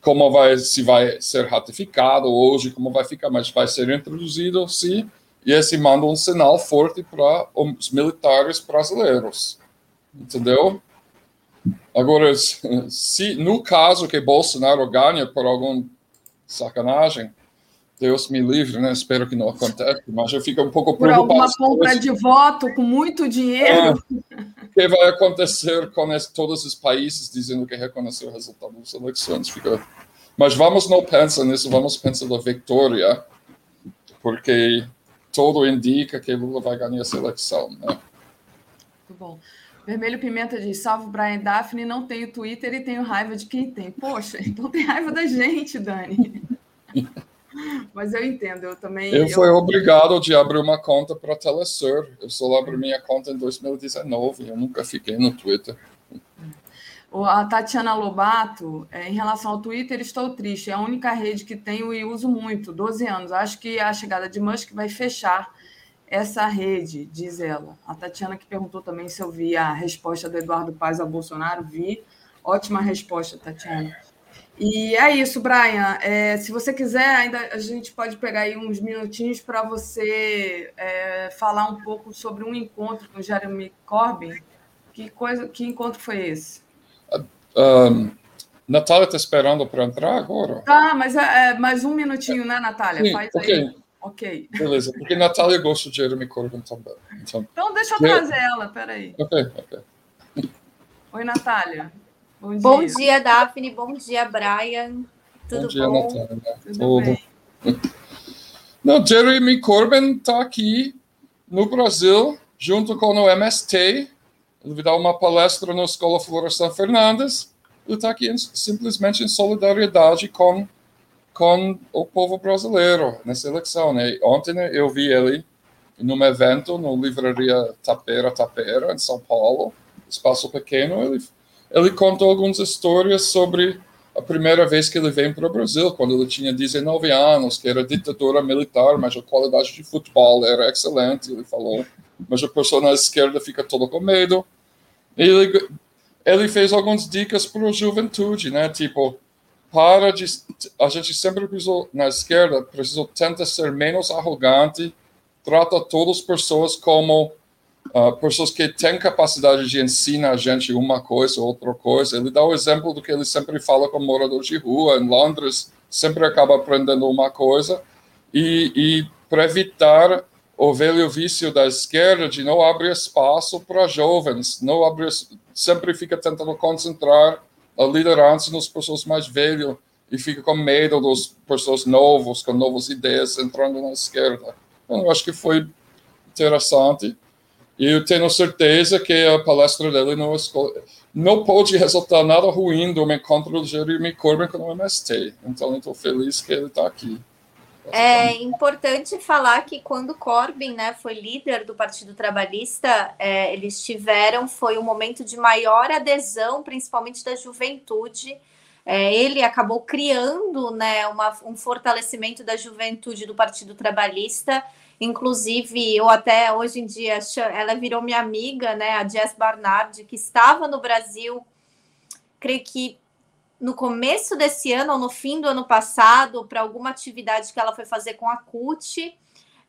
como vai se vai ser ratificado hoje, como vai ficar, mas vai ser introduzido, sim, e esse manda um sinal forte para os militares brasileiros, entendeu? Agora, se no caso que Bolsonaro ganhe por algum sacanagem, Deus me livre, né? Espero que não aconteça, mas eu fico um pouco Por alguma compra de voto com muito dinheiro. É, o que vai acontecer com esse, todos os países dizendo que reconheceram o resultado das eleições? Fica... Mas vamos não pensar nisso, vamos pensar na vitória, porque tudo indica que Lula vai ganhar essa eleição, né? Muito bom. Vermelho Pimenta diz: salve Brian Daphne, não tenho Twitter e tenho raiva de quem tem. Poxa, então tem raiva da gente, Dani. Mas eu entendo, eu também. Eu, eu... fui obrigado de abrir uma conta para Telesur. Eu só abri minha conta em 2019. Eu nunca fiquei no Twitter. A Tatiana Lobato, é, em relação ao Twitter, estou triste. É a única rede que tenho e uso muito, 12 anos. Acho que a chegada de Musk vai fechar essa rede, diz ela. A Tatiana que perguntou também se eu vi a resposta do Eduardo Paz ao Bolsonaro. Vi. Ótima resposta, Tatiana. E é isso, Brian. É, se você quiser, ainda a gente pode pegar aí uns minutinhos para você é, falar um pouco sobre um encontro com Jeremy Corbyn. Que coisa, que encontro foi esse? Um, Natália está esperando para entrar agora? Tá, mas é, é, mais um minutinho, né, Natália? Sim, Faz okay. aí. Ok. Beleza, porque Natália gosta de Jeremy Corbyn também. Então, então deixa eu trazer ela, peraí. Ok, ok. Oi, Natália. Bom dia. Bom dia, Daphne. Bom dia, Brian. Tudo bom? Dia, bom? Natália. Tudo, Tudo bem. Não, Jeremy Corbyn está aqui no Brasil, junto com o MST, ele vai dar uma palestra na Escola Florestan Fernandes. Ele está aqui em, simplesmente em solidariedade com, com o povo brasileiro nessa eleição. Né? Ontem né, eu vi ele num evento no Livraria Tapera Tapera, em São Paulo, espaço pequeno. Ele, ele contou algumas histórias sobre a primeira vez que ele veio para o Brasil, quando ele tinha 19 anos, que era ditadura militar, mas a qualidade de futebol era excelente, ele falou. Mas a pessoa na esquerda fica todo com medo. Ele, ele fez algumas dicas para a juventude, né? Tipo, para de. A gente sempre precisou, na esquerda, precisou tentar ser menos arrogante, trata todas as pessoas como uh, pessoas que têm capacidade de ensinar a gente uma coisa ou outra coisa. Ele dá o exemplo do que ele sempre fala com moradores de rua em Londres, sempre acaba aprendendo uma coisa. E, e para evitar o velho vício da esquerda de não abrir espaço para jovens, não abrir, sempre fica tentando concentrar a liderança nas pessoas mais velhas e fica com medo das pessoas novas, com novas ideias entrando na esquerda. Então, eu acho que foi interessante e eu tenho certeza que a palestra dele não, não pode resultar nada ruim do encontro do Jeremy Corbyn com o MST. Então, estou feliz que ele está aqui. É importante falar que quando Corbyn né, foi líder do Partido Trabalhista, é, eles tiveram, foi um momento de maior adesão, principalmente da juventude. É, ele acabou criando né, uma, um fortalecimento da juventude do Partido Trabalhista. Inclusive, eu até hoje em dia, ela virou minha amiga, né, a Jess Barnard, que estava no Brasil, creio que no começo desse ano ou no fim do ano passado para alguma atividade que ela foi fazer com a CUT.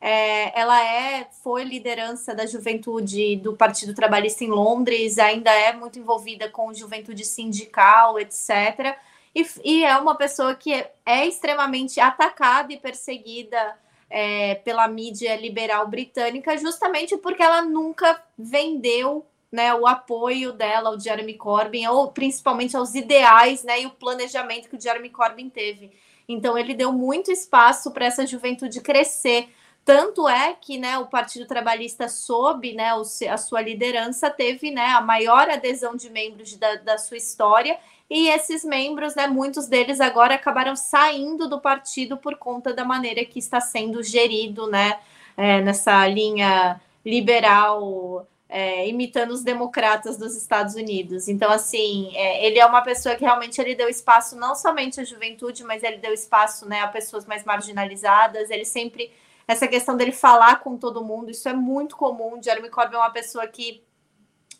É, ela é, foi liderança da juventude do Partido Trabalhista em Londres, ainda é muito envolvida com juventude sindical, etc. E, e é uma pessoa que é, é extremamente atacada e perseguida é, pela mídia liberal britânica, justamente porque ela nunca vendeu né, o apoio dela ao Jeremy Corbyn, ou principalmente aos ideais né, e o planejamento que o Jeremy Corbyn teve. Então, ele deu muito espaço para essa juventude crescer. Tanto é que né, o Partido Trabalhista, sob né, a sua liderança, teve né, a maior adesão de membros da, da sua história. E esses membros, né, muitos deles agora acabaram saindo do partido por conta da maneira que está sendo gerido né, é, nessa linha liberal é, imitando os democratas dos Estados Unidos. Então, assim, é, ele é uma pessoa que realmente ele deu espaço não somente à juventude, mas ele deu espaço né, a pessoas mais marginalizadas. Ele sempre essa questão dele falar com todo mundo, isso é muito comum. Jeremy Corbyn é uma pessoa que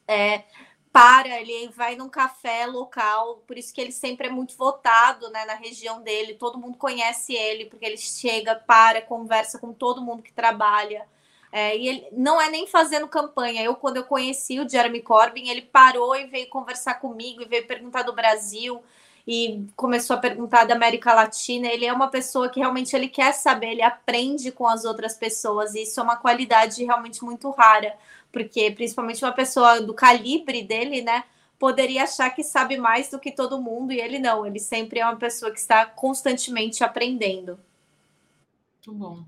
é, para, ele vai num café local, por isso que ele sempre é muito votado né, na região dele. Todo mundo conhece ele, porque ele chega, para, conversa com todo mundo que trabalha. É, e ele não é nem fazendo campanha. Eu, quando eu conheci o Jeremy Corbyn, ele parou e veio conversar comigo e veio perguntar do Brasil e começou a perguntar da América Latina. Ele é uma pessoa que realmente ele quer saber, ele aprende com as outras pessoas. E isso é uma qualidade realmente muito rara, porque principalmente uma pessoa do calibre dele, né? Poderia achar que sabe mais do que todo mundo, e ele não, ele sempre é uma pessoa que está constantemente aprendendo. Muito bom.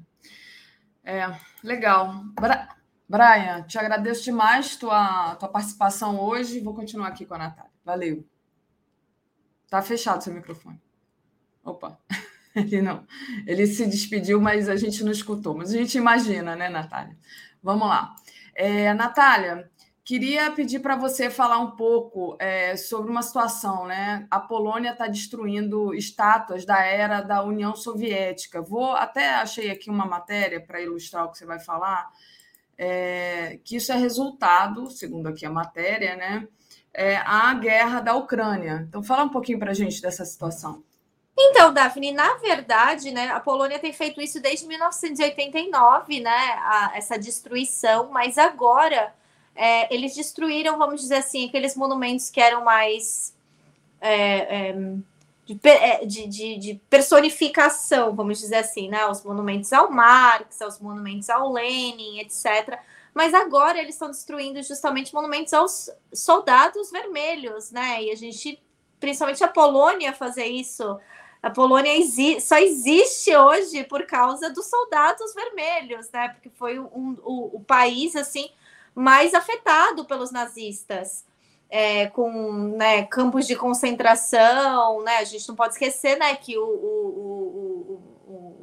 É, legal. Bra Brian, te agradeço demais tua, tua participação hoje. Vou continuar aqui com a Natália. Valeu. Tá fechado seu microfone. Opa. Ele não. Ele se despediu, mas a gente não escutou. Mas a gente imagina, né, Natália? Vamos lá. É, Natália, queria pedir para você falar um pouco é, sobre uma situação, né? A Polônia está destruindo estátuas da era da União Soviética. Vou até achei aqui uma matéria para ilustrar o que você vai falar. É, que isso é resultado, segundo aqui a matéria, né? É, a guerra da Ucrânia. Então, fala um pouquinho para a gente dessa situação. Então, Daphne, na verdade, né, a Polônia tem feito isso desde 1989, né, a, essa destruição, mas agora é, eles destruíram, vamos dizer assim, aqueles monumentos que eram mais é, é, de, é, de, de, personificação, vamos dizer assim, né, os monumentos ao Marx, os monumentos ao Lenin, etc. Mas agora eles estão destruindo justamente monumentos aos soldados vermelhos, né, e a gente, principalmente a Polônia, fazer isso a Polônia exi só existe hoje por causa dos soldados vermelhos, né? Porque foi um, o, o país assim mais afetado pelos nazistas. É, com né, campos de concentração, né? A gente não pode esquecer, né, que o, o,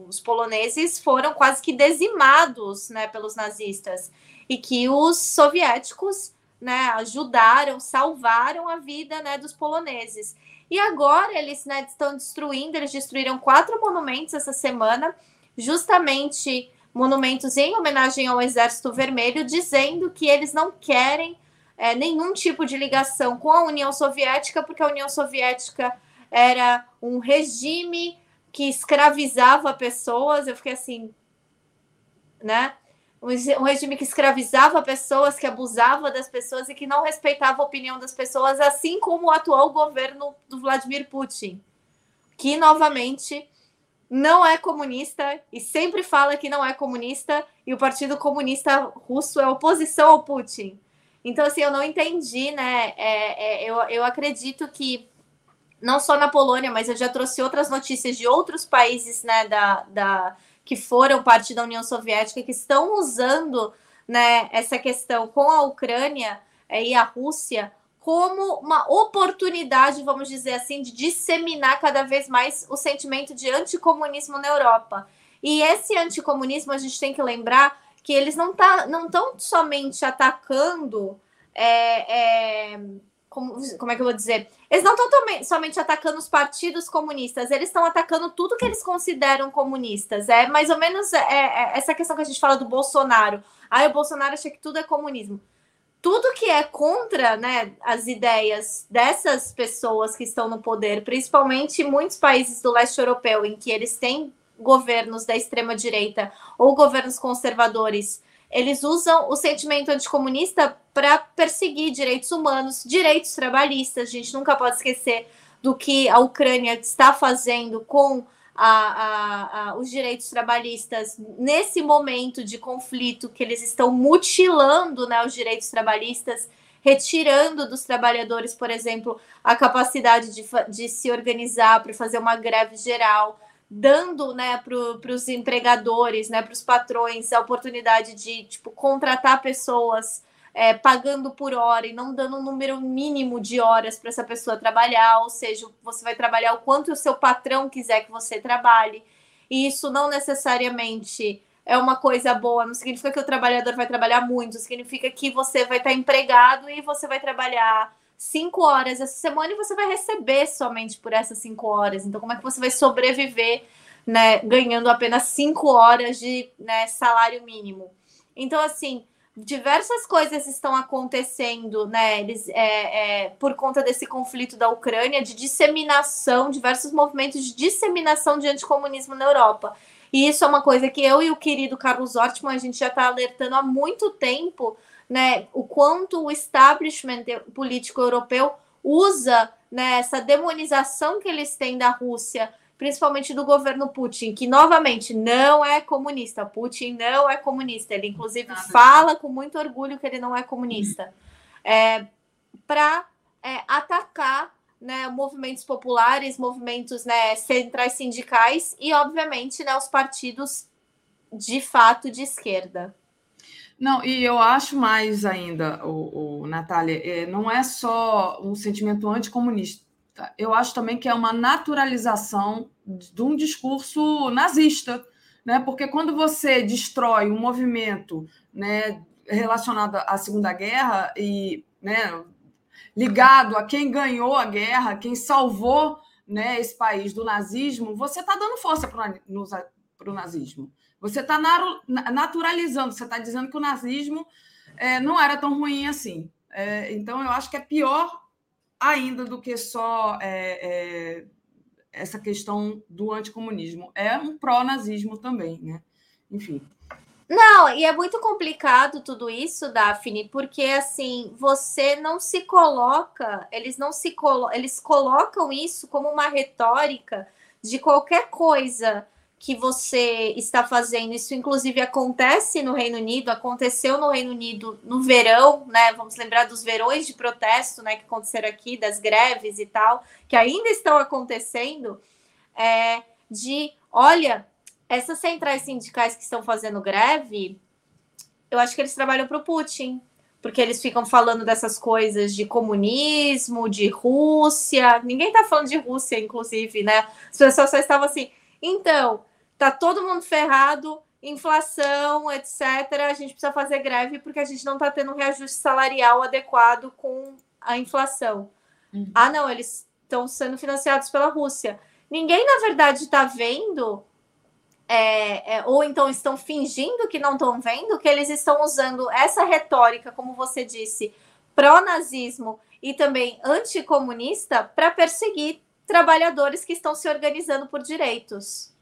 os poloneses foram quase que dizimados, né, pelos nazistas e que os soviéticos, né, ajudaram, salvaram a vida, né, dos poloneses. E agora eles né, estão destruindo, eles destruíram quatro monumentos essa semana, justamente monumentos em homenagem ao Exército Vermelho, dizendo que eles não querem é, nenhum tipo de ligação com a União Soviética, porque a União Soviética era um regime que escravizava pessoas. Eu fiquei assim, né? Um regime que escravizava pessoas, que abusava das pessoas e que não respeitava a opinião das pessoas, assim como o atual governo do Vladimir Putin, que novamente não é comunista e sempre fala que não é comunista, e o Partido Comunista Russo é oposição ao Putin. Então, assim, eu não entendi, né? É, é, eu, eu acredito que não só na Polônia, mas eu já trouxe outras notícias de outros países, né, da, da que foram parte da União Soviética, que estão usando né, essa questão com a Ucrânia é, e a Rússia como uma oportunidade, vamos dizer assim, de disseminar cada vez mais o sentimento de anticomunismo na Europa. E esse anticomunismo, a gente tem que lembrar que eles não tá, não estão somente atacando é, é, como, como é que eu vou dizer? Eles não estão somente atacando os partidos comunistas, eles estão atacando tudo que eles consideram comunistas. É mais ou menos é, é, essa questão que a gente fala do Bolsonaro. Ah, o Bolsonaro acha que tudo é comunismo. Tudo que é contra né, as ideias dessas pessoas que estão no poder, principalmente muitos países do leste europeu, em que eles têm governos da extrema-direita ou governos conservadores eles usam o sentimento anticomunista para perseguir direitos humanos, direitos trabalhistas. A gente nunca pode esquecer do que a Ucrânia está fazendo com a, a, a, os direitos trabalhistas nesse momento de conflito que eles estão mutilando né, os direitos trabalhistas, retirando dos trabalhadores, por exemplo, a capacidade de, de se organizar para fazer uma greve geral dando né, para os empregadores, né, para os patrões, a oportunidade de tipo, contratar pessoas é, pagando por hora e não dando um número mínimo de horas para essa pessoa trabalhar, ou seja, você vai trabalhar o quanto o seu patrão quiser que você trabalhe. E isso não necessariamente é uma coisa boa, não significa que o trabalhador vai trabalhar muito, significa que você vai estar empregado e você vai trabalhar cinco horas essa semana e você vai receber somente por essas cinco horas. Então, como é que você vai sobreviver, né, ganhando apenas cinco horas de né, salário mínimo? Então, assim, diversas coisas estão acontecendo, né? Eles, é, é, por conta desse conflito da Ucrânia, de disseminação, diversos movimentos de disseminação de anticomunismo na Europa. E isso é uma coisa que eu e o querido Carlos Ortman, a gente já está alertando há muito tempo, né, o quanto o establishment político europeu usa né, essa demonização que eles têm da Rússia, principalmente do governo Putin, que novamente não é comunista. Putin não é comunista. Ele, inclusive, Nada. fala com muito orgulho que ele não é comunista. É, Para é, atacar né, movimentos populares, movimentos né, centrais sindicais e, obviamente, né, os partidos de fato de esquerda. Não, e eu acho mais ainda, o, o Natália, é, não é só um sentimento anticomunista, eu acho também que é uma naturalização de um discurso nazista, né? Porque quando você destrói um movimento, né, relacionado à Segunda Guerra e, né, ligado a quem ganhou a guerra, quem salvou, né, esse país do nazismo, você está dando força para o nazismo. Você está naturalizando, você está dizendo que o nazismo é, não era tão ruim assim. É, então, eu acho que é pior ainda do que só é, é essa questão do anticomunismo. É um pró-nazismo também, né? Enfim. Não, e é muito complicado tudo isso, Daphne, porque assim, você não se coloca, eles não se colo eles colocam isso como uma retórica de qualquer coisa que você está fazendo. Isso, inclusive, acontece no Reino Unido, aconteceu no Reino Unido no verão, né? Vamos lembrar dos verões de protesto, né? Que aconteceram aqui, das greves e tal, que ainda estão acontecendo. É, de olha, essas centrais sindicais que estão fazendo greve, eu acho que eles trabalham para o Putin. Porque eles ficam falando dessas coisas de comunismo, de Rússia. Ninguém está falando de Rússia, inclusive, né? As pessoas só estavam assim. Então, tá todo mundo ferrado, inflação, etc. A gente precisa fazer greve porque a gente não está tendo um reajuste salarial adequado com a inflação. Uhum. Ah, não, eles estão sendo financiados pela Rússia. Ninguém, na verdade, está vendo, é, é, ou então estão fingindo que não estão vendo, que eles estão usando essa retórica, como você disse, pró-nazismo e também anticomunista para perseguir trabalhadores que estão se organizando por direitos.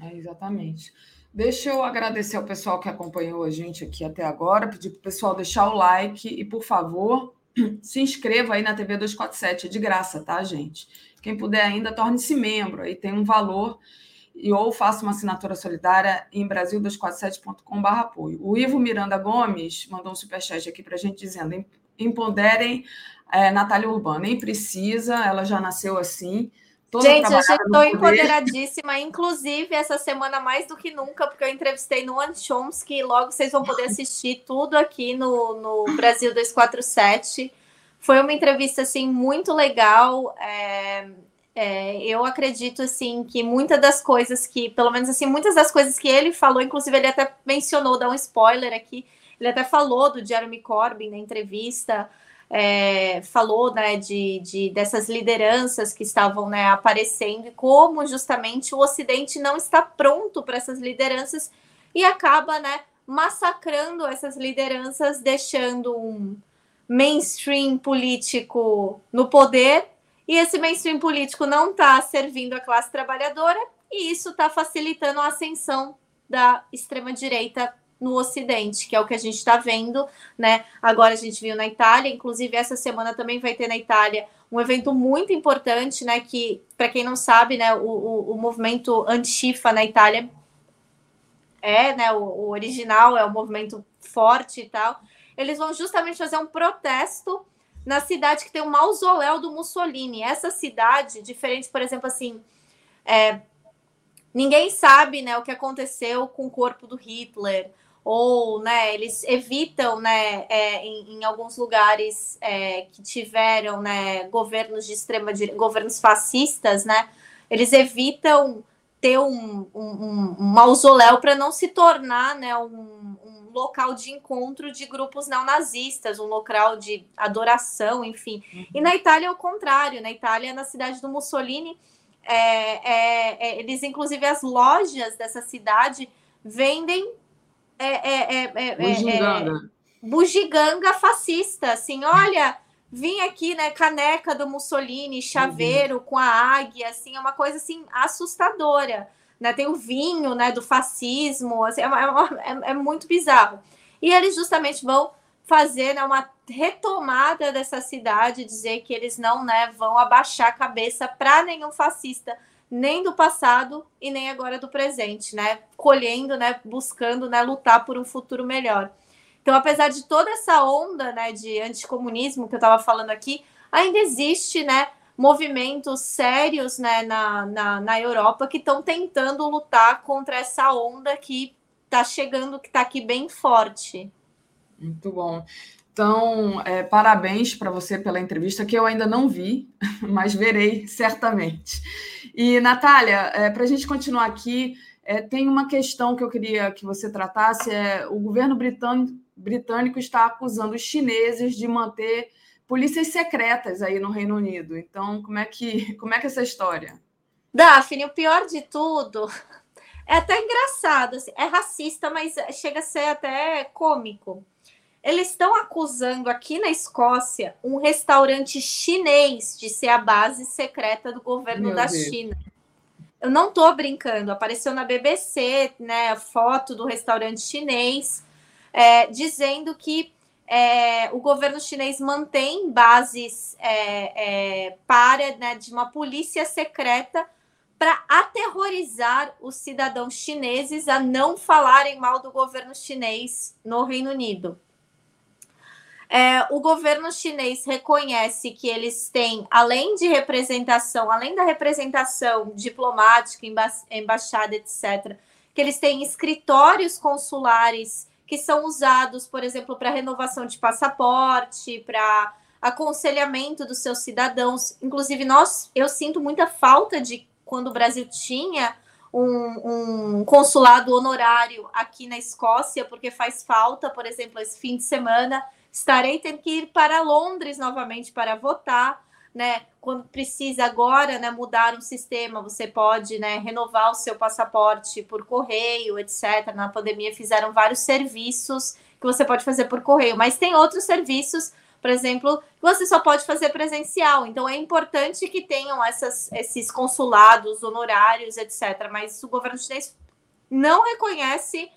É, exatamente. Deixa eu agradecer ao pessoal que acompanhou a gente aqui até agora, pedir para o pessoal deixar o like e, por favor, se inscreva aí na TV 247, é de graça, tá, gente? Quem puder ainda, torne-se membro, aí tem um valor, e ou faça uma assinatura solidária em brasil247.com.br apoio. O Ivo Miranda Gomes mandou um superchat aqui para a gente dizendo: empoderem é, Natália Urbana, nem precisa, ela já nasceu assim. Gente, eu estou empoderadíssima, inclusive essa semana mais do que nunca, porque eu entrevistei no One Chomsky, logo vocês vão poder assistir tudo aqui no, no Brasil 247. Foi uma entrevista assim muito legal. É, é, eu acredito assim que muitas das coisas que, pelo menos assim, muitas das coisas que ele falou, inclusive ele até mencionou, dá um spoiler aqui, ele até falou do Jeremy Corbyn na entrevista é, falou né, de, de, dessas lideranças que estavam né, aparecendo e como justamente o Ocidente não está pronto para essas lideranças e acaba né, massacrando essas lideranças, deixando um mainstream político no poder. E esse mainstream político não está servindo a classe trabalhadora e isso está facilitando a ascensão da extrema-direita no Ocidente, que é o que a gente está vendo, né? Agora a gente viu na Itália, inclusive essa semana também vai ter na Itália um evento muito importante, né? Que, para quem não sabe, né, o, o, o movimento Antifa na Itália é, né? O, o original é um movimento forte e tal. Eles vão justamente fazer um protesto na cidade que tem o mausoléu do Mussolini. Essa cidade, diferente, por exemplo, assim, é, ninguém sabe né, o que aconteceu com o corpo do Hitler, ou né, eles evitam né, é, em, em, alguns lugares é, que tiveram né, governos de extrema governos fascistas, né, eles evitam ter um, um, um mausoléu para não se tornar né, um, um, local de encontro de grupos neonazistas, um local de adoração, enfim. Uhum. E na Itália é o contrário, na Itália, na cidade do Mussolini, é, é, é eles, inclusive, as lojas dessa cidade vendem é, é, é, é, bugiganga. bugiganga fascista, assim, olha, vim aqui, né, caneca do Mussolini, chaveiro uhum. com a águia, assim, é uma coisa, assim, assustadora, né, tem o vinho, né, do fascismo, assim, é, é, é muito bizarro. E eles justamente vão fazer né, uma retomada dessa cidade, dizer que eles não né, vão abaixar a cabeça para nenhum fascista nem do passado e nem agora do presente, né? Colhendo, né? Buscando, né? Lutar por um futuro melhor. Então, apesar de toda essa onda, né? De anticomunismo que eu estava falando aqui, ainda existe, né? Movimentos sérios, né? Na, na, na Europa que estão tentando lutar contra essa onda que está chegando, que está aqui bem forte. Muito bom. Então, é, parabéns para você pela entrevista, que eu ainda não vi, mas verei certamente. E, Natália, é, para a gente continuar aqui, é, tem uma questão que eu queria que você tratasse: é, o governo britânico, britânico está acusando os chineses de manter polícias secretas aí no Reino Unido. Então, como é que, como é, que é essa história? Daphne, o pior de tudo é até engraçado, assim, é racista, mas chega a ser até cômico. Eles estão acusando aqui na Escócia um restaurante chinês de ser a base secreta do governo Meu da Deus. China. Eu não estou brincando, apareceu na BBC, né, a foto do restaurante chinês, é, dizendo que é, o governo chinês mantém bases é, é para né, de uma polícia secreta para aterrorizar os cidadãos chineses a não falarem mal do governo chinês no Reino Unido. É, o governo chinês reconhece que eles têm, além de representação, além da representação diplomática, emba embaixada, etc., que eles têm escritórios consulares que são usados, por exemplo, para renovação de passaporte, para aconselhamento dos seus cidadãos. Inclusive, nós, eu sinto muita falta de quando o Brasil tinha um, um, consulado honorário aqui na Escócia, porque faz falta, por exemplo, esse fim de semana estarei tendo que ir para Londres novamente para votar, né? Quando precisa agora, né, mudar um sistema, você pode, né, renovar o seu passaporte por correio, etc. Na pandemia fizeram vários serviços que você pode fazer por correio, mas tem outros serviços por exemplo, você só pode fazer presencial. Então é importante que tenham essas, esses consulados honorários, etc. Mas o governo chinês não reconhece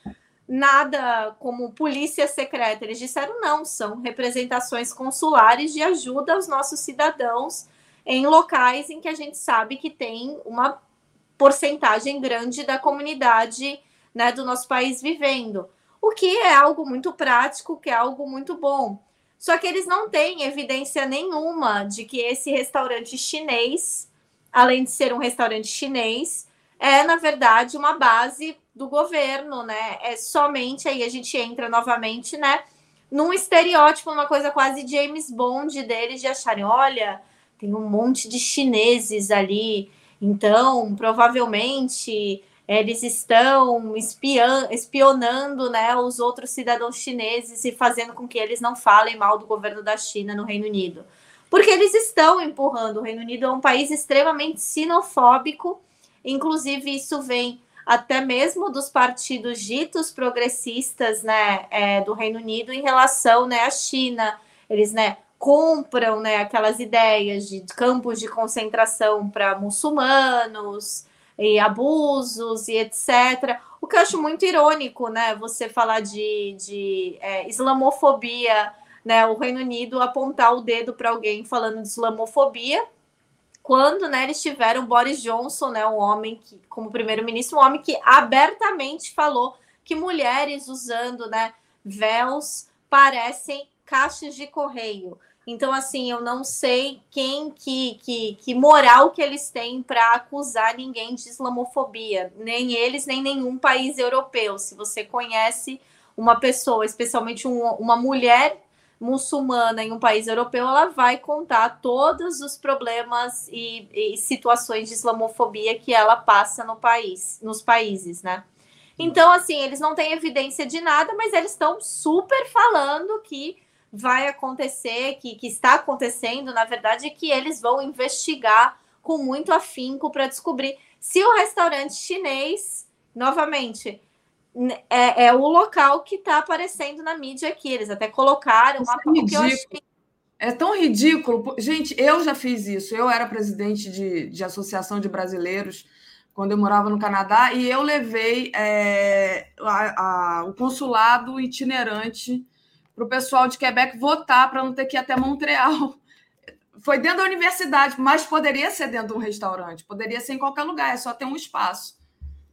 nada como polícia secreta. Eles disseram não, são representações consulares de ajuda aos nossos cidadãos em locais em que a gente sabe que tem uma porcentagem grande da comunidade né, do nosso país vivendo. O que é algo muito prático, que é algo muito bom. Só que eles não têm evidência nenhuma de que esse restaurante chinês, além de ser um restaurante chinês, é, na verdade, uma base do governo, né? É somente aí a gente entra novamente, né? Num estereótipo, uma coisa quase James Bond deles de acharem, olha, tem um monte de chineses ali, então provavelmente eles estão espionando né, os outros cidadãos chineses e fazendo com que eles não falem mal do governo da China no Reino Unido. Porque eles estão empurrando. O Reino Unido é um país extremamente sinofóbico, inclusive isso vem até mesmo dos partidos ditos progressistas né, é, do Reino Unido em relação né, à China. Eles né, compram né, aquelas ideias de campos de concentração para muçulmanos, e abusos e etc. O que eu acho muito irônico, né? Você falar de, de é, islamofobia, né? O Reino Unido apontar o dedo para alguém falando de islamofobia, quando né, eles tiveram Boris Johnson, né, um homem que, como primeiro-ministro, um homem que abertamente falou que mulheres usando né, véus parecem caixas de correio. Então, assim, eu não sei quem que, que, que moral que eles têm para acusar ninguém de islamofobia, nem eles, nem nenhum país europeu. Se você conhece uma pessoa, especialmente um, uma mulher muçulmana em um país europeu, ela vai contar todos os problemas e, e situações de islamofobia que ela passa no país, nos países, né? Então, assim, eles não têm evidência de nada, mas eles estão super falando que vai acontecer, que, que está acontecendo, na verdade, que eles vão investigar com muito afinco para descobrir se o restaurante chinês, novamente, é, é o local que está aparecendo na mídia aqui. Eles até colocaram uma é que eu achei. É tão ridículo. Gente, eu já fiz isso. Eu era presidente de, de associação de brasileiros quando eu morava no Canadá e eu levei é, a, a, o consulado itinerante para o pessoal de Quebec votar para não ter que ir até Montreal. Foi dentro da universidade, mas poderia ser dentro de um restaurante, poderia ser em qualquer lugar, é só ter um espaço.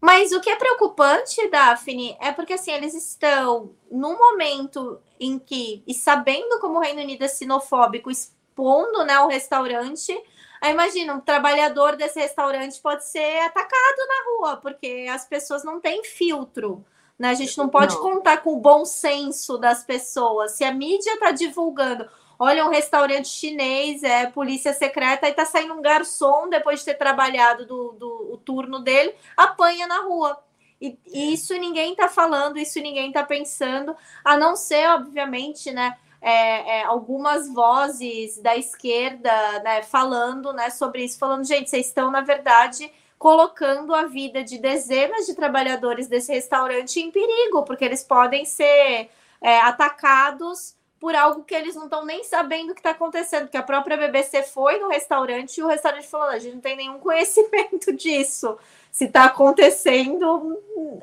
Mas o que é preocupante, Daphne, é porque assim, eles estão num momento em que, e sabendo como o Reino Unido é sinofóbico, expondo né, o restaurante. Aí imagina, um trabalhador desse restaurante pode ser atacado na rua, porque as pessoas não têm filtro Né? A gente não pode não. contar com o bom senso das pessoas. Se a mídia está divulgando, olha, um restaurante chinês, é polícia secreta, e está saindo um garçom depois de ter trabalhado do, do o turno dele, apanha na rua. E, e isso ninguém está falando, isso ninguém está pensando, a não ser, obviamente, né? É, é, algumas vozes da esquerda né, falando né, sobre isso, falando, gente, vocês estão, na verdade, colocando a vida de dezenas de trabalhadores desse restaurante em perigo, porque eles podem ser é, atacados por algo que eles não estão nem sabendo o que está acontecendo, que a própria BBC foi no restaurante e o restaurante falou: a gente não tem nenhum conhecimento disso. Se está acontecendo,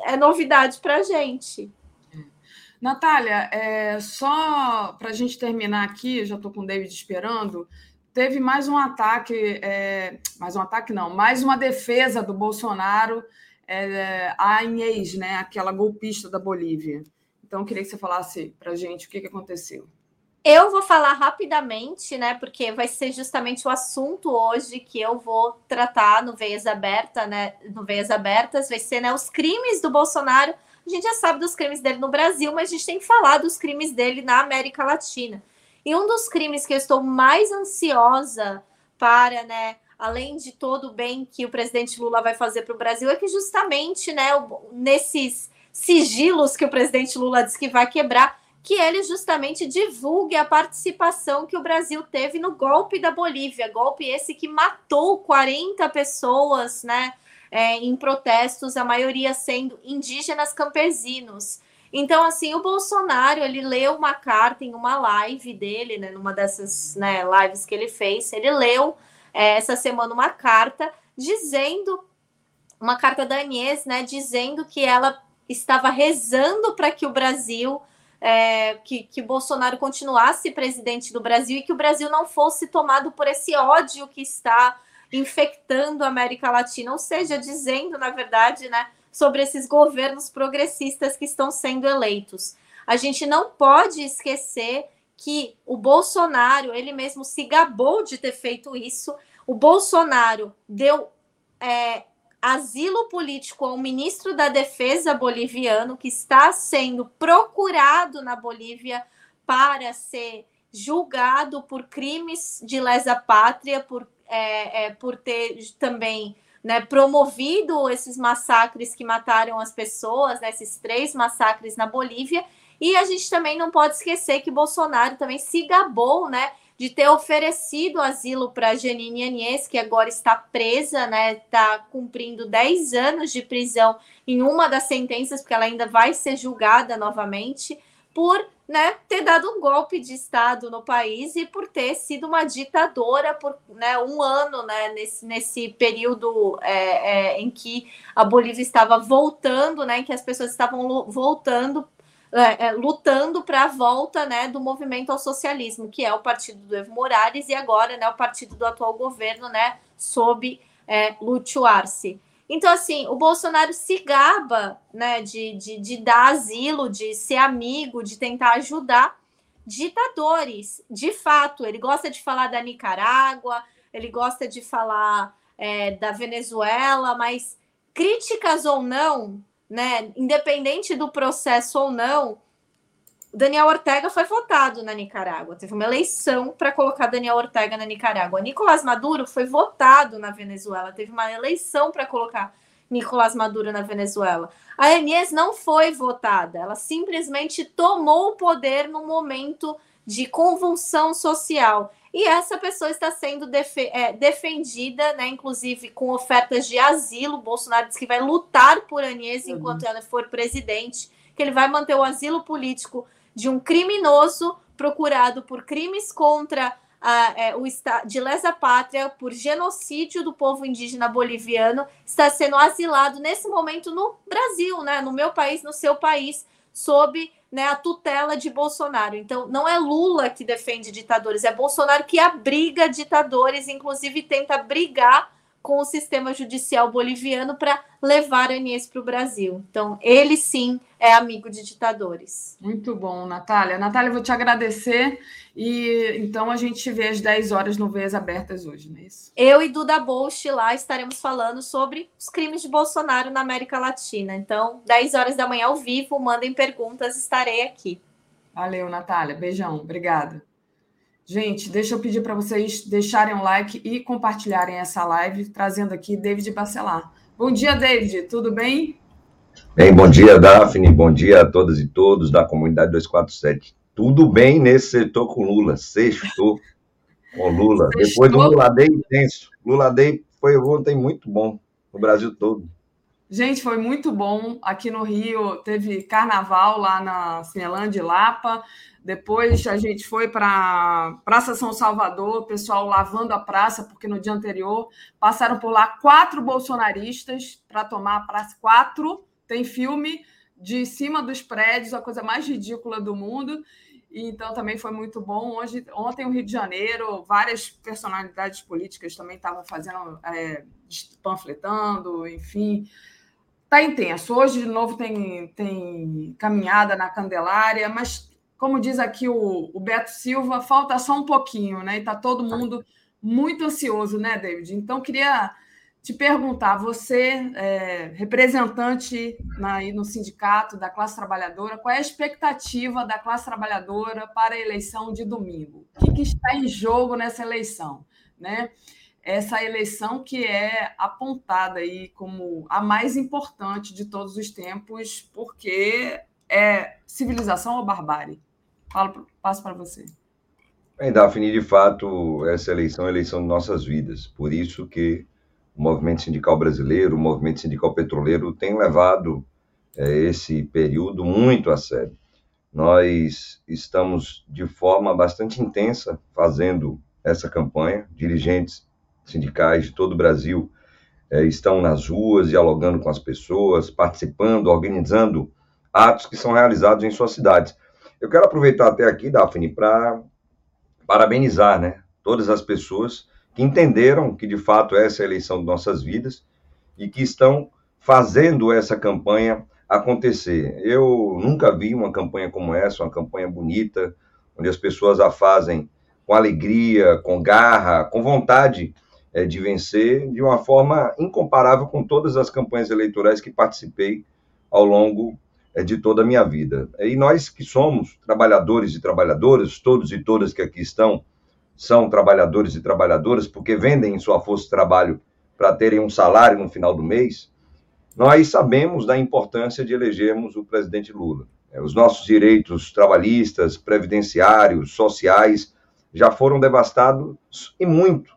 é novidade para a gente. Natália, é, só para a gente terminar aqui, já estou com o David esperando teve mais um ataque, é, mais um ataque não, mais uma defesa do Bolsonaro é, à Inês, né, aquela golpista da Bolívia. Então, eu queria que você falasse para a gente o que, que aconteceu. Eu vou falar rapidamente, né? Porque vai ser justamente o assunto hoje que eu vou tratar no Veias Aberta, né? No Veias Abertas, vai ser né, os crimes do Bolsonaro. A gente já sabe dos crimes dele no Brasil, mas a gente tem que falar dos crimes dele na América Latina. E um dos crimes que eu estou mais ansiosa para, né, além de todo o bem que o presidente Lula vai fazer para o Brasil, é que justamente, né, nesses sigilos que o presidente Lula diz que vai quebrar, que ele justamente divulgue a participação que o Brasil teve no golpe da Bolívia, golpe esse que matou 40 pessoas, né, é, em protestos, a maioria sendo indígenas campesinos. Então, assim, o Bolsonaro, ele leu uma carta em uma live dele, né, numa dessas né, lives que ele fez, ele leu é, essa semana uma carta dizendo, uma carta da Anies, né, dizendo que ela estava rezando para que o Brasil, é, que, que Bolsonaro continuasse presidente do Brasil e que o Brasil não fosse tomado por esse ódio que está infectando a América Latina, ou seja, dizendo, na verdade, né, sobre esses governos progressistas que estão sendo eleitos. A gente não pode esquecer que o Bolsonaro, ele mesmo se gabou de ter feito isso. O Bolsonaro deu é, asilo político ao ministro da Defesa boliviano, que está sendo procurado na Bolívia para ser julgado por crimes de lesa pátria, por, é, é, por ter também né, promovido esses massacres que mataram as pessoas, né, esses três massacres na Bolívia. E a gente também não pode esquecer que Bolsonaro também se gabou, né, de ter oferecido asilo para Janine Anies, que agora está presa, né, está cumprindo 10 anos de prisão em uma das sentenças, porque ela ainda vai ser julgada novamente por né, ter dado um golpe de Estado no país e por ter sido uma ditadora por né, um ano né, nesse, nesse período é, é, em que a Bolívia estava voltando, né, em que as pessoas estavam voltando, é, é, lutando para a volta né, do movimento ao socialismo, que é o partido do Evo Morales e agora né, o partido do atual governo, né, sob é, Lúcio Arce. Então, assim, o Bolsonaro se gaba né, de, de, de dar asilo, de ser amigo, de tentar ajudar ditadores. De fato, ele gosta de falar da Nicarágua, ele gosta de falar é, da Venezuela, mas críticas ou não, né, independente do processo ou não, Daniel Ortega foi votado na Nicarágua. Teve uma eleição para colocar Daniel Ortega na Nicarágua. Nicolás Maduro foi votado na Venezuela. Teve uma eleição para colocar Nicolás Maduro na Venezuela. A Anies não foi votada. Ela simplesmente tomou o poder no momento de convulsão social. E essa pessoa está sendo def é, defendida, né, inclusive com ofertas de asilo. Bolsonaro diz que vai lutar por Anies uhum. enquanto ela for presidente, que ele vai manter o asilo político de um criminoso procurado por crimes contra a, é, o estado de lesa pátria, por genocídio do povo indígena boliviano, está sendo asilado nesse momento no Brasil, né? no meu país, no seu país, sob né, a tutela de Bolsonaro. Então, não é Lula que defende ditadores, é Bolsonaro que abriga ditadores, inclusive tenta brigar com o sistema judicial boliviano para levar a Anies para o Brasil. Então, ele sim é amigo de ditadores. Muito bom, Natália. Natália, vou te agradecer. E então a gente vê às 10 horas no Veias Abertas hoje, não é isso? Eu e Duda Bolst lá estaremos falando sobre os crimes de Bolsonaro na América Latina. Então, 10 horas da manhã ao vivo, mandem perguntas, estarei aqui. Valeu, Natália. Beijão. Obrigada. Gente, deixa eu pedir para vocês deixarem um like e compartilharem essa live, trazendo aqui David Bacelar. Bom dia, David. Tudo bem? Bem, bom dia, Daphne. Bom dia a todas e todos da comunidade 247. Tudo bem nesse setor com Lula. Sextou com Lula. Sextou. Depois do Lula Day intenso. Lula Day foi ontem muito bom no Brasil todo. Gente, foi muito bom. Aqui no Rio teve carnaval lá na Cinelândia Lapa. Depois a gente foi para Praça São Salvador, o pessoal lavando a praça, porque no dia anterior passaram por lá quatro bolsonaristas para tomar a praça. Quatro. Tem filme de cima dos prédios, a coisa mais ridícula do mundo. Então também foi muito bom. Hoje, ontem, o Rio de Janeiro, várias personalidades políticas também estavam fazendo, é, panfletando, enfim. Está intenso. Hoje, de novo, tem, tem caminhada na Candelária, mas como diz aqui o, o Beto Silva, falta só um pouquinho, né? E está todo mundo muito ansioso, né, David? Então, queria te perguntar, você, é, representante na, no sindicato da classe trabalhadora, qual é a expectativa da classe trabalhadora para a eleição de domingo? O que, que está em jogo nessa eleição? Né? Essa eleição que é apontada aí como a mais importante de todos os tempos, porque é civilização ou barbárie? Falo, passo para você. Bem, Daphne, de fato, essa eleição é a eleição de nossas vidas. Por isso que o movimento sindical brasileiro, o movimento sindical petroleiro tem levado é, esse período muito a sério. Nós estamos de forma bastante intensa fazendo essa campanha. Dirigentes sindicais de todo o Brasil é, estão nas ruas, dialogando com as pessoas, participando, organizando atos que são realizados em suas cidades. Eu quero aproveitar até aqui, Daphne, para parabenizar né, todas as pessoas que entenderam que de fato essa é a eleição de nossas vidas e que estão fazendo essa campanha acontecer. Eu nunca vi uma campanha como essa, uma campanha bonita, onde as pessoas a fazem com alegria, com garra, com vontade é, de vencer, de uma forma incomparável com todas as campanhas eleitorais que participei ao longo é, de toda a minha vida. E nós que somos trabalhadores e trabalhadoras, todos e todas que aqui estão, são trabalhadores e trabalhadoras, porque vendem sua força de trabalho para terem um salário no final do mês, nós sabemos da importância de elegermos o presidente Lula. É, os nossos direitos trabalhistas, previdenciários, sociais, já foram devastados e muito.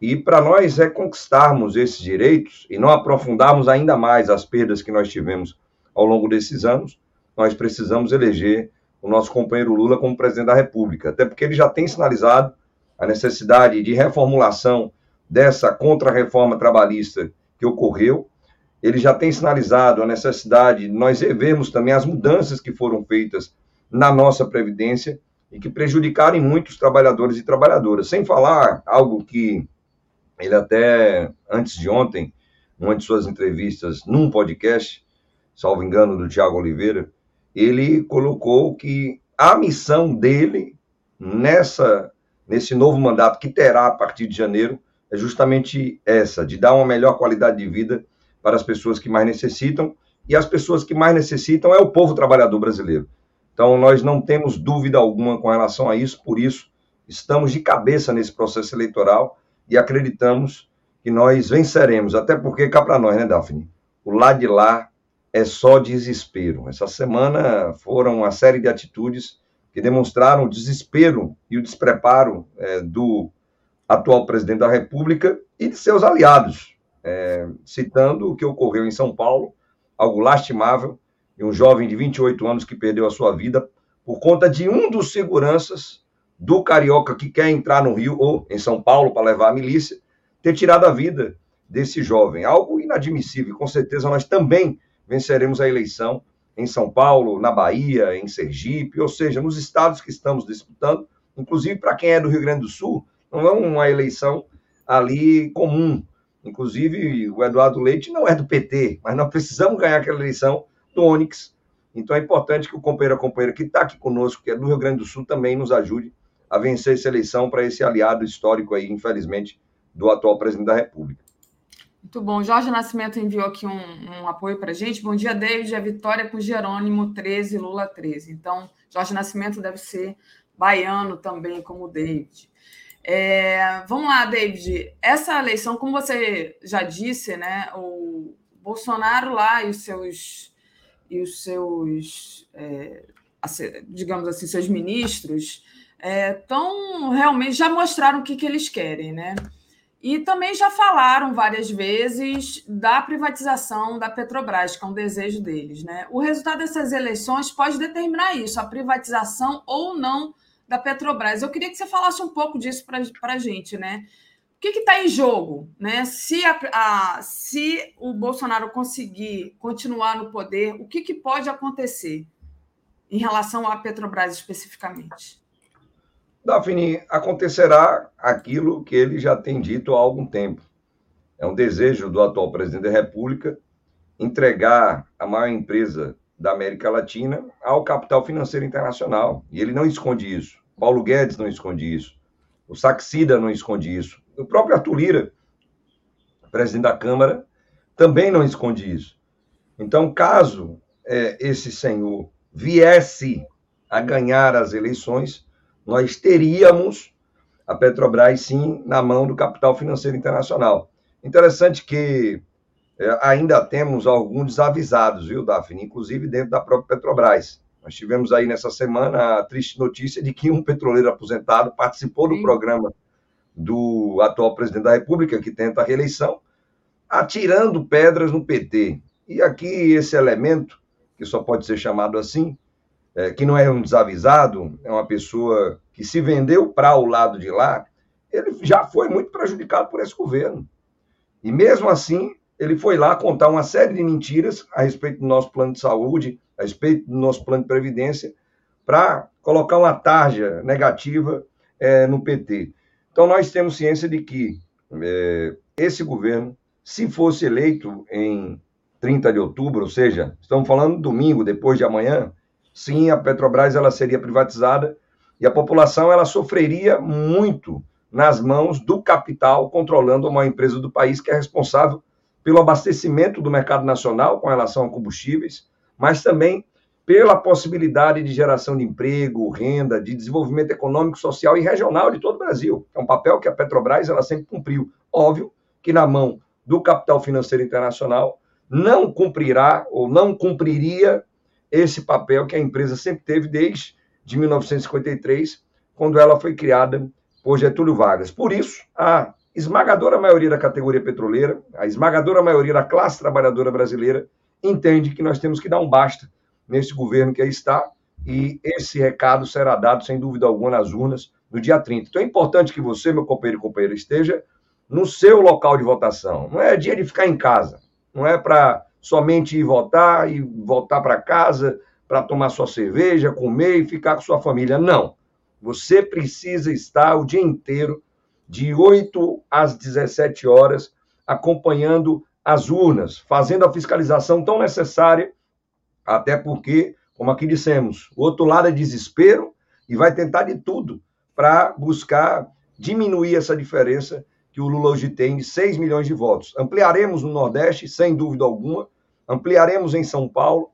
E para nós reconquistarmos esses direitos e não aprofundarmos ainda mais as perdas que nós tivemos ao longo desses anos, nós precisamos eleger o nosso companheiro Lula como presidente da República, até porque ele já tem sinalizado a necessidade de reformulação dessa contra-reforma trabalhista que ocorreu. Ele já tem sinalizado a necessidade de nós revermos também as mudanças que foram feitas na nossa Previdência e que prejudicaram muitos trabalhadores e trabalhadoras. Sem falar algo que ele até antes de ontem, numa de suas entrevistas num podcast, salvo engano, do Tiago Oliveira, ele colocou que a missão dele nessa nesse novo mandato que terá a partir de janeiro é justamente essa, de dar uma melhor qualidade de vida para as pessoas que mais necessitam, e as pessoas que mais necessitam é o povo trabalhador brasileiro. Então, nós não temos dúvida alguma com relação a isso, por isso, estamos de cabeça nesse processo eleitoral e acreditamos que nós venceremos, até porque cá para nós, né, Daphne? O lado de lá é só desespero. Essa semana foram uma série de atitudes que demonstraram o desespero e o despreparo é, do atual presidente da República e de seus aliados, é, citando o que ocorreu em São Paulo, algo lastimável, de um jovem de 28 anos que perdeu a sua vida por conta de um dos seguranças do carioca que quer entrar no Rio ou em São Paulo para levar a milícia, ter tirado a vida desse jovem. Algo inadmissível. Com certeza nós também venceremos a eleição em São Paulo, na Bahia, em Sergipe, ou seja, nos estados que estamos disputando, inclusive para quem é do Rio Grande do Sul, não é uma eleição ali comum. Inclusive, o Eduardo Leite não é do PT, mas nós precisamos ganhar aquela eleição do Onyx Então é importante que o companheiro, a companheira que está aqui conosco, que é do Rio Grande do Sul, também nos ajude a vencer essa eleição para esse aliado histórico aí, infelizmente, do atual presidente da República. Muito bom. Jorge Nascimento enviou aqui um, um apoio para a gente. Bom dia, David. A vitória com Jerônimo 13, Lula 13. Então, Jorge Nascimento deve ser baiano também, como o David. É, vamos lá, David. Essa eleição, como você já disse, né, o Bolsonaro lá e os seus e os seus, é, digamos assim, seus ministros estão é, realmente já mostraram o que, que eles querem, né? E também já falaram várias vezes da privatização da Petrobras, que é um desejo deles. Né? O resultado dessas eleições pode determinar isso, a privatização ou não da Petrobras. Eu queria que você falasse um pouco disso para a gente. Né? O que está em jogo? Né? Se, a, a, se o Bolsonaro conseguir continuar no poder, o que, que pode acontecer em relação à Petrobras especificamente? Daphne, acontecerá aquilo que ele já tem dito há algum tempo. É um desejo do atual presidente da República entregar a maior empresa da América Latina ao capital financeiro internacional. E ele não esconde isso. Paulo Guedes não esconde isso. O Saxida não esconde isso. O próprio Arthur Lira, presidente da Câmara, também não esconde isso. Então, caso é, esse senhor viesse a ganhar as eleições, nós teríamos a Petrobras, sim, na mão do capital financeiro internacional. Interessante que é, ainda temos alguns desavisados, viu, Daphne? Inclusive dentro da própria Petrobras. Nós tivemos aí nessa semana a triste notícia de que um petroleiro aposentado participou do sim. programa do atual presidente da República, que tenta a reeleição, atirando pedras no PT. E aqui esse elemento, que só pode ser chamado assim, é, que não é um desavisado, é uma pessoa que se vendeu para o lado de lá, ele já foi muito prejudicado por esse governo. E mesmo assim, ele foi lá contar uma série de mentiras a respeito do nosso plano de saúde, a respeito do nosso plano de previdência, para colocar uma tarja negativa é, no PT. Então, nós temos ciência de que é, esse governo, se fosse eleito em 30 de outubro, ou seja, estamos falando domingo, depois de amanhã, sim, a Petrobras ela seria privatizada e a população ela sofreria muito nas mãos do capital controlando uma empresa do país que é responsável pelo abastecimento do mercado nacional com relação a combustíveis, mas também pela possibilidade de geração de emprego, renda, de desenvolvimento econômico, social e regional de todo o Brasil. É um papel que a Petrobras ela sempre cumpriu. Óbvio que na mão do capital financeiro internacional não cumprirá ou não cumpriria esse papel que a empresa sempre teve desde de 1953, quando ela foi criada por Getúlio Vargas. Por isso, a esmagadora maioria da categoria petroleira, a esmagadora maioria da classe trabalhadora brasileira, entende que nós temos que dar um basta nesse governo que aí está, e esse recado será dado, sem dúvida alguma, nas urnas no dia 30. Então é importante que você, meu companheiro e companheira, esteja no seu local de votação. Não é dia de ficar em casa, não é para somente ir votar e voltar para casa para tomar sua cerveja, comer e ficar com sua família. Não. Você precisa estar o dia inteiro, de 8 às 17 horas, acompanhando as urnas, fazendo a fiscalização tão necessária, até porque, como aqui dissemos, o outro lado é desespero e vai tentar de tudo para buscar diminuir essa diferença que o Lula hoje tem de 6 milhões de votos. Ampliaremos no Nordeste, sem dúvida alguma, ampliaremos em São Paulo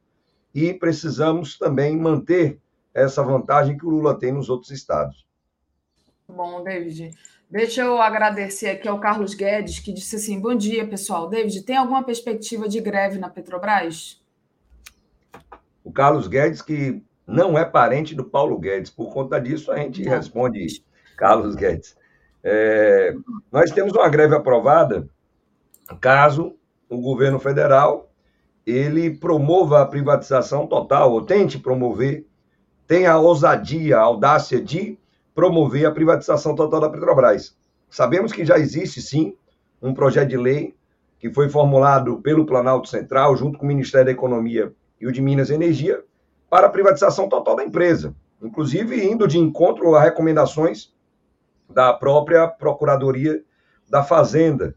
e precisamos também manter essa vantagem que o Lula tem nos outros estados. Bom, David, deixa eu agradecer aqui ao Carlos Guedes, que disse assim: bom dia, pessoal. David, tem alguma perspectiva de greve na Petrobras? O Carlos Guedes, que não é parente do Paulo Guedes, por conta disso a gente responde Carlos Guedes. É, nós temos uma greve aprovada caso o governo federal ele promova a privatização total, ou tente promover, tenha a ousadia, a audácia de promover a privatização total da Petrobras. Sabemos que já existe, sim, um projeto de lei que foi formulado pelo Planalto Central, junto com o Ministério da Economia e o de Minas e Energia, para a privatização total da empresa, inclusive indo de encontro a recomendações da própria Procuradoria da Fazenda.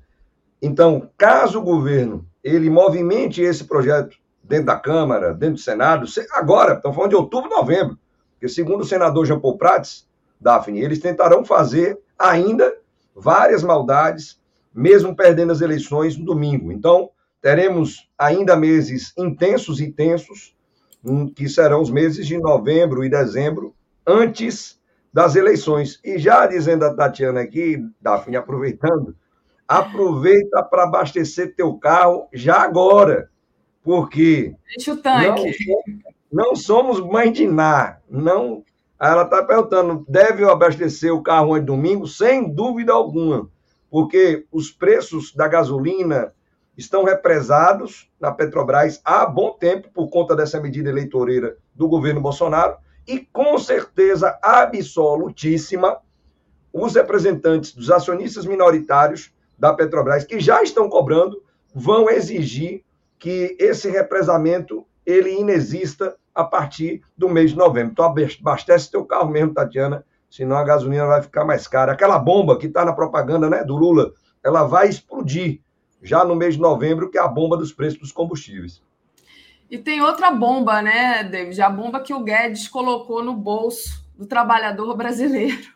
Então, caso o governo ele movimente esse projeto dentro da Câmara, dentro do Senado, agora, estão falando de outubro, novembro, porque segundo o senador Jean Paul Prats, Daphne, eles tentarão fazer ainda várias maldades, mesmo perdendo as eleições no domingo. Então, teremos ainda meses intensos e tensos, hum, que serão os meses de novembro e dezembro, antes das eleições. E já dizendo a Tatiana aqui, Daphne, aproveitando, aproveita para abastecer teu carro já agora, porque Enche o tanque. Não, não somos mãe de Ná, não. Ela está perguntando, deve eu abastecer o carro hoje domingo? Sem dúvida alguma, porque os preços da gasolina estão represados na Petrobras há bom tempo por conta dessa medida eleitoreira do governo Bolsonaro e com certeza absolutíssima os representantes dos acionistas minoritários da Petrobras que já estão cobrando vão exigir que esse represamento ele inexista a partir do mês de novembro. Então abastece teu carro mesmo, Tatiana, senão a gasolina vai ficar mais cara. Aquela bomba que está na propaganda né, do Lula, ela vai explodir já no mês de novembro, que é a bomba dos preços dos combustíveis. E tem outra bomba, né, David? A bomba que o Guedes colocou no bolso do trabalhador brasileiro.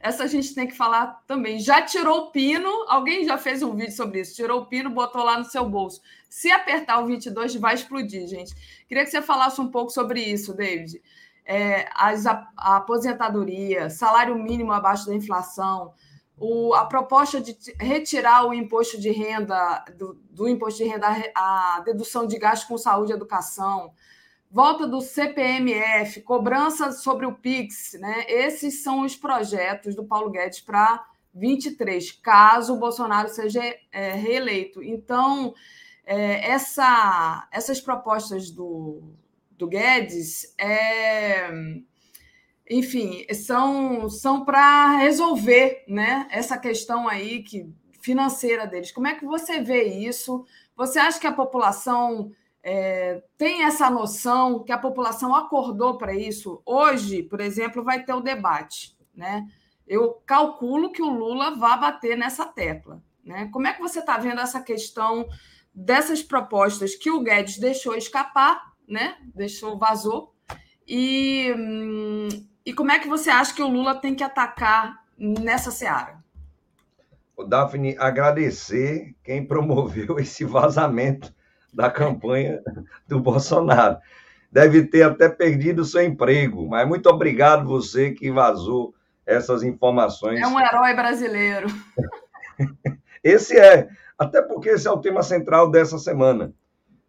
Essa a gente tem que falar também. Já tirou o pino, alguém já fez um vídeo sobre isso. Tirou o pino, botou lá no seu bolso. Se apertar o 22, vai explodir, gente. Queria que você falasse um pouco sobre isso, David. É, as, a, a aposentadoria, salário mínimo abaixo da inflação, o, a proposta de retirar o imposto de renda, do, do, imposto de renda, a dedução de gastos com saúde e educação, volta do CPMF, cobrança sobre o PIX, né? Esses são os projetos do Paulo Guedes para 23, caso o Bolsonaro seja é, reeleito. Então, é, essa, essas propostas do, do Guedes é enfim, são, são para resolver né, essa questão aí que, financeira deles. Como é que você vê isso? Você acha que a população é, tem essa noção, que a população acordou para isso? Hoje, por exemplo, vai ter o debate. Né? Eu calculo que o Lula vai bater nessa tecla. Né? Como é que você está vendo essa questão dessas propostas que o Guedes deixou escapar, né? deixou, vazou, e, hum, e como é que você acha que o Lula tem que atacar nessa seara? O Daphne, agradecer quem promoveu esse vazamento da campanha do Bolsonaro. Deve ter até perdido o seu emprego, mas muito obrigado você que vazou essas informações. É um herói brasileiro. Esse é, até porque esse é o tema central dessa semana.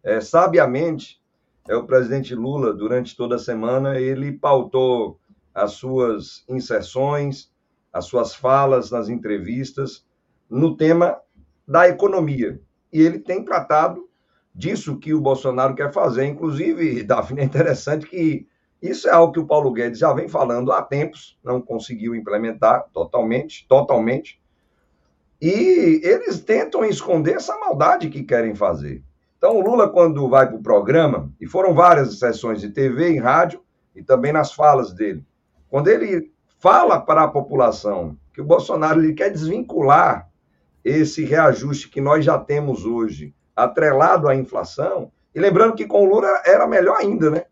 É, sabiamente, é o presidente Lula, durante toda a semana, ele pautou as suas inserções, as suas falas nas entrevistas no tema da economia. E ele tem tratado disso que o Bolsonaro quer fazer. Inclusive, Daphne, é interessante que isso é algo que o Paulo Guedes já vem falando há tempos, não conseguiu implementar totalmente, totalmente. E eles tentam esconder essa maldade que querem fazer. Então, o Lula, quando vai para o programa, e foram várias sessões de TV e rádio, e também nas falas dele, quando ele fala para a população que o Bolsonaro ele quer desvincular esse reajuste que nós já temos hoje, atrelado à inflação, e lembrando que com o Lula era melhor ainda, né?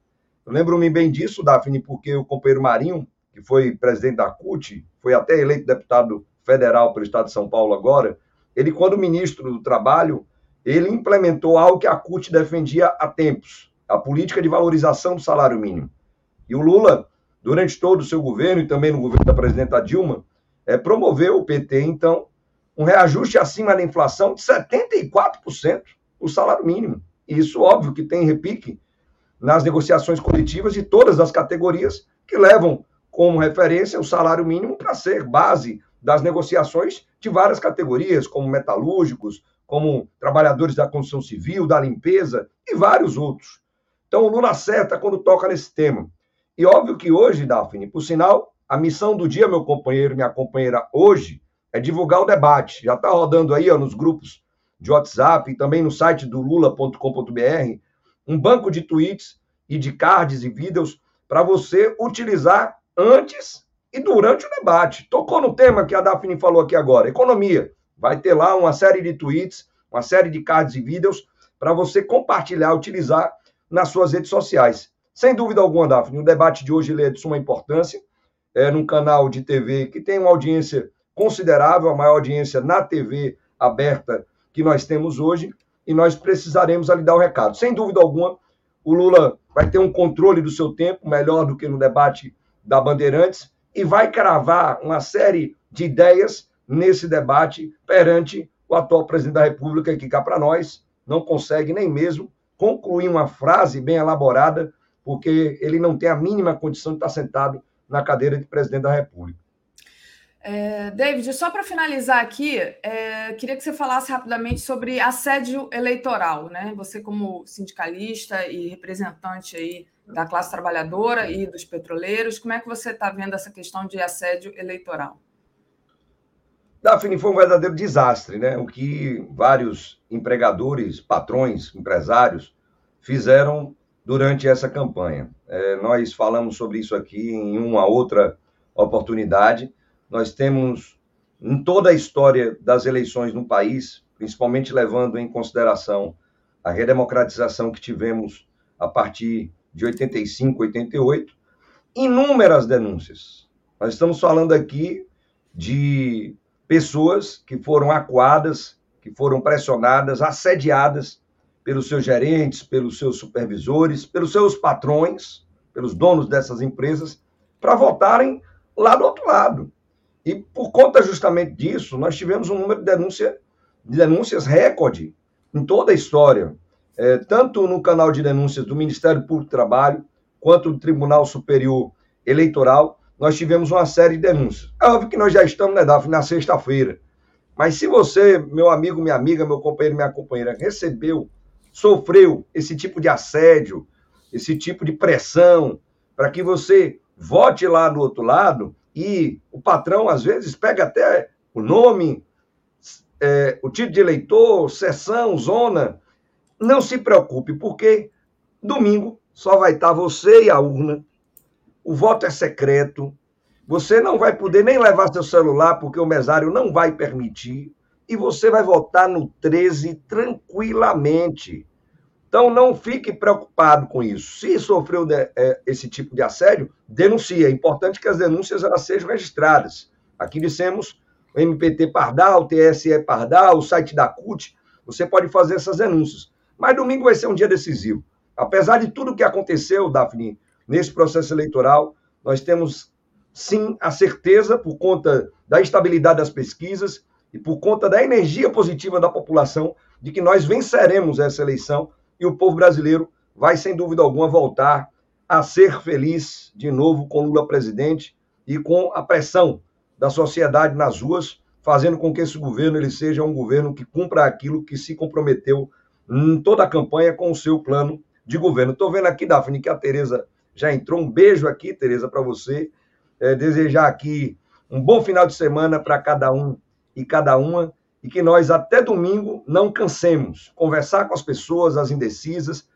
Eu lembro-me bem disso, Daphne, porque o companheiro Marinho, que foi presidente da CUT, foi até eleito deputado federal pelo Estado de São Paulo agora, ele, quando ministro do Trabalho, ele implementou algo que a CUT defendia há tempos, a política de valorização do salário mínimo. E o Lula durante todo o seu governo e também no governo da presidenta Dilma, é, promoveu o PT, então, um reajuste acima da inflação de 74% o salário mínimo. E isso, óbvio, que tem repique nas negociações coletivas de todas as categorias que levam como referência o salário mínimo para ser base das negociações de várias categorias, como metalúrgicos, como trabalhadores da construção civil, da limpeza e vários outros. Então, o Lula acerta quando toca nesse tema. E óbvio que hoje, Daphne, por sinal, a missão do dia, meu companheiro, minha companheira, hoje, é divulgar o debate. Já está rodando aí ó, nos grupos de WhatsApp e também no site do lula.com.br um banco de tweets e de cards e vídeos para você utilizar antes e durante o debate. Tocou no tema que a Daphne falou aqui agora, economia. Vai ter lá uma série de tweets, uma série de cards e vídeos para você compartilhar, utilizar nas suas redes sociais. Sem dúvida alguma, Daphne, o debate de hoje ele é de suma importância, é num canal de TV que tem uma audiência considerável, a maior audiência na TV aberta que nós temos hoje, e nós precisaremos ali dar o recado. Sem dúvida alguma, o Lula vai ter um controle do seu tempo melhor do que no debate da Bandeirantes e vai cravar uma série de ideias nesse debate perante o atual presidente da República, que cá para nós não consegue nem mesmo concluir uma frase bem elaborada, porque ele não tem a mínima condição de estar sentado na cadeira de presidente da República. É, David, só para finalizar aqui, é, queria que você falasse rapidamente sobre assédio eleitoral, né? Você como sindicalista e representante aí da classe trabalhadora e dos petroleiros, como é que você está vendo essa questão de assédio eleitoral? Daphne, foi um verdadeiro desastre, né? O que vários empregadores, patrões, empresários fizeram durante essa campanha. É, nós falamos sobre isso aqui em uma outra oportunidade nós temos, em toda a história das eleições no país, principalmente levando em consideração a redemocratização que tivemos a partir de 85, 88, inúmeras denúncias. Nós estamos falando aqui de pessoas que foram acuadas, que foram pressionadas, assediadas pelos seus gerentes, pelos seus supervisores, pelos seus patrões, pelos donos dessas empresas, para votarem lá do outro lado. E por conta justamente disso, nós tivemos um número de, denúncia, de denúncias recorde em toda a história, é, tanto no canal de denúncias do Ministério Público do Trabalho, quanto do Tribunal Superior Eleitoral, nós tivemos uma série de denúncias. É óbvio que nós já estamos, né, na sexta-feira. Mas se você, meu amigo, minha amiga, meu companheiro, minha companheira, recebeu, sofreu esse tipo de assédio, esse tipo de pressão, para que você vote lá do outro lado, e o patrão, às vezes, pega até o nome, é, o título de eleitor, sessão, zona. Não se preocupe, porque domingo só vai estar você e a urna. O voto é secreto. Você não vai poder nem levar seu celular, porque o mesário não vai permitir. E você vai votar no 13 tranquilamente. Então, não fique preocupado com isso. Se sofreu de, é, esse tipo de assédio, denuncie. É importante que as denúncias elas sejam registradas. Aqui dissemos o MPT Pardal, o TSE Pardal, o site da CUT. Você pode fazer essas denúncias. Mas domingo vai ser um dia decisivo. Apesar de tudo que aconteceu, Daphne, nesse processo eleitoral, nós temos sim a certeza, por conta da estabilidade das pesquisas e por conta da energia positiva da população, de que nós venceremos essa eleição e o povo brasileiro vai, sem dúvida alguma, voltar a ser feliz de novo com Lula presidente e com a pressão da sociedade nas ruas, fazendo com que esse governo ele seja um governo que cumpra aquilo que se comprometeu em toda a campanha com o seu plano de governo. Estou vendo aqui, Daphne, que a Tereza já entrou. Um beijo aqui, Tereza, para você. É, desejar aqui um bom final de semana para cada um e cada uma e que nós até domingo não cansemos conversar com as pessoas, as indecisas,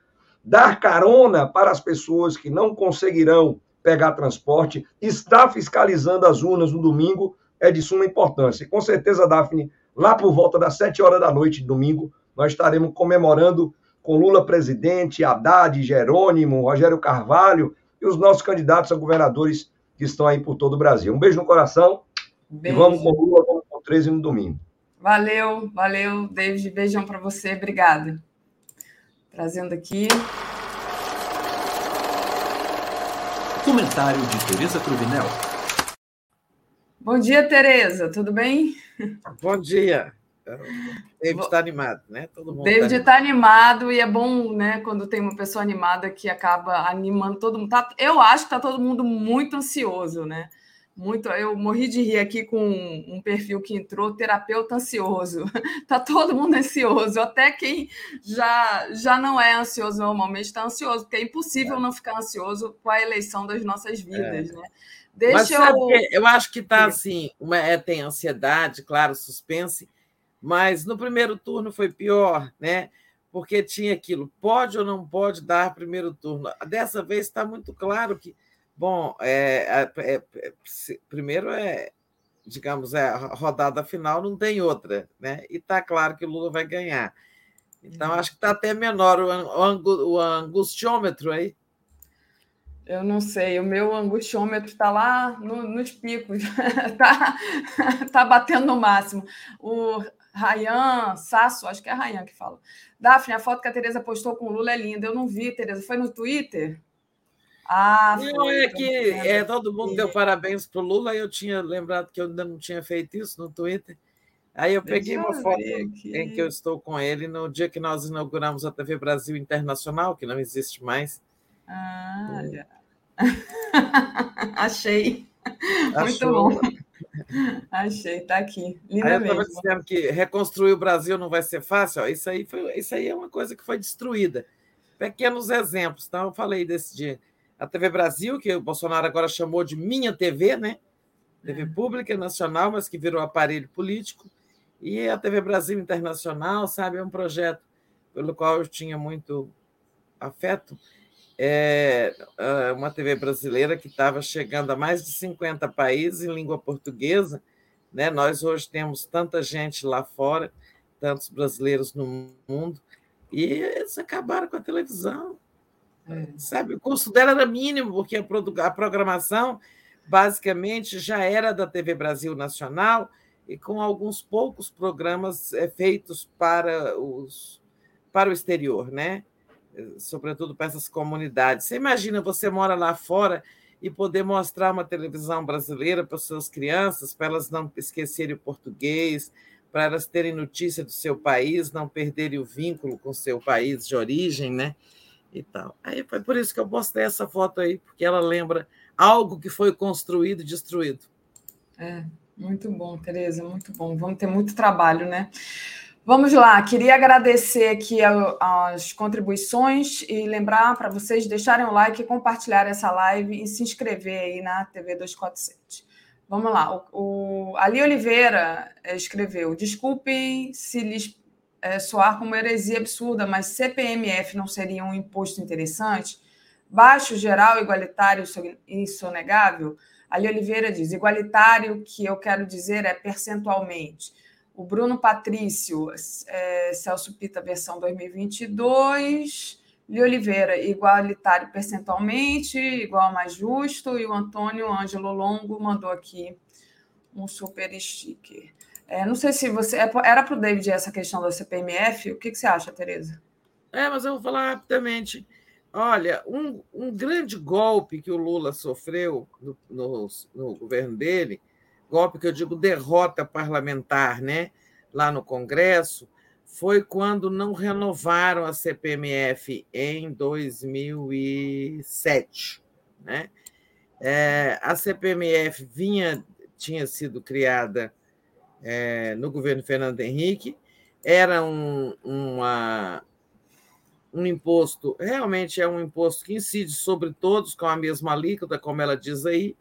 dar carona para as pessoas que não conseguirão pegar transporte, estar fiscalizando as urnas no domingo é de suma importância. E com certeza, Daphne, lá por volta das sete horas da noite de domingo, nós estaremos comemorando com Lula presidente, Haddad, Jerônimo, Rogério Carvalho e os nossos candidatos a governadores que estão aí por todo o Brasil. Um beijo no coração beijo. e vamos com Lula, vamos 13 no domingo. Valeu, valeu, David. Beijão para você. Obrigada. Trazendo aqui. Comentário de Tereza Cruvinel. Bom dia, Tereza. Tudo bem? Bom dia. David está animado, né? Todo mundo David está tá animado e é bom, né, quando tem uma pessoa animada que acaba animando todo mundo. Tá, eu acho que está todo mundo muito ansioso, né? Muito. Eu morri de rir aqui com um perfil que entrou, terapeuta ansioso. Tá todo mundo ansioso, até quem já, já não é ansioso normalmente está ansioso, porque é impossível é. não ficar ansioso com a eleição das nossas vidas, é. né? Deixa eu. eu acho que está assim, uma, é, tem ansiedade, claro, suspense, mas no primeiro turno foi pior, né? Porque tinha aquilo, pode ou não pode dar primeiro turno. Dessa vez está muito claro que Bom, é, é, é, primeiro é, digamos, é, a rodada final não tem outra, né? E está claro que o Lula vai ganhar. Então, acho que está até menor o, o angustiômetro aí. Eu não sei, o meu angustiômetro está lá no, nos picos, está tá batendo no máximo. O Rayan Sasso, acho que é Rayan que fala. Daphne, a foto que a Tereza postou com o Lula é linda. Eu não vi, Tereza. Foi no Twitter? Ah, não, é que é, todo mundo deu parabéns para o Lula e eu tinha lembrado que eu ainda não tinha feito isso no Twitter. Aí eu peguei Deixa uma foto em que eu estou com ele no dia que nós inauguramos a TV Brasil Internacional, que não existe mais. Ah, olha. Achei. Achou. Muito bom. Achei, tá aqui. Linda aí eu estava dizendo que reconstruir o Brasil não vai ser fácil. Ó, isso, aí foi, isso aí é uma coisa que foi destruída. Pequenos exemplos. Então, eu falei desse dia. A TV Brasil, que o Bolsonaro agora chamou de minha TV, né? TV é. pública nacional, mas que virou aparelho político. E a TV Brasil Internacional, sabe, é um projeto pelo qual eu tinha muito afeto. É, é uma TV brasileira que estava chegando a mais de 50 países em língua portuguesa. Né? Nós hoje temos tanta gente lá fora, tantos brasileiros no mundo, e eles acabaram com a televisão. É. Sabe, o custo dela era mínimo, porque a, a programação basicamente já era da TV Brasil Nacional e com alguns poucos programas é, feitos para os para o exterior, né? Sobretudo para essas comunidades. Você imagina você mora lá fora e poder mostrar uma televisão brasileira para suas crianças, para elas não esquecerem o português, para elas terem notícia do seu país, não perderem o vínculo com o seu país de origem, né? E tal. Aí foi por isso que eu postei essa foto aí, porque ela lembra algo que foi construído e destruído. É, muito bom, Tereza, muito bom. Vamos ter muito trabalho, né? Vamos lá, queria agradecer aqui as contribuições e lembrar para vocês deixarem o like, compartilhar essa live e se inscrever aí na TV 247. Vamos lá, o, o Ali Oliveira escreveu: desculpem se lhes é, soar como heresia absurda, mas CPMF não seria um imposto interessante? Baixo, geral, igualitário e sonegável? Ali Oliveira diz: igualitário, que eu quero dizer é percentualmente. O Bruno Patrício, é, Celso Pita, versão 2022. Li Oliveira, igualitário percentualmente, igual mais justo. E o Antônio Ângelo Longo mandou aqui um super sticker. É, não sei se você. É, era para o David essa questão da CPMF. O que, que você acha, Tereza? É, mas eu vou falar rapidamente. Olha, um, um grande golpe que o Lula sofreu no, no, no, governo dele, golpe que eu digo derrota parlamentar, né, lá no Congresso, foi quando não renovaram a CPMF em 2007, né? É, a CPMF vinha tinha sido criada é, no governo Fernando Henrique, era um, uma, um imposto, realmente é um imposto que incide sobre todos com a mesma alíquota, como ela diz aí,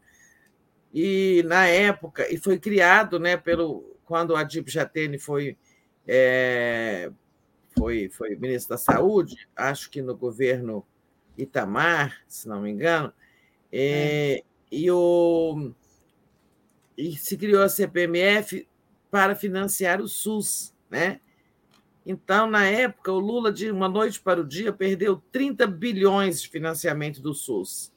e na época, e foi criado né, pelo, quando a Dip Jatene foi, é, foi, foi ministro da Saúde, acho que no governo Itamar, se não me engano, é, é. e, o, e se criou a CPMF para financiar o SUS, né? Então, na época, o Lula, de uma noite para o dia, perdeu 30 bilhões de financiamento do SUS.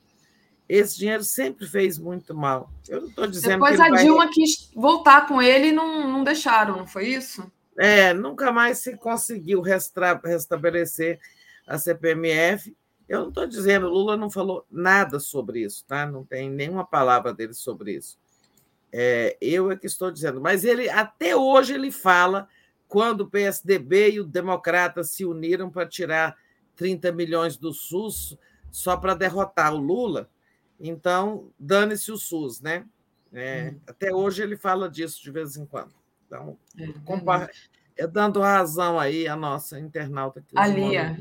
Esse dinheiro sempre fez muito mal. Eu não estou dizendo Depois que. Depois a Dilma vai... quis voltar com ele e não, não deixaram, não foi isso? É, nunca mais se conseguiu restra... restabelecer a CPMF. Eu não estou dizendo, o Lula não falou nada sobre isso, tá? Não tem nenhuma palavra dele sobre isso. É, eu é que estou dizendo, mas ele até hoje ele fala quando o PSDB e o Democrata se uniram para tirar 30 milhões do SUS só para derrotar o Lula. Então, dane-se o SUS, né? É, hum. Até hoje ele fala disso de vez em quando. Então, é, compar... é dando razão aí a nossa internauta. A Lia,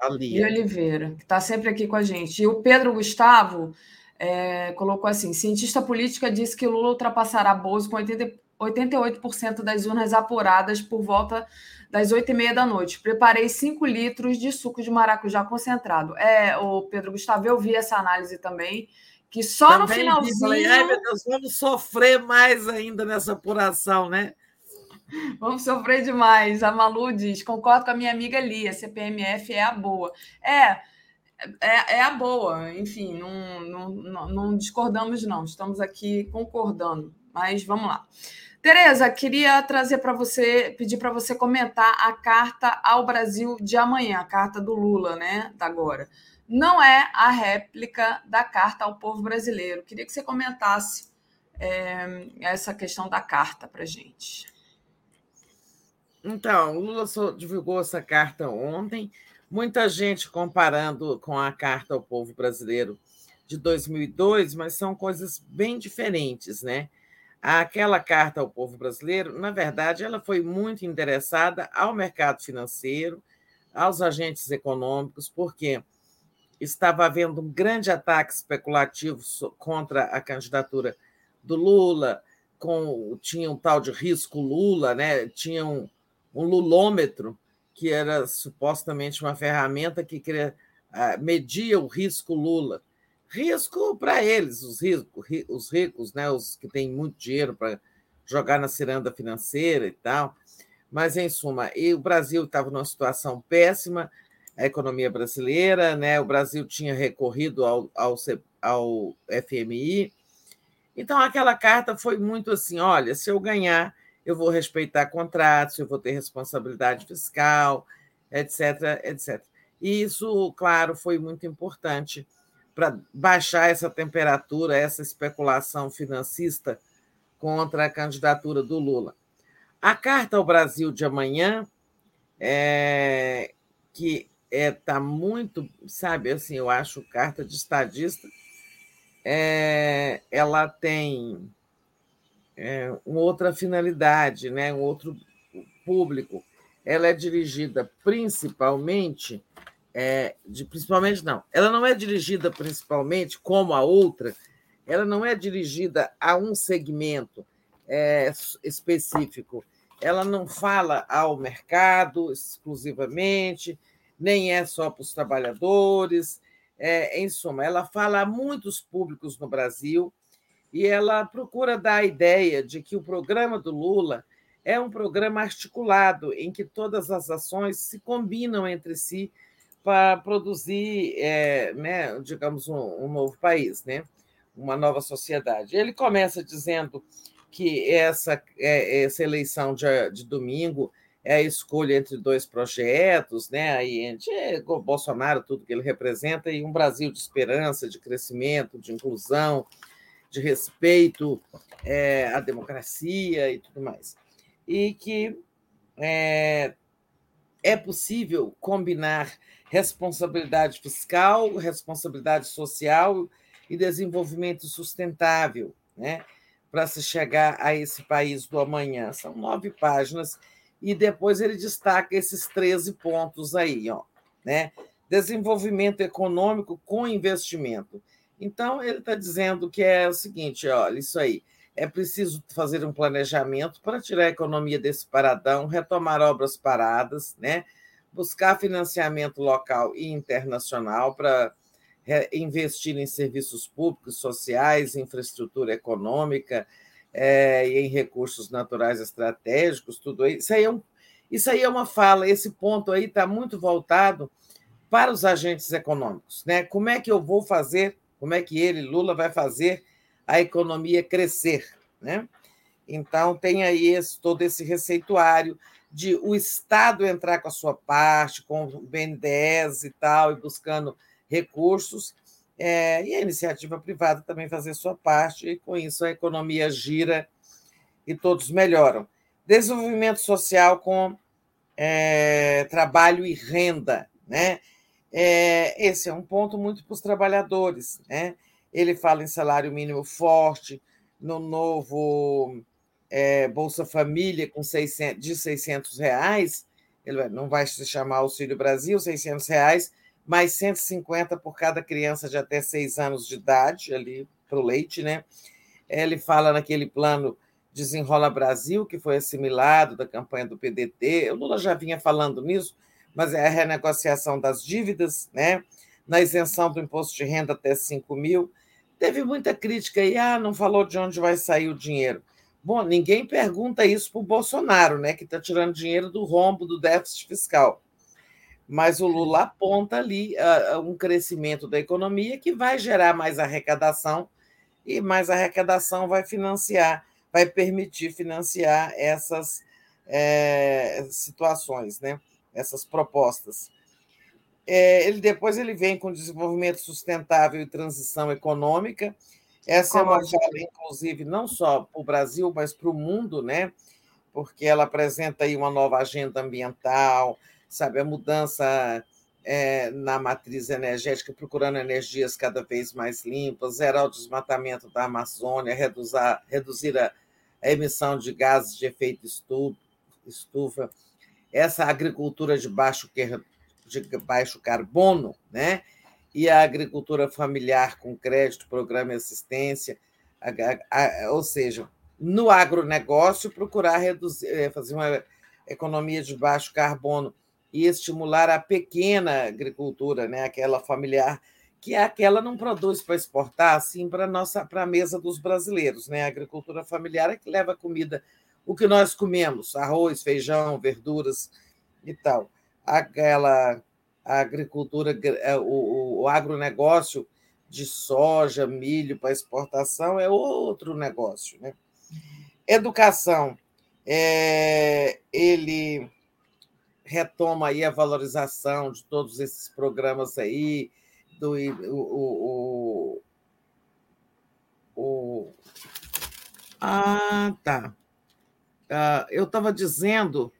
a Lia. Oliveira, que está sempre aqui com a gente. E o Pedro Gustavo é, colocou assim: cientista política disse que Lula ultrapassará Bozo com 80 88% das urnas apuradas por volta das 8 e meia da noite. Preparei 5 litros de suco de maracujá concentrado. É, o Pedro Gustavo, eu vi essa análise também, que só também no finalzinho... Falei, Ai, meu Deus, vamos sofrer mais ainda nessa apuração, né? Vamos sofrer demais. A Malu diz: concordo com a minha amiga Lia, CPMF é a boa. É, é, é a boa, enfim, não, não, não, discordamos, não. Estamos aqui concordando, mas vamos lá. Tereza, queria trazer para você, pedir para você comentar a carta ao Brasil de amanhã, a carta do Lula, né? Da agora. Não é a réplica da carta ao povo brasileiro. Queria que você comentasse é, essa questão da carta para gente. Então, o Lula divulgou essa carta ontem. Muita gente comparando com a carta ao povo brasileiro de 2002, mas são coisas bem diferentes, né? Aquela carta ao povo brasileiro, na verdade, ela foi muito interessada ao mercado financeiro, aos agentes econômicos, porque estava havendo um grande ataque especulativo contra a candidatura do Lula, com tinha um tal de risco Lula, né? Tinha um, um lulômetro que era supostamente uma ferramenta que queria, uh, media o risco Lula. Risco para eles, os ricos, os ricos, né, os que têm muito dinheiro para jogar na ciranda financeira e tal. Mas, em suma, o Brasil estava numa situação péssima, a economia brasileira, né? o Brasil tinha recorrido ao, ao, ao FMI. Então, aquela carta foi muito assim: olha, se eu ganhar, eu vou respeitar contratos, eu vou ter responsabilidade fiscal, etc, etc. E isso, claro, foi muito importante para baixar essa temperatura, essa especulação financista contra a candidatura do Lula. A carta ao Brasil de amanhã, é, que está é, tá muito, sabe, assim, eu acho carta de estadista, é, ela tem é, uma outra finalidade, né, um outro público. Ela é dirigida principalmente é, de, principalmente não, ela não é dirigida principalmente como a outra, ela não é dirigida a um segmento é, específico, ela não fala ao mercado exclusivamente, nem é só para os trabalhadores, é, em suma, ela fala a muitos públicos no Brasil e ela procura dar a ideia de que o programa do Lula é um programa articulado em que todas as ações se combinam entre si para produzir, é, né, digamos, um, um, novo país, né, uma nova sociedade. Ele começa dizendo que essa, é, essa eleição de, de, domingo é a escolha entre dois projetos, né, aí entre é, Bolsonaro, tudo que ele representa, e um Brasil de esperança, de crescimento, de inclusão, de respeito é, à democracia e tudo mais. E que é, é possível combinar responsabilidade fiscal, responsabilidade social e desenvolvimento sustentável, né? para se chegar a esse país do amanhã. São nove páginas, e depois ele destaca esses 13 pontos aí, ó, né? Desenvolvimento econômico com investimento. Então, ele está dizendo que é o seguinte: olha, isso aí. É preciso fazer um planejamento para tirar a economia desse paradão, retomar obras paradas, né? buscar financiamento local e internacional para investir em serviços públicos, sociais, infraestrutura econômica é, e em recursos naturais estratégicos, tudo isso aí é, um, isso aí é uma fala, esse ponto aí está muito voltado para os agentes econômicos. Né? Como é que eu vou fazer, como é que ele, Lula, vai fazer a economia crescer? Né? Então, tem aí esse, todo esse receituário de o Estado entrar com a sua parte, com o BNDES e tal, e buscando recursos, é, e a iniciativa privada também fazer sua parte, e com isso a economia gira e todos melhoram. Desenvolvimento social com é, trabalho e renda, né? É, esse é um ponto muito para os trabalhadores, né? Ele fala em salário mínimo forte, no novo é, Bolsa Família com 600, de 600 reais, ele não vai se chamar Auxílio Brasil, 600 reais, mais 150 por cada criança de até seis anos de idade, ali para o leite, né? Ele fala naquele plano Desenrola Brasil, que foi assimilado da campanha do PDT. O Lula já vinha falando nisso, mas é a renegociação das dívidas, né? na isenção do imposto de renda até 5 mil. Teve muita crítica aí, ah, não falou de onde vai sair o dinheiro Bom, ninguém pergunta isso para o Bolsonaro, né, que está tirando dinheiro do rombo do déficit fiscal. Mas o Lula aponta ali uh, um crescimento da economia que vai gerar mais arrecadação e mais arrecadação vai financiar, vai permitir financiar essas é, situações, né? Essas propostas. É, ele depois ele vem com desenvolvimento sustentável e transição econômica, essa é uma fala, inclusive, não só para o Brasil, mas para o mundo, né? porque ela apresenta aí uma nova agenda ambiental, sabe, a mudança é, na matriz energética, procurando energias cada vez mais limpas, zerar o desmatamento da Amazônia, reduzir, reduzir a, a emissão de gases de efeito estufa, essa agricultura de baixo, de baixo carbono, né? e a agricultura familiar com crédito, programa e assistência, ou seja, no agronegócio, procurar reduzir, eh, fazer uma economia de baixo carbono e estimular a pequena agricultura, né, aquela familiar, que é aquela não produz para exportar, assim para nossa para a mesa dos brasileiros, né? A agricultura familiar é que leva comida, o que nós comemos, arroz, feijão, verduras e tal. Aquela a agricultura, é, o, o agronegócio de soja, milho para exportação é outro negócio. Né? Educação, é, ele retoma aí a valorização de todos esses programas aí, do o, o, o ah, tá. Ah, eu estava dizendo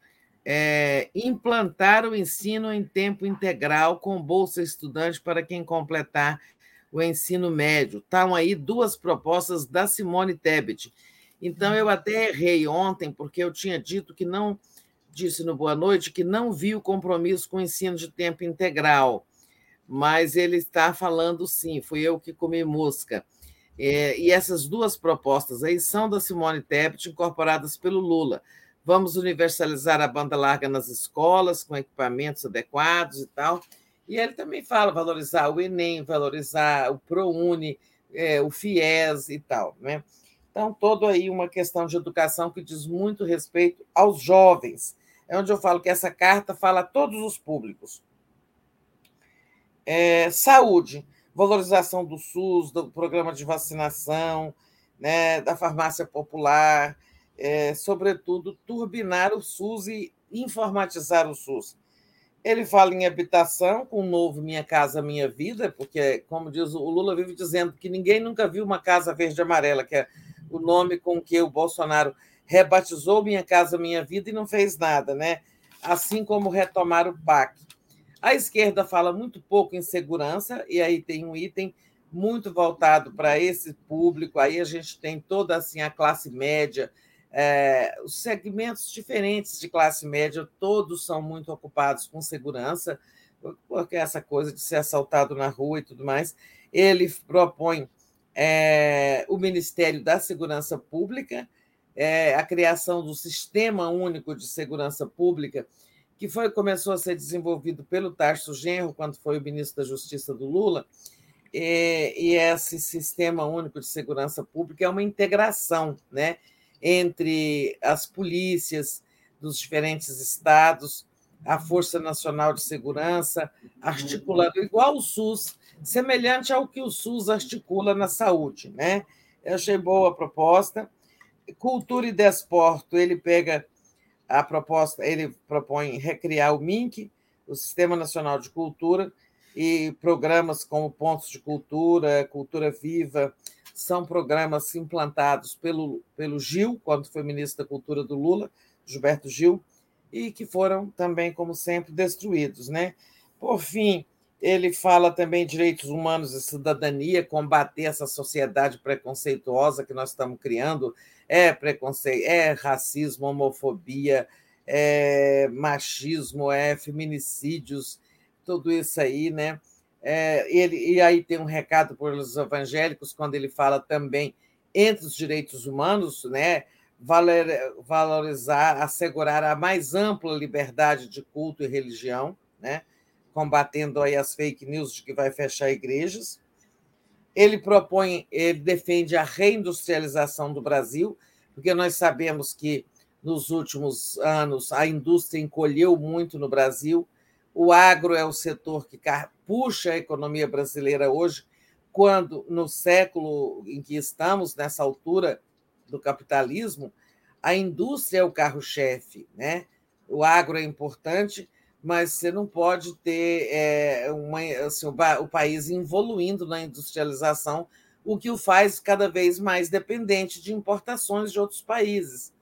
é, implantar o ensino em tempo integral com bolsa estudante para quem completar o ensino médio. Estão aí duas propostas da Simone Tebet. Então, eu até errei ontem, porque eu tinha dito que não, disse no Boa Noite, que não vi o compromisso com o ensino de tempo integral. Mas ele está falando sim, fui eu que comi mosca. É, e essas duas propostas aí são da Simone Tebet, incorporadas pelo Lula. Vamos universalizar a banda larga nas escolas, com equipamentos adequados e tal. E ele também fala valorizar o Enem, valorizar o ProUni, é, o FIES e tal. Né? Então, todo aí uma questão de educação que diz muito respeito aos jovens. É onde eu falo que essa carta fala a todos os públicos. É, saúde, valorização do SUS, do programa de vacinação, né, da farmácia popular, é, sobretudo, turbinar o SUS e informatizar o SUS. Ele fala em habitação, com o novo Minha Casa Minha Vida, porque, como diz o Lula, vive dizendo que ninguém nunca viu uma casa verde e amarela, que é o nome com que o Bolsonaro rebatizou Minha Casa Minha Vida e não fez nada, né? Assim como retomar o PAC. A esquerda fala muito pouco em segurança, e aí tem um item muito voltado para esse público. Aí a gente tem toda assim a classe média, é, os segmentos diferentes de classe média, todos são muito ocupados com segurança, porque essa coisa de ser assaltado na rua e tudo mais. Ele propõe é, o Ministério da Segurança Pública, é, a criação do Sistema Único de Segurança Pública, que foi começou a ser desenvolvido pelo Tarso Genro, quando foi o ministro da Justiça do Lula, e, e esse Sistema Único de Segurança Pública é uma integração, né? entre as polícias dos diferentes estados, a Força Nacional de Segurança, articulando igual o SUS, semelhante ao que o SUS articula na saúde. Né? Eu achei boa a proposta. Cultura e Desporto, ele pega a proposta, ele propõe recriar o MINC, o Sistema Nacional de Cultura, e programas como Pontos de Cultura, Cultura Viva, são programas implantados pelo, pelo Gil, quando foi ministro da Cultura do Lula, Gilberto Gil, e que foram também, como sempre, destruídos. Né? Por fim, ele fala também direitos humanos e cidadania, combater essa sociedade preconceituosa que nós estamos criando. É preconceito, é racismo, homofobia, é machismo, é feminicídios, tudo isso aí, né? É, ele, e aí tem um recado para os evangélicos, quando ele fala também entre os direitos humanos, né, valorizar, assegurar a mais ampla liberdade de culto e religião, né, combatendo aí as fake news de que vai fechar igrejas. Ele propõe, ele defende a reindustrialização do Brasil, porque nós sabemos que nos últimos anos a indústria encolheu muito no Brasil. O agro é o setor que puxa a economia brasileira hoje, quando no século em que estamos, nessa altura do capitalismo, a indústria é o carro-chefe, né? O agro é importante, mas você não pode ter é, uma, assim, o, o país evoluindo na industrialização, o que o faz cada vez mais dependente de importações de outros países,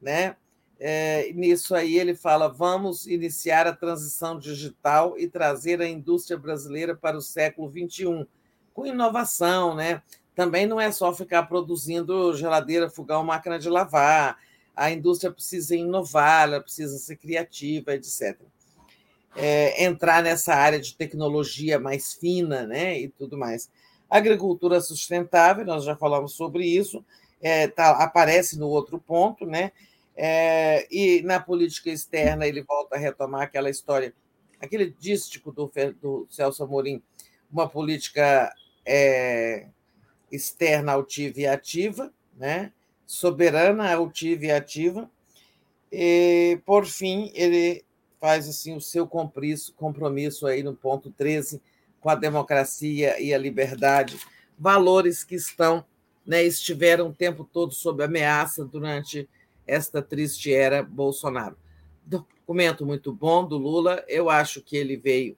né? É, nisso aí ele fala: vamos iniciar a transição digital e trazer a indústria brasileira para o século XXI, com inovação, né? Também não é só ficar produzindo geladeira, fogão, máquina de lavar. A indústria precisa inovar, ela precisa ser criativa, etc. É, entrar nessa área de tecnologia mais fina, né? E tudo mais. Agricultura sustentável, nós já falamos sobre isso, é, tá, aparece no outro ponto, né? É, e na política externa ele volta a retomar aquela história, aquele dístico do, do Celso Amorim, uma política é, externa altiva e ativa, né? soberana, altiva e ativa. E, por fim, ele faz assim o seu compromisso, compromisso aí no ponto 13 com a democracia e a liberdade, valores que estão, né, estiveram o tempo todo sob ameaça durante esta triste era Bolsonaro. Documento muito bom do Lula. Eu acho que ele veio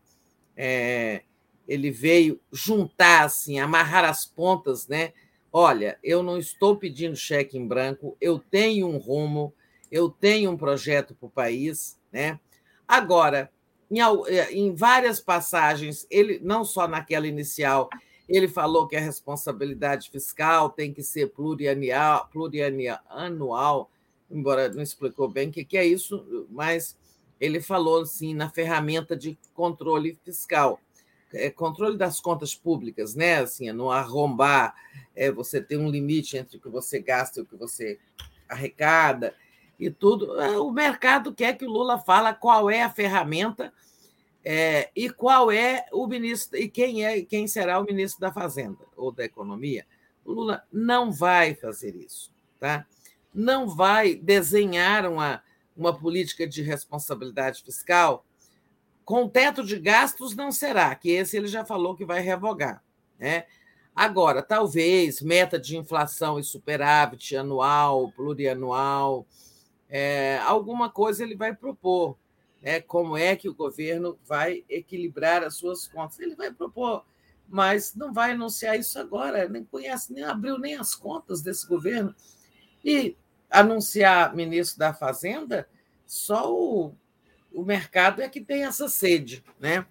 é, ele veio juntar assim, amarrar as pontas, né? Olha, eu não estou pedindo cheque em branco, eu tenho um rumo, eu tenho um projeto para o país, né? Agora, em, em várias passagens, ele não só naquela inicial, ele falou que a responsabilidade fiscal tem que ser plurianual, plurianual embora não explicou bem o que, que é isso, mas ele falou assim na ferramenta de controle fiscal, é, controle das contas públicas, né? Assim, é não arrombar, é, você tem um limite entre o que você gasta e o que você arrecada e tudo. É, o mercado quer que o Lula fala qual é a ferramenta é, e qual é o ministro e quem é quem será o ministro da Fazenda ou da Economia. O Lula não vai fazer isso, tá? não vai desenhar uma, uma política de responsabilidade fiscal com teto de gastos não será, que esse ele já falou que vai revogar. Né? Agora, talvez meta de inflação e superávit anual, plurianual, é, alguma coisa ele vai propor. Né? Como é que o governo vai equilibrar as suas contas? Ele vai propor, mas não vai anunciar isso agora, nem conhece, nem abriu nem as contas desse governo. E anunciar ministro da Fazenda, só o, o mercado é que tem essa sede, né?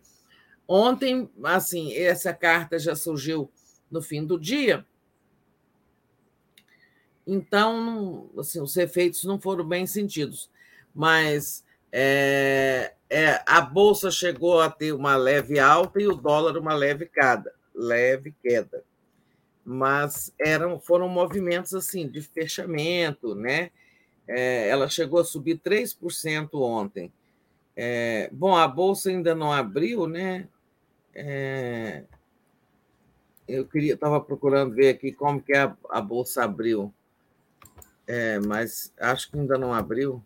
Ontem, assim, essa carta já surgiu no fim do dia, então, assim, os efeitos não foram bem sentidos, mas é, é, a bolsa chegou a ter uma leve alta e o dólar uma leve queda, leve queda mas eram foram movimentos assim de fechamento, né? É, ela chegou a subir 3% ontem. Bom, a bolsa ainda não abriu, né? Eu queria estava procurando ver aqui como que a, a bolsa abriu, é, mas acho que ainda não abriu.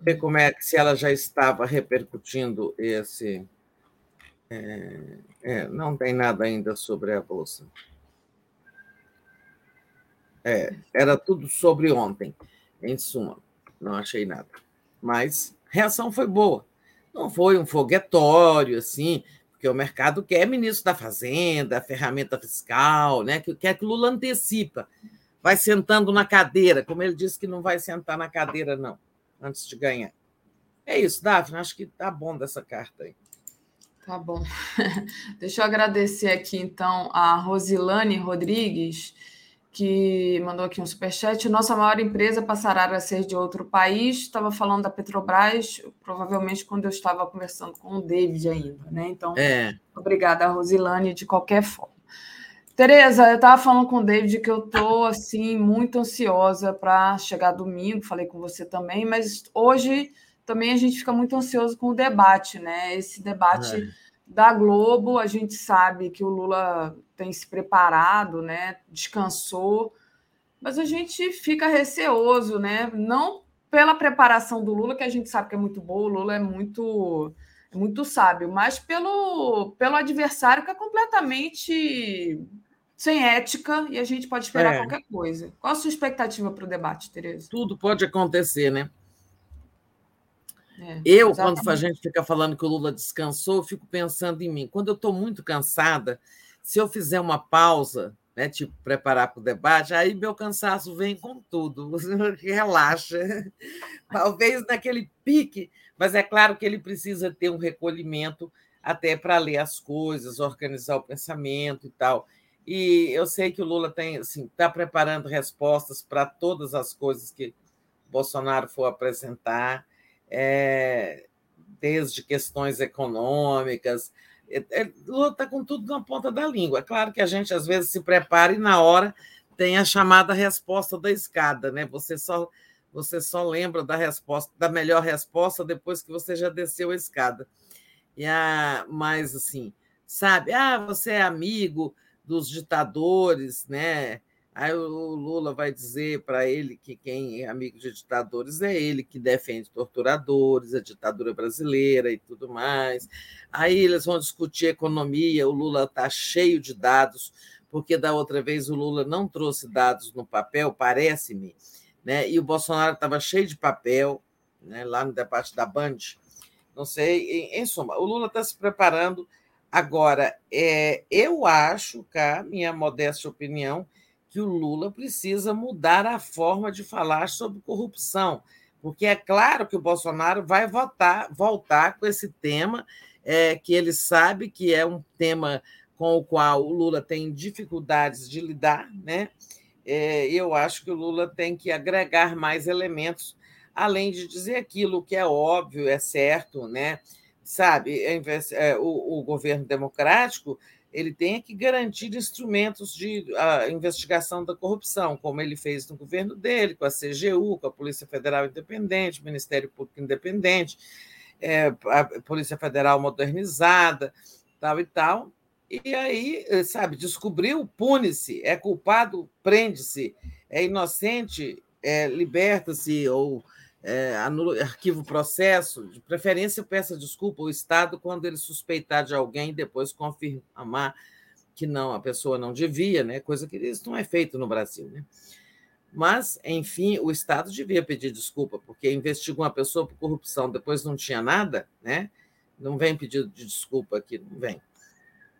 Ver como é que se ela já estava repercutindo esse é, é, não tem nada ainda sobre a Bolsa. É, era tudo sobre ontem, em suma. Não achei nada. Mas a reação foi boa. Não foi um foguetório, assim, porque o mercado quer ministro da Fazenda, ferramenta fiscal, né? que quer que Lula antecipa. Vai sentando na cadeira, como ele disse que não vai sentar na cadeira, não, antes de ganhar. É isso, Daphne. Acho que tá bom dessa carta aí. Tá bom. Deixa eu agradecer aqui, então, a Rosilane Rodrigues, que mandou aqui um superchat. Nossa maior empresa passará a ser de outro país. Estava falando da Petrobras, provavelmente quando eu estava conversando com o David ainda, né? Então, é. obrigada, Rosilane, de qualquer forma. Tereza, eu estava falando com o David que eu estou assim, muito ansiosa para chegar domingo, falei com você também, mas hoje também a gente fica muito ansioso com o debate, né? Esse debate é. da Globo, a gente sabe que o Lula tem se preparado, né? Descansou. mas a gente fica receoso, né? Não pela preparação do Lula, que a gente sabe que é muito boa, o Lula é muito, muito sábio, mas pelo, pelo adversário que é completamente sem ética e a gente pode esperar é. qualquer coisa. Qual a sua expectativa para o debate, Tereza? Tudo pode acontecer, né? É, eu, exatamente. quando a gente fica falando que o Lula descansou, eu fico pensando em mim. Quando eu estou muito cansada, se eu fizer uma pausa, né, tipo preparar para o debate, aí meu cansaço vem com tudo, relaxa. Talvez naquele pique, mas é claro que ele precisa ter um recolhimento até para ler as coisas, organizar o pensamento e tal. E eu sei que o Lula tem assim, está preparando respostas para todas as coisas que Bolsonaro for apresentar é, desde questões econômicas. É, é, Lula está com tudo na ponta da língua. É claro que a gente às vezes se prepara e na hora tem a chamada resposta da escada, né? Você só você só lembra da resposta, da melhor resposta depois que você já desceu a escada. E a, mas assim, sabe? Ah, você é amigo dos ditadores, né? Aí o Lula vai dizer para ele que quem é amigo de ditadores é ele que defende torturadores, a ditadura brasileira e tudo mais. Aí eles vão discutir economia, o Lula está cheio de dados, porque da outra vez o Lula não trouxe dados no papel, parece-me, né? e o Bolsonaro estava cheio de papel, né? lá no debate da Band. Não sei, em, em suma, o Lula está se preparando. Agora, é, eu acho, cá, minha modesta opinião, que o Lula precisa mudar a forma de falar sobre corrupção, porque é claro que o Bolsonaro vai votar, voltar com esse tema, é, que ele sabe que é um tema com o qual o Lula tem dificuldades de lidar, né? É, eu acho que o Lula tem que agregar mais elementos, além de dizer aquilo que é óbvio, é certo, né? Sabe, é, o, o governo democrático ele tem que garantir instrumentos de investigação da corrupção, como ele fez no governo dele, com a CGU, com a Polícia Federal Independente, Ministério Público Independente, a Polícia Federal modernizada, tal e tal. E aí, sabe, descobriu, pune-se, é culpado, prende-se, é inocente, é, liberta-se ou é, anula, arquiva o processo, de preferência peça desculpa ao Estado quando ele suspeitar de alguém e depois confirmar que não, a pessoa não devia, né? coisa que isso não é feito no Brasil. Né? Mas, enfim, o Estado devia pedir desculpa, porque investigou uma pessoa por corrupção, depois não tinha nada, né? não vem pedido de desculpa aqui, não vem.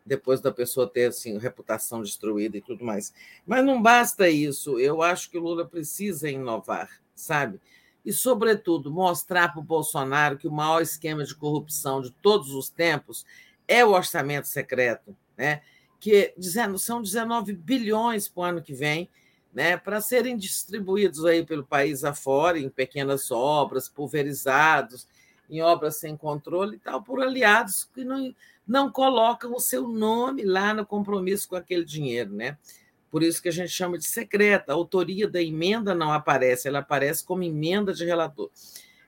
Depois da pessoa ter assim, reputação destruída e tudo mais. Mas não basta isso. Eu acho que o Lula precisa inovar, sabe? e, sobretudo, mostrar para o Bolsonaro que o maior esquema de corrupção de todos os tempos é o orçamento secreto, né? que são 19 bilhões para o ano que vem, né, para serem distribuídos aí pelo país afora, em pequenas obras, pulverizados, em obras sem controle e tal, por aliados que não, não colocam o seu nome lá no compromisso com aquele dinheiro. Né? Por isso que a gente chama de secreta. A autoria da emenda não aparece, ela aparece como emenda de relator.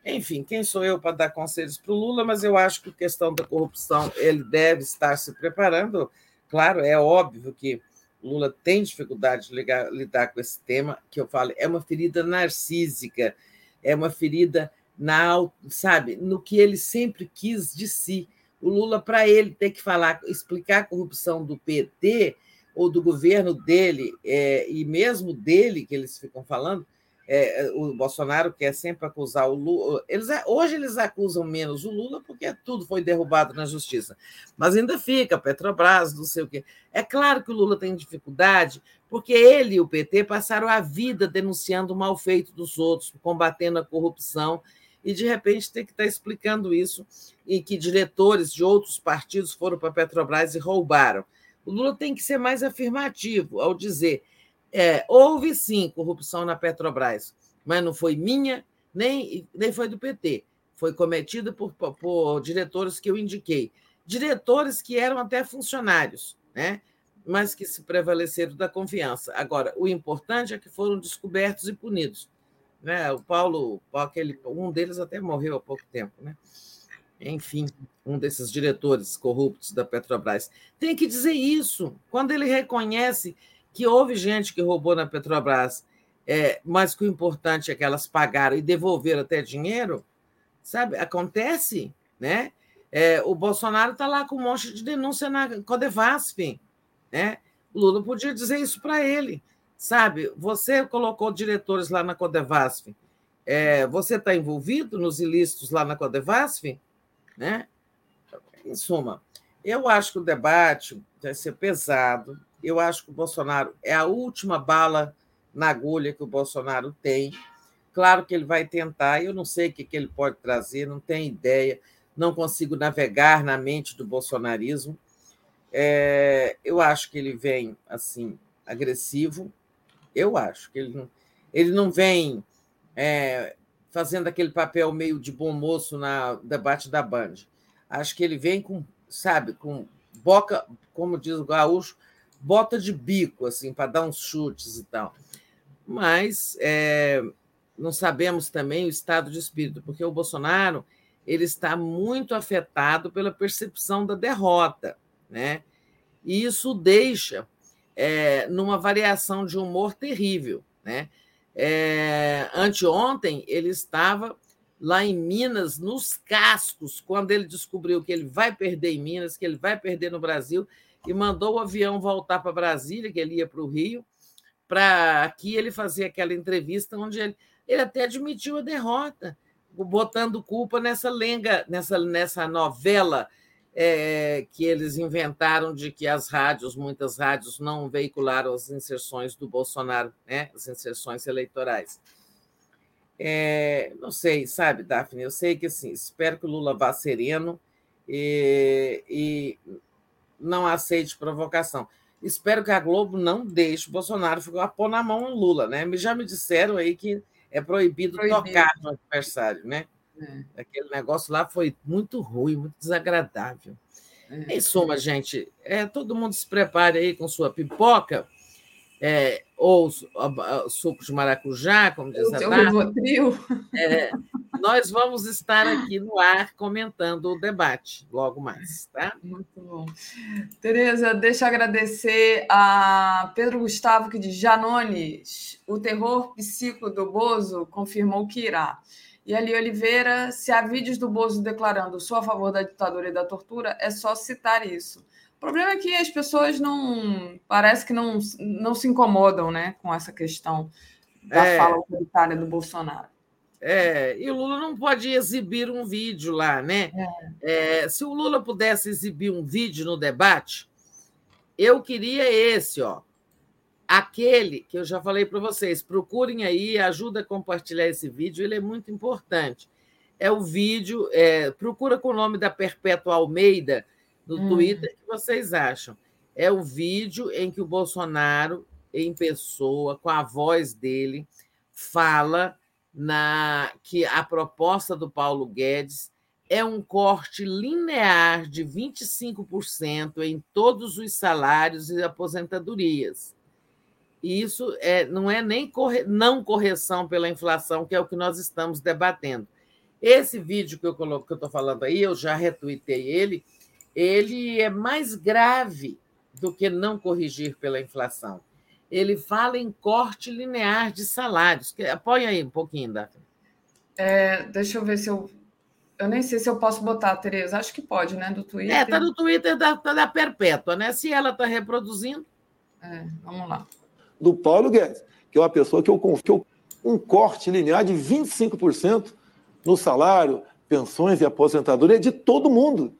Enfim, quem sou eu para dar conselhos para o Lula, mas eu acho que a questão da corrupção ele deve estar se preparando. Claro, é óbvio que Lula tem dificuldade de ligar, lidar com esse tema, que eu falo, é uma ferida narcísica, é uma ferida na, sabe, no que ele sempre quis de si. O Lula, para ele ter que falar, explicar a corrupção do PT, ou do governo dele, é, e mesmo dele, que eles ficam falando, é, o Bolsonaro quer sempre acusar o Lula. Eles, hoje eles acusam menos o Lula porque tudo foi derrubado na justiça. Mas ainda fica, Petrobras, não sei o quê. É claro que o Lula tem dificuldade, porque ele e o PT passaram a vida denunciando o mal feito dos outros, combatendo a corrupção, e de repente tem que estar explicando isso, e que diretores de outros partidos foram para a Petrobras e roubaram. O Lula tem que ser mais afirmativo ao dizer: é, houve sim corrupção na Petrobras, mas não foi minha, nem, nem foi do PT. Foi cometida por, por, por diretores que eu indiquei. Diretores que eram até funcionários, né? mas que se prevaleceram da confiança. Agora, o importante é que foram descobertos e punidos. Né? O Paulo, aquele, um deles até morreu há pouco tempo. Né? enfim, um desses diretores corruptos da Petrobras. Tem que dizer isso. Quando ele reconhece que houve gente que roubou na Petrobras é, mas que o importante é que elas pagaram e devolveram até dinheiro, sabe? Acontece, né? É, o Bolsonaro está lá com um monte de denúncia na Codevasf, né? Lula podia dizer isso para ele, sabe? Você colocou diretores lá na Codevasf, é, você está envolvido nos ilícitos lá na Codevasf, né? Em suma, eu acho que o debate vai ser pesado. Eu acho que o Bolsonaro é a última bala na agulha que o Bolsonaro tem. Claro que ele vai tentar, eu não sei o que ele pode trazer, não tenho ideia, não consigo navegar na mente do bolsonarismo. É, eu acho que ele vem assim agressivo. Eu acho que ele não, ele não vem é, fazendo aquele papel meio de bom moço na debate da Band. Acho que ele vem com, sabe, com boca, como diz o gaúcho, bota de bico, assim, para dar uns chutes e tal. Mas é, não sabemos também o estado de espírito, porque o Bolsonaro ele está muito afetado pela percepção da derrota, né? E isso deixa é, numa variação de humor terrível, né? É, anteontem ele estava lá em Minas, nos cascos, quando ele descobriu que ele vai perder em Minas, que ele vai perder no Brasil, e mandou o avião voltar para Brasília, que ele ia para o Rio, para aqui ele fazer aquela entrevista onde ele, ele até admitiu a derrota, botando culpa nessa lenga, nessa, nessa novela é, que eles inventaram de que as rádios, muitas rádios, não veicularam as inserções do Bolsonaro, né? as inserções eleitorais. É, não sei, sabe, Daphne? Eu sei que assim, espero que o Lula vá sereno e, e não aceite provocação. Espero que a Globo não deixe o Bolsonaro ficar pôr na mão o Lula, né? Já me disseram aí que é proibido, proibido. tocar no adversário, né? É. Aquele negócio lá foi muito ruim, muito desagradável. É. Em suma, gente, é, todo mundo se prepare aí com sua pipoca, é, ou suco de maracujá, como diz a Tati. É, nós vamos estar aqui no ar comentando o debate logo mais, tá? Muito bom. Tereza, deixa eu agradecer a Pedro Gustavo, que diz Janones, o terror psíquico do Bozo confirmou que irá. E Ali Oliveira, se há vídeos do Bozo declarando sou a favor da ditadura e da tortura, é só citar isso. O problema é que as pessoas não. Parece que não, não se incomodam né, com essa questão da é, fala autoritária do Bolsonaro. É, e o Lula não pode exibir um vídeo lá, né? É. É, se o Lula pudesse exibir um vídeo no debate, eu queria esse, ó. Aquele que eu já falei para vocês, procurem aí, ajuda a compartilhar esse vídeo, ele é muito importante. É o vídeo, é, procura com o nome da Perpétua Almeida no hum. Twitter, que vocês acham? É o vídeo em que o Bolsonaro, em pessoa, com a voz dele, fala na que a proposta do Paulo Guedes é um corte linear de 25% em todos os salários e aposentadorias. E isso é, não é nem corre, não correção pela inflação, que é o que nós estamos debatendo. Esse vídeo que eu coloco, que eu estou falando aí, eu já retuitei ele, ele é mais grave do que não corrigir pela inflação. Ele fala em corte linear de salários. Põe aí um pouquinho, Daphne. É, deixa eu ver se eu. Eu nem sei se eu posso botar, Tereza. Acho que pode, né? Do Twitter. É, está no Twitter da, da Perpétua, né? Se ela está reproduzindo. É, vamos lá do Paulo Guedes, que é uma pessoa que eu confio um corte linear de 25% no salário, pensões e aposentadoria de todo mundo.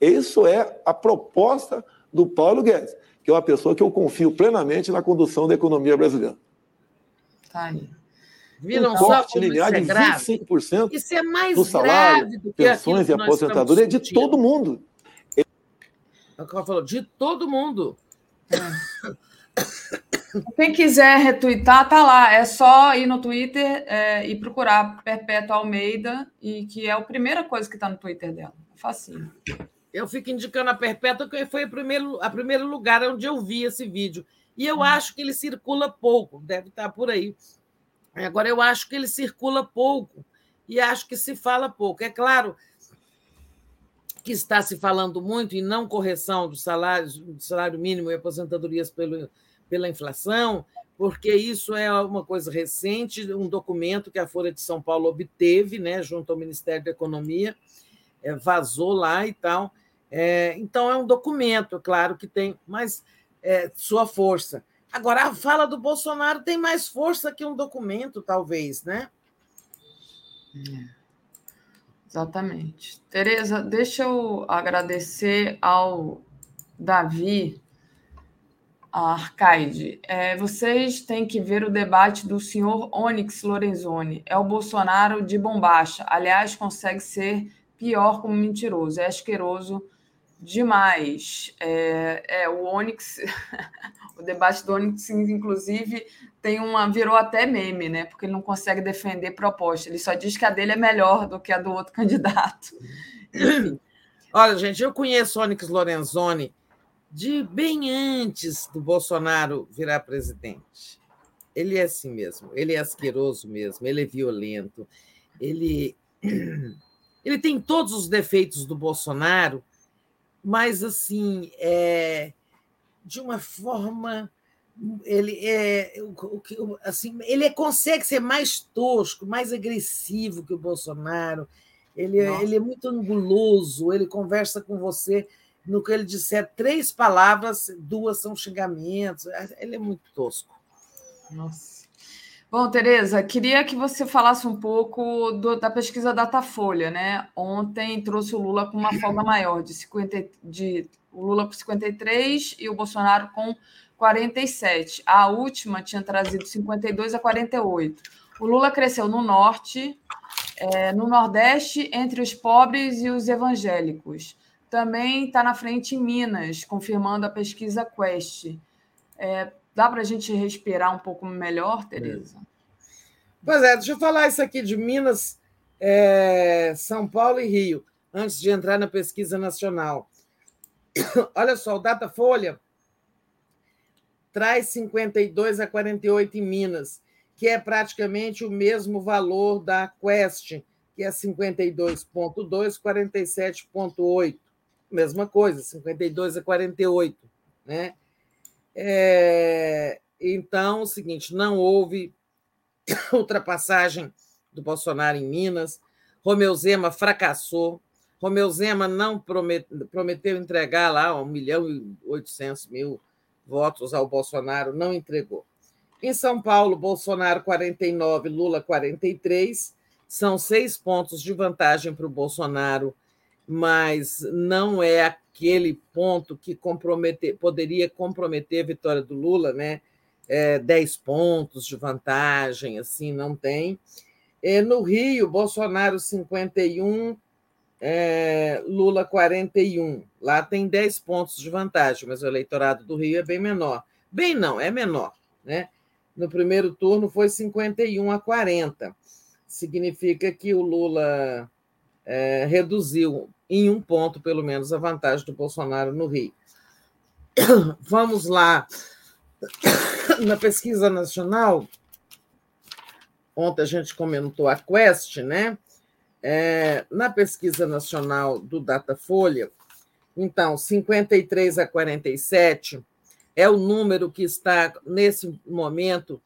Isso é a proposta do Paulo Guedes, que é uma pessoa que eu confio plenamente na condução da economia brasileira. Tá aí. Viram um corte linear de 25% isso é mais no salário, pensões e aposentadoria de todo mundo. É o que ela falou, de todo mundo. É. Quem quiser retweetar, tá lá. É só ir no Twitter é, e procurar Perpétua Almeida, e que é a primeira coisa que está no Twitter dela. É facinho. Eu fico indicando a Perpétua, que foi o primeiro, a primeiro lugar onde eu vi esse vídeo. E eu hum. acho que ele circula pouco, deve estar por aí. Agora, eu acho que ele circula pouco e acho que se fala pouco. É claro que está se falando muito em não correção dos salários, do salário mínimo e aposentadorias pelo, pela inflação, porque isso é uma coisa recente, um documento que a Folha de São Paulo obteve, né, junto ao Ministério da Economia, é, vazou lá e tal. É, então, é um documento, claro que tem, mas é, sua força. Agora, a fala do Bolsonaro tem mais força que um documento, talvez, né? É. Exatamente. Tereza, deixa eu agradecer ao Davi Arcaide. É, vocês têm que ver o debate do senhor Onyx Lorenzoni. É o Bolsonaro de bombacha. Aliás, consegue ser pior como mentiroso. É asqueroso demais. É, é o Onyx, o debate do Onyx, inclusive, tem uma virou até meme, né? Porque ele não consegue defender proposta. Ele só diz que a dele é melhor do que a do outro candidato. Enfim. Olha, gente, eu conheço Onyx Lorenzoni de bem antes do Bolsonaro virar presidente. Ele é assim mesmo, ele é asqueroso mesmo, ele é violento, ele ele tem todos os defeitos do Bolsonaro, mas assim, é de uma forma ele é assim, ele consegue ser mais tosco, mais agressivo que o Bolsonaro. Ele, é, ele é muito anguloso, ele conversa com você no que ele disser três palavras, duas são xingamentos. Ele é muito tosco. Nossa. Bom, Tereza, queria que você falasse um pouco do, da pesquisa Datafolha, né? Ontem trouxe o Lula com uma folga maior, de 50, de, o Lula com 53 e o Bolsonaro com 47. A última tinha trazido 52 a 48. O Lula cresceu no norte, é, no nordeste, entre os pobres e os evangélicos. Também está na frente em Minas, confirmando a pesquisa Quest. É, dá para a gente respirar um pouco melhor, Tereza? Pois é, deixa eu falar isso aqui de Minas, é, São Paulo e Rio, antes de entrar na pesquisa nacional. Olha só, o Datafolha traz 52 a 48 em Minas, que é praticamente o mesmo valor da Quest, que é 52,2, 47,8. Mesma coisa, 52 a 48. Né? É, então, o seguinte: não houve ultrapassagem do Bolsonaro em Minas. Romeu Zema fracassou. Romeu Zema não prometeu, prometeu entregar lá 1 milhão e 800 mil votos ao Bolsonaro, não entregou. Em São Paulo, Bolsonaro 49, Lula 43. São seis pontos de vantagem para o Bolsonaro, mas não é aquele ponto que comprometer, poderia comprometer a vitória do Lula, né? É, dez pontos de vantagem, assim, não tem. É, no Rio, Bolsonaro 51, é, Lula 41. Lá tem 10 pontos de vantagem, mas o eleitorado do Rio é bem menor. Bem, não, é menor. Né? No primeiro turno foi 51 a 40. Significa que o Lula é, reduziu em um ponto, pelo menos, a vantagem do Bolsonaro no Rio. Vamos lá. Na pesquisa nacional, ontem a gente comentou a Quest, né? É, na pesquisa nacional do Datafolha, então, 53 a 47 é o número que está, nesse momento,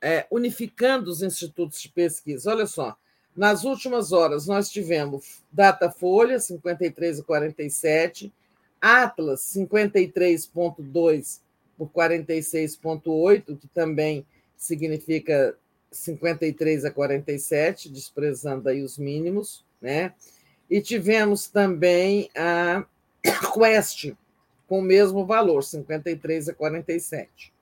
é, unificando os institutos de pesquisa. Olha só, nas últimas horas nós tivemos Datafolha, 53 a 47, Atlas, 53,2 por 46,8, que também significa 53 a 47, desprezando aí os mínimos, né? E tivemos também a Quest, com o mesmo valor, 53 a 47.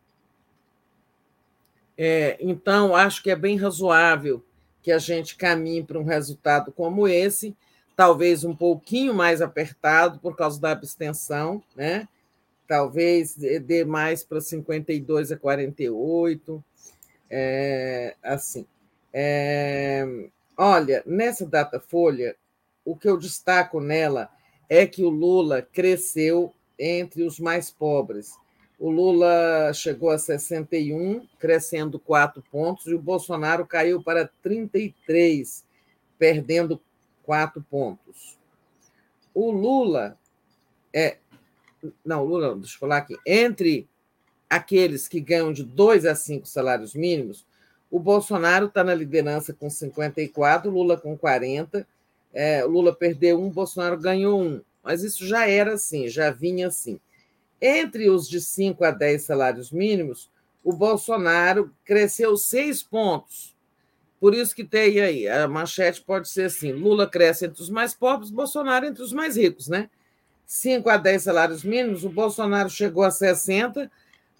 É, então, acho que é bem razoável que a gente caminhe para um resultado como esse, talvez um pouquinho mais apertado por causa da abstenção, né? talvez dê mais para 52 a 48, é, assim, é, olha, nessa data folha, o que eu destaco nela é que o Lula cresceu entre os mais pobres. O Lula chegou a 61, crescendo quatro pontos, e o Bolsonaro caiu para 33, perdendo quatro pontos. O Lula é. Não, Lula, deixa eu falar aqui. Entre aqueles que ganham de dois a cinco salários mínimos, o Bolsonaro está na liderança com 54, Lula com 40. É, Lula perdeu um, Bolsonaro ganhou um. Mas isso já era assim, já vinha assim. Entre os de 5 a 10 salários mínimos, o Bolsonaro cresceu seis pontos. Por isso que tem aí, a manchete pode ser assim: Lula cresce entre os mais pobres, Bolsonaro entre os mais ricos, né? 5 a 10 salários mínimos, o Bolsonaro chegou a 60,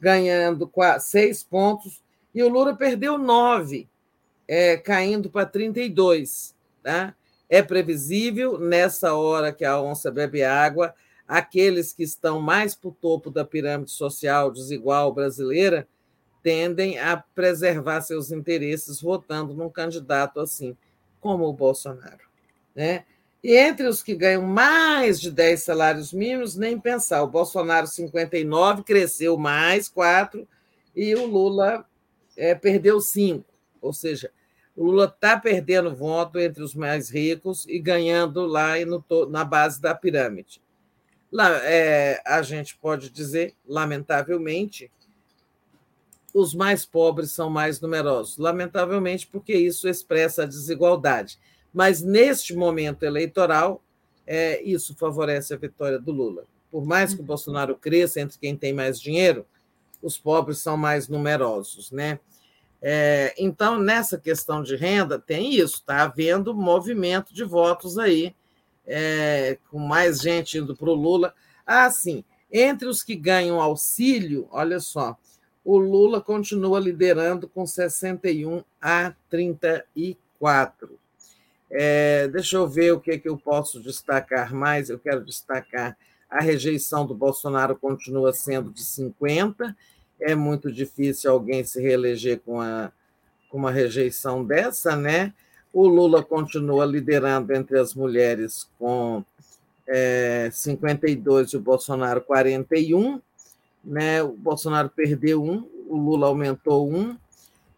ganhando seis pontos, e o Lula perdeu nove, é, caindo para 32. Tá? É previsível, nessa hora que a onça bebe água, aqueles que estão mais para o topo da pirâmide social desigual brasileira tendem a preservar seus interesses votando num candidato assim, como o Bolsonaro. Né? E entre os que ganham mais de 10 salários mínimos, nem pensar. O Bolsonaro, 59, cresceu mais 4, e o Lula é, perdeu 5. Ou seja, o Lula está perdendo voto entre os mais ricos e ganhando lá no, na base da pirâmide. Lá, é, a gente pode dizer, lamentavelmente, os mais pobres são mais numerosos. Lamentavelmente, porque isso expressa a desigualdade. Mas, neste momento eleitoral, é, isso favorece a vitória do Lula. Por mais que o Bolsonaro cresça entre quem tem mais dinheiro, os pobres são mais numerosos. Né? É, então, nessa questão de renda, tem isso, está havendo movimento de votos aí, é, com mais gente indo para o Lula. Ah, sim, entre os que ganham auxílio, olha só, o Lula continua liderando com 61 a 34. É, deixa eu ver o que, que eu posso destacar mais. Eu quero destacar a rejeição do Bolsonaro continua sendo de 50. É muito difícil alguém se reeleger com, a, com uma rejeição dessa, né? O Lula continua liderando entre as mulheres com é, 52 e o Bolsonaro 41 né? O Bolsonaro perdeu um, o Lula aumentou um.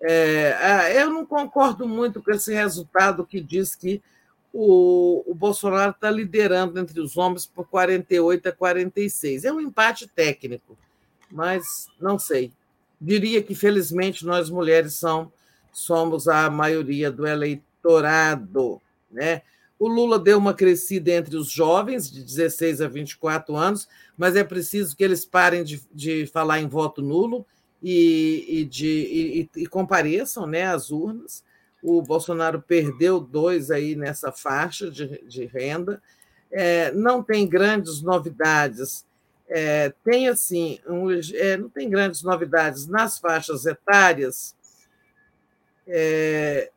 É, eu não concordo muito com esse resultado que diz que o, o Bolsonaro está liderando entre os homens por 48 a 46. É um empate técnico, mas não sei. Diria que, felizmente, nós mulheres são, somos a maioria do eleitorado. Né? O Lula deu uma crescida entre os jovens, de 16 a 24 anos, mas é preciso que eles parem de, de falar em voto nulo e, e, de, e, e compareçam né, às urnas. O Bolsonaro perdeu dois aí nessa faixa de, de renda. É, não tem grandes novidades. É, tem assim, um, é, não tem grandes novidades nas faixas etárias. É,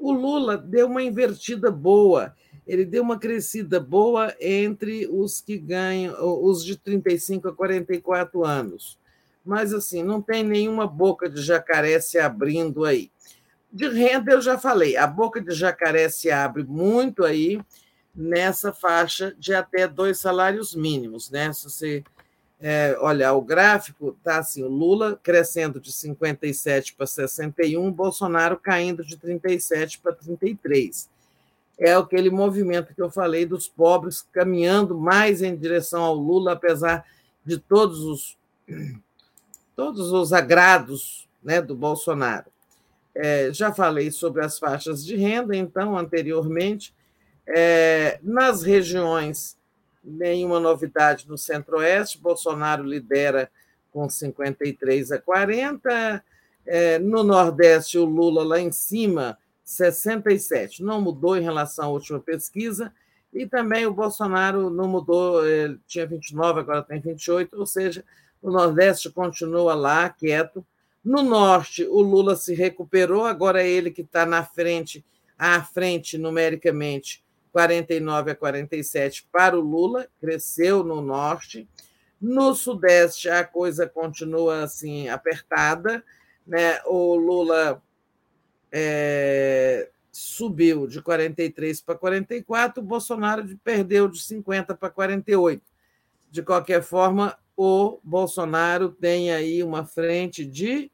o Lula deu uma invertida boa, ele deu uma crescida boa entre os que ganham, os de 35 a 44 anos. Mas, assim, não tem nenhuma boca de jacaré se abrindo aí. De renda, eu já falei, a boca de jacaré se abre muito aí nessa faixa de até dois salários mínimos, né? Se você é, olhar o gráfico, tá assim, o Lula crescendo de 57 para 61, Bolsonaro caindo de 37 para 33. É aquele movimento que eu falei dos pobres caminhando mais em direção ao Lula, apesar de todos os todos os agrados né, do Bolsonaro. É, já falei sobre as faixas de renda, então, anteriormente. É, nas regiões nenhuma novidade no Centro-Oeste. Bolsonaro lidera com 53 a 40. É, no Nordeste, o Lula lá em cima, 67. Não mudou em relação à última pesquisa. E também o Bolsonaro não mudou, ele tinha 29, agora tem 28, ou seja, o Nordeste continua lá, quieto. No Norte, o Lula se recuperou, agora é ele que está na frente, à frente numericamente, 49 a 47 para o Lula, cresceu no norte. No sudeste a coisa continua assim apertada, né? O Lula é, subiu de 43 para 44, o Bolsonaro perdeu de 50 para 48. De qualquer forma, o Bolsonaro tem aí uma frente de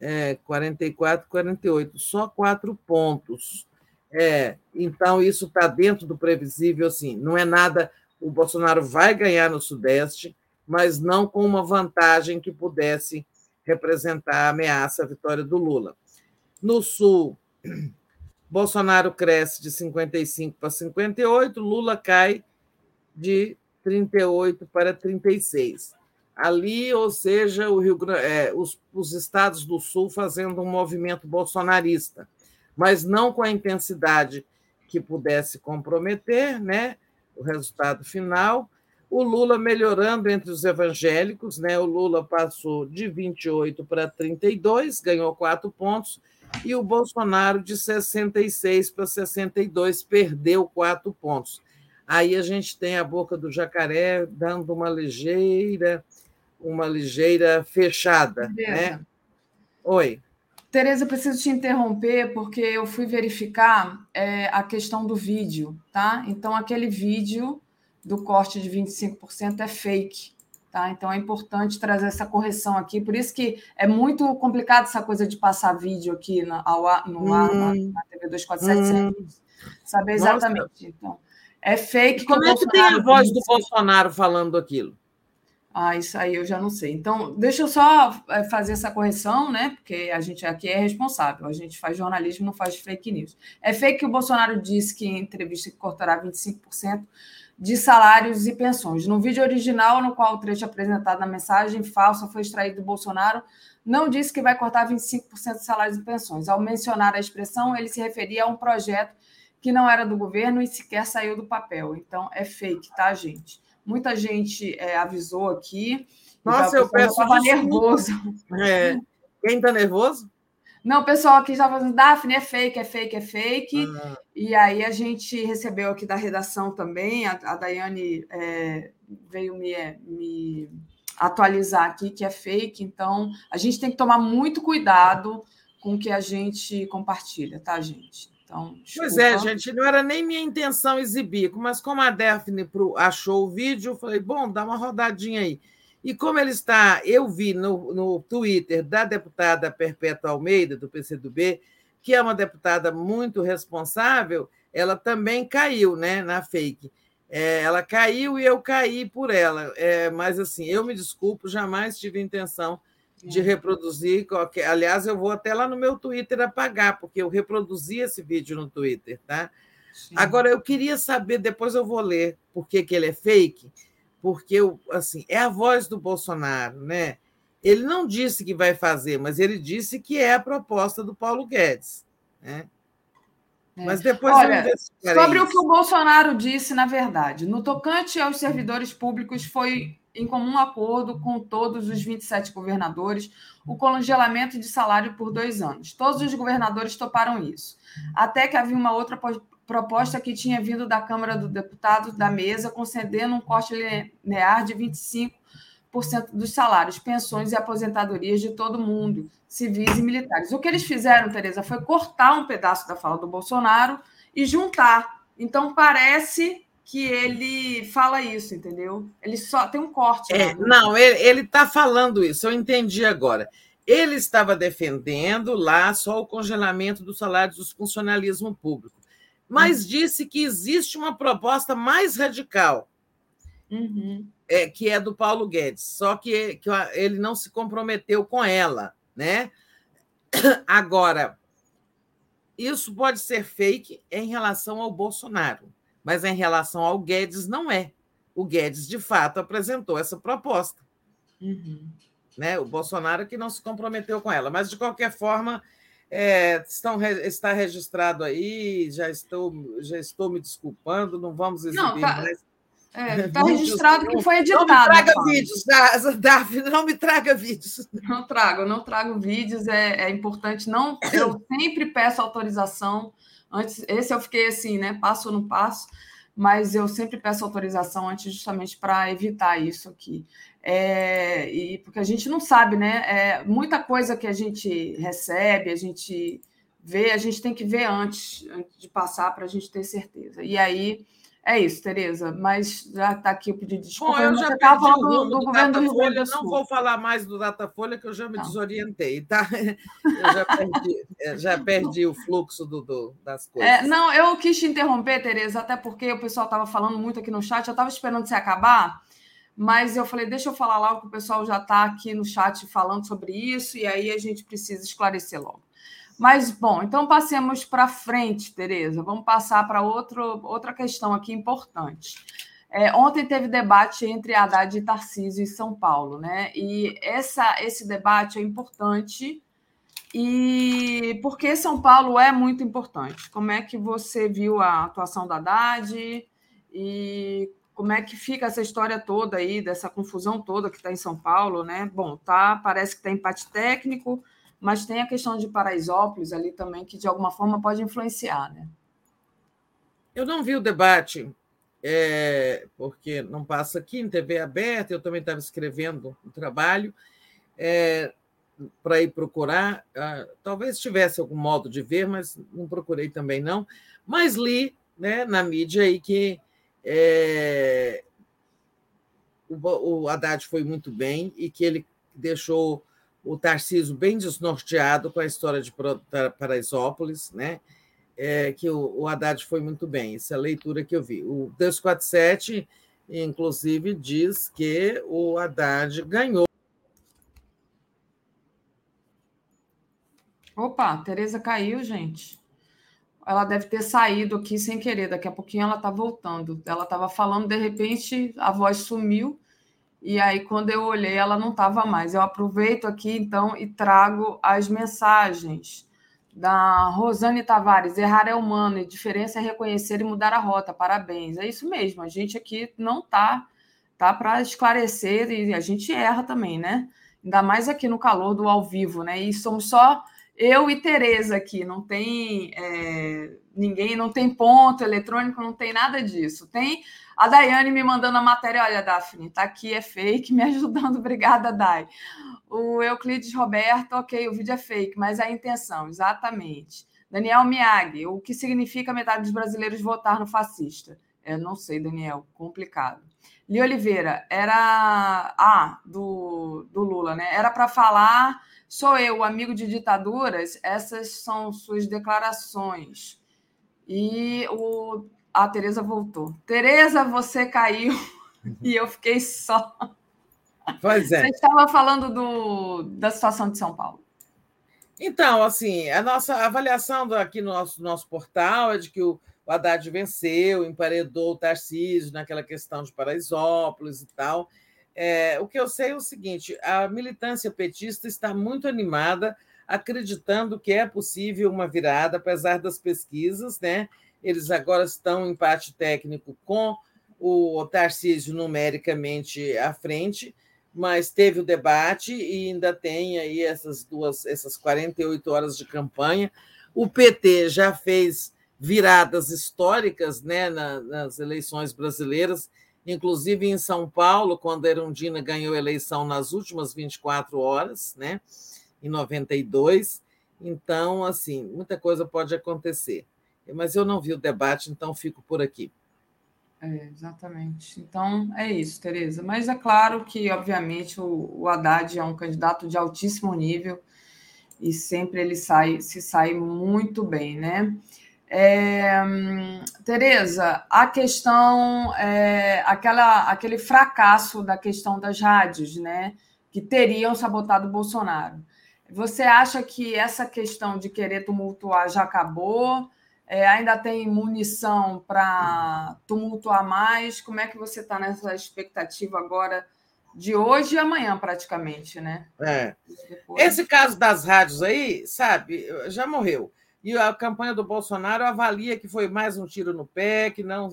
é, 44, 48, só quatro pontos. É, então, isso está dentro do previsível, assim, não é nada. O Bolsonaro vai ganhar no Sudeste, mas não com uma vantagem que pudesse representar a ameaça à vitória do Lula. No Sul, Bolsonaro cresce de 55 para 58, Lula cai de 38 para 36. Ali, ou seja, Rio, é, os, os estados do Sul fazendo um movimento bolsonarista, mas não com a intensidade que pudesse comprometer né, o resultado final. O Lula melhorando entre os evangélicos, né? o Lula passou de 28 para 32, ganhou quatro pontos, e o Bolsonaro de 66 para 62 perdeu quatro pontos. Aí a gente tem a boca do jacaré dando uma ligeira, uma ligeira fechada, né? Oi. Tereza, preciso te interromper porque eu fui verificar é, a questão do vídeo, tá? Então aquele vídeo do corte de 25% é fake. Tá? Então é importante trazer essa correção aqui. Por isso que é muito complicado essa coisa de passar vídeo aqui no, ar, no ar, hum. na, TV 247, hum. saber exatamente. Nossa. Então, é fake. como é que tem a voz do Bolsonaro falando aquilo? Ah, isso aí eu já não sei. Então, deixa eu só é, fazer essa correção, né? Porque a gente aqui é responsável, a gente faz jornalismo, não faz fake news. É fake que o Bolsonaro disse que em entrevista que cortará 25% de salários e pensões. No vídeo original, no qual o trecho apresentado na mensagem falsa foi extraído do Bolsonaro, não disse que vai cortar 25% de salários e pensões. Ao mencionar a expressão, ele se referia a um projeto que não era do governo e sequer saiu do papel. Então, é fake, tá, gente? Muita gente é, avisou aqui. Nossa, eu peço estava nervoso. É. Quem está nervoso? Não, o pessoal aqui já falando, Daphne, é fake, é fake, é fake. Ah. E aí a gente recebeu aqui da redação também, a, a Daiane é, veio me, me atualizar aqui que é fake. Então, a gente tem que tomar muito cuidado com o que a gente compartilha, tá, gente? Então, pois é, gente, não era nem minha intenção exibir, mas como a Daphne achou o vídeo, eu falei, bom, dá uma rodadinha aí. E como ele está, eu vi no, no Twitter da deputada Perpétua Almeida, do PCdoB, que é uma deputada muito responsável, ela também caiu né, na fake. É, ela caiu e eu caí por ela. É, mas, assim, eu me desculpo, jamais tive intenção de reproduzir qualquer. Aliás, eu vou até lá no meu Twitter apagar, porque eu reproduzi esse vídeo no Twitter, tá? Sim. Agora, eu queria saber, depois eu vou ler por que, que ele é fake, porque assim, é a voz do Bolsonaro, né? Ele não disse que vai fazer, mas ele disse que é a proposta do Paulo Guedes. Né? É. Mas depois Olha, sobre o que o Bolsonaro disse, na verdade, no tocante aos servidores públicos, foi em comum acordo com todos os 27 governadores, o congelamento de salário por dois anos. Todos os governadores toparam isso. Até que havia uma outra proposta que tinha vindo da Câmara dos Deputados, da mesa, concedendo um corte linear de 25% dos salários, pensões e aposentadorias de todo mundo, civis e militares. O que eles fizeram, Tereza, foi cortar um pedaço da fala do Bolsonaro e juntar. Então, parece que ele fala isso, entendeu? Ele só tem um corte. É, não, ele está falando isso, eu entendi agora. Ele estava defendendo lá só o congelamento dos salários do funcionalismo público, mas uhum. disse que existe uma proposta mais radical, uhum. é, que é do Paulo Guedes, só que, que ele não se comprometeu com ela, né? Agora, isso pode ser fake em relação ao Bolsonaro mas em relação ao Guedes, não é. O Guedes, de fato, apresentou essa proposta. Uhum. Né? O Bolsonaro que não se comprometeu com ela. Mas, de qualquer forma, é, estão, está registrado aí, já estou, já estou me desculpando, não vamos exibir não, tá, mais. Está é, registrado que foi editado. Não me traga vídeos, Davi, não me traga vídeos. Não trago, não trago vídeos, é, é importante. Não, eu sempre peço autorização Antes, esse eu fiquei assim, né? Passo não passo, mas eu sempre peço autorização antes, justamente para evitar isso aqui. É, e porque a gente não sabe, né? É, muita coisa que a gente recebe, a gente vê, a gente tem que ver antes, antes de passar para a gente ter certeza. E aí é isso, Tereza, mas já está aqui o pedido de desculpa. Bom, eu já estava falando do, do, do governo do Rio Grande do Sul. Não vou falar mais do Datafolha, que eu já me não. desorientei, tá? Eu já perdi, já perdi o fluxo do, do das coisas. É, não, eu quis te interromper, Tereza, até porque o pessoal estava falando muito aqui no chat, eu estava esperando você acabar, mas eu falei, deixa eu falar logo, que o pessoal já está aqui no chat falando sobre isso, e aí a gente precisa esclarecer logo. Mas, bom, então passemos para frente, Tereza. Vamos passar para outra questão aqui importante. É, ontem teve debate entre Haddad e Tarcísio em São Paulo, né? E essa, esse debate é importante e porque São Paulo é muito importante. Como é que você viu a atuação da Haddad e como é que fica essa história toda aí, dessa confusão toda que está em São Paulo, né? Bom, tá, parece que tem empate técnico, mas tem a questão de Paraisópolis ali também, que de alguma forma pode influenciar, né? Eu não vi o debate, é, porque não passa aqui em TV aberta, eu também estava escrevendo o um trabalho é, para ir procurar. Ah, talvez tivesse algum modo de ver, mas não procurei também não. Mas li né, na mídia aí que é, o, o Haddad foi muito bem e que ele deixou o Tarcísio bem desnorteado com a história de Paraisópolis, né? É, que o, o Haddad foi muito bem, essa é a leitura que eu vi. O 247, inclusive, diz que o Haddad ganhou. Opa, Tereza caiu, gente ela deve ter saído aqui sem querer. Daqui a pouquinho ela está voltando. Ela estava falando, de repente a voz sumiu. E aí, quando eu olhei, ela não estava mais. Eu aproveito aqui, então, e trago as mensagens da Rosane Tavares. Errar é humano e diferença é reconhecer e mudar a rota. Parabéns. É isso mesmo. A gente aqui não tá, tá para esclarecer e a gente erra também, né? Ainda mais aqui no calor do ao vivo, né? E somos só eu e Tereza aqui, não tem é, ninguém, não tem ponto eletrônico, não tem nada disso. Tem a Daiane me mandando a matéria, olha, Daphne, tá aqui, é fake, me ajudando, obrigada, Dai. O Euclides Roberto, ok, o vídeo é fake, mas a intenção, exatamente. Daniel Miag, o que significa metade dos brasileiros votar no fascista? Eu não sei, Daniel, complicado. Li Oliveira, era. Ah, do, do Lula, né? Era para falar Sou eu, amigo de ditaduras? Essas são suas declarações. E o, a Tereza voltou. Tereza, você caiu e eu fiquei só. Pois é. Você estava falando do, da situação de São Paulo. Então, assim, a nossa avaliação aqui no nosso, nosso portal é de que o, o Haddad venceu, emparedou o Tarcísio naquela questão de Paraisópolis e tal. É, o que eu sei é o seguinte: a militância petista está muito animada, acreditando que é possível uma virada, apesar das pesquisas, né? Eles agora estão em empate técnico com o Tarcísio numericamente à frente, mas teve o debate e ainda tem aí essas duas, essas 48 horas de campanha. O PT já fez viradas históricas né, nas eleições brasileiras inclusive em São Paulo, quando a Erundina ganhou a eleição nas últimas 24 horas, né, em 92. Então, assim, muita coisa pode acontecer. Mas eu não vi o debate, então fico por aqui. É, exatamente. Então, é isso, Tereza. Mas é claro que, obviamente, o, o Haddad é um candidato de altíssimo nível e sempre ele sai, se sai muito bem, né? É, Tereza, a questão, é, aquela, aquele fracasso da questão das rádios, né, que teriam sabotado o Bolsonaro. Você acha que essa questão de querer tumultuar já acabou? É, ainda tem munição para tumultuar mais? Como é que você está nessa expectativa agora de hoje e amanhã, praticamente, né? É. Esse caso das rádios aí, sabe, já morreu. E a campanha do Bolsonaro avalia que foi mais um tiro no pé, que não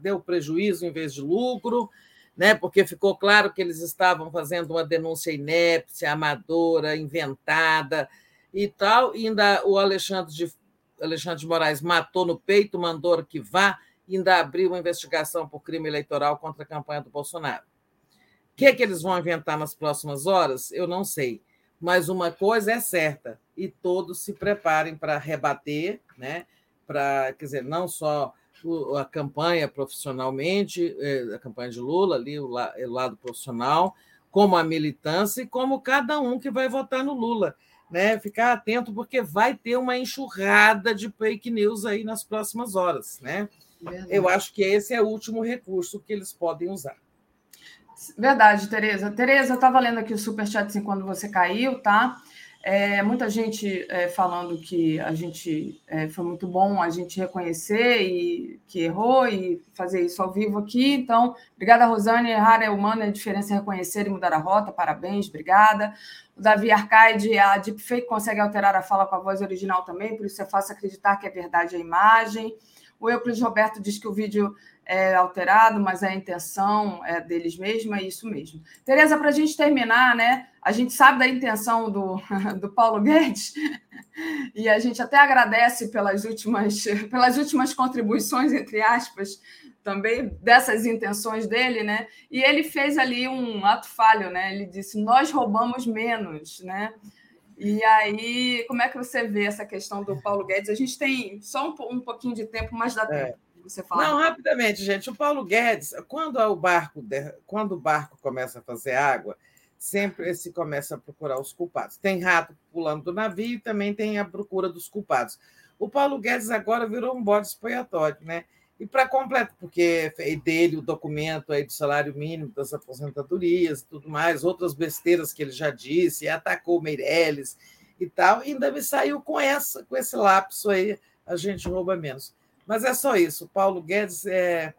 deu prejuízo em vez de lucro, né? porque ficou claro que eles estavam fazendo uma denúncia inépcia, amadora, inventada e tal. E ainda o Alexandre de, Alexandre de Moraes matou no peito, mandou vá, e ainda abriu uma investigação por crime eleitoral contra a campanha do Bolsonaro. O que, é que eles vão inventar nas próximas horas? Eu não sei. Mas uma coisa é certa, e todos se preparem para rebater, né? para, quer dizer, não só a campanha profissionalmente, é, a campanha de Lula, ali, o lado profissional, como a militância e como cada um que vai votar no Lula. Né? Ficar atento, porque vai ter uma enxurrada de fake news aí nas próximas horas. Né? Eu acho que esse é o último recurso que eles podem usar. Verdade, Tereza. Tereza, estava lendo aqui o superchat assim, quando você caiu, tá? É, muita gente é, falando que a gente é, foi muito bom a gente reconhecer e que errou e fazer isso ao vivo aqui. Então, obrigada, Rosane. Errar é humano, a diferença é reconhecer e mudar a rota. Parabéns, obrigada. O Davi Arcade, a deepfake consegue alterar a fala com a voz original também, por isso é fácil acreditar que é verdade a imagem. O Euclides Roberto diz que o vídeo é alterado, mas a intenção é deles mesmo, é isso mesmo. Tereza, para a gente terminar, né? A gente sabe da intenção do, do Paulo Guedes e a gente até agradece pelas últimas, pelas últimas contribuições, entre aspas, também dessas intenções dele, né? E ele fez ali um ato falho, né? Ele disse: nós roubamos menos, né? E aí, como é que você vê essa questão do Paulo Guedes? A gente tem só um, um pouquinho de tempo, mas dá é. tempo você falar. Não, rapidamente, gente. O Paulo Guedes, quando o barco, quando o barco começa a fazer água, sempre se começa a procurar os culpados. Tem rato pulando do navio e também tem a procura dos culpados. O Paulo Guedes agora virou um bode expiatório, né? E para completar, porque é dele o documento aí do salário mínimo, das aposentadorias e tudo mais, outras besteiras que ele já disse, atacou Meirelles e tal, e ainda me saiu com essa, com esse lapso aí, a gente rouba menos. Mas é só isso. O Paulo Guedes é.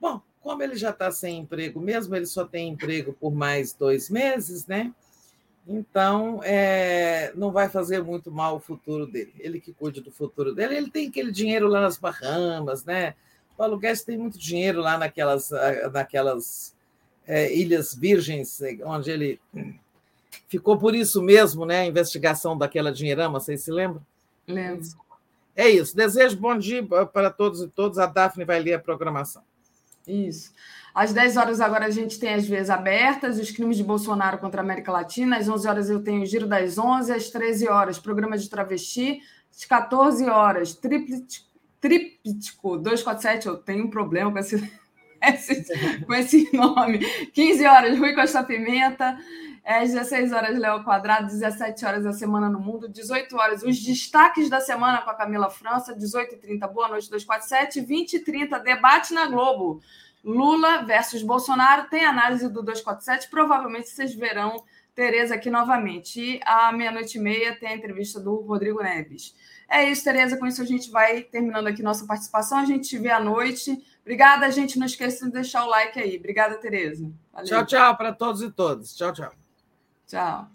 Bom, como ele já está sem emprego mesmo, ele só tem emprego por mais dois meses, né? Então, é, não vai fazer muito mal o futuro dele. Ele que cuide do futuro dele. Ele tem aquele dinheiro lá nas Bahamas, né? Paulo Guedes tem muito dinheiro lá naquelas, naquelas é, Ilhas Virgens, onde ele ficou por isso mesmo, né? A investigação daquela dinheirama, vocês se lembram? Lembro. É isso. Desejo bom dia para todos e todas. A Daphne vai ler a programação. Isso. Às 10 horas agora a gente tem as vias abertas, os crimes de Bolsonaro contra a América Latina. Às 11 horas eu tenho o Giro das 11, às 13 horas, programa de travesti. Às 14 horas, tríptico, tríptico 247. Eu tenho um problema com esse, esse, com esse nome. 15 horas, Rui Costa Pimenta. É, às 16 horas, Léo Quadrado, 17 horas a Semana no Mundo, 18 horas, os destaques da semana com a Camila França, 18h30, Boa Noite 247, 20h30, debate na Globo. Lula versus Bolsonaro, tem análise do 247, provavelmente vocês verão Tereza aqui novamente. E à meia-noite e meia tem a entrevista do Rodrigo Neves. É isso, Tereza. Com isso a gente vai terminando aqui nossa participação. A gente te vê à noite. Obrigada, gente. Não esqueça de deixar o like aí. Obrigada, Tereza. Valeu. Tchau, tchau para todos e todas. Tchau, tchau. Tchau.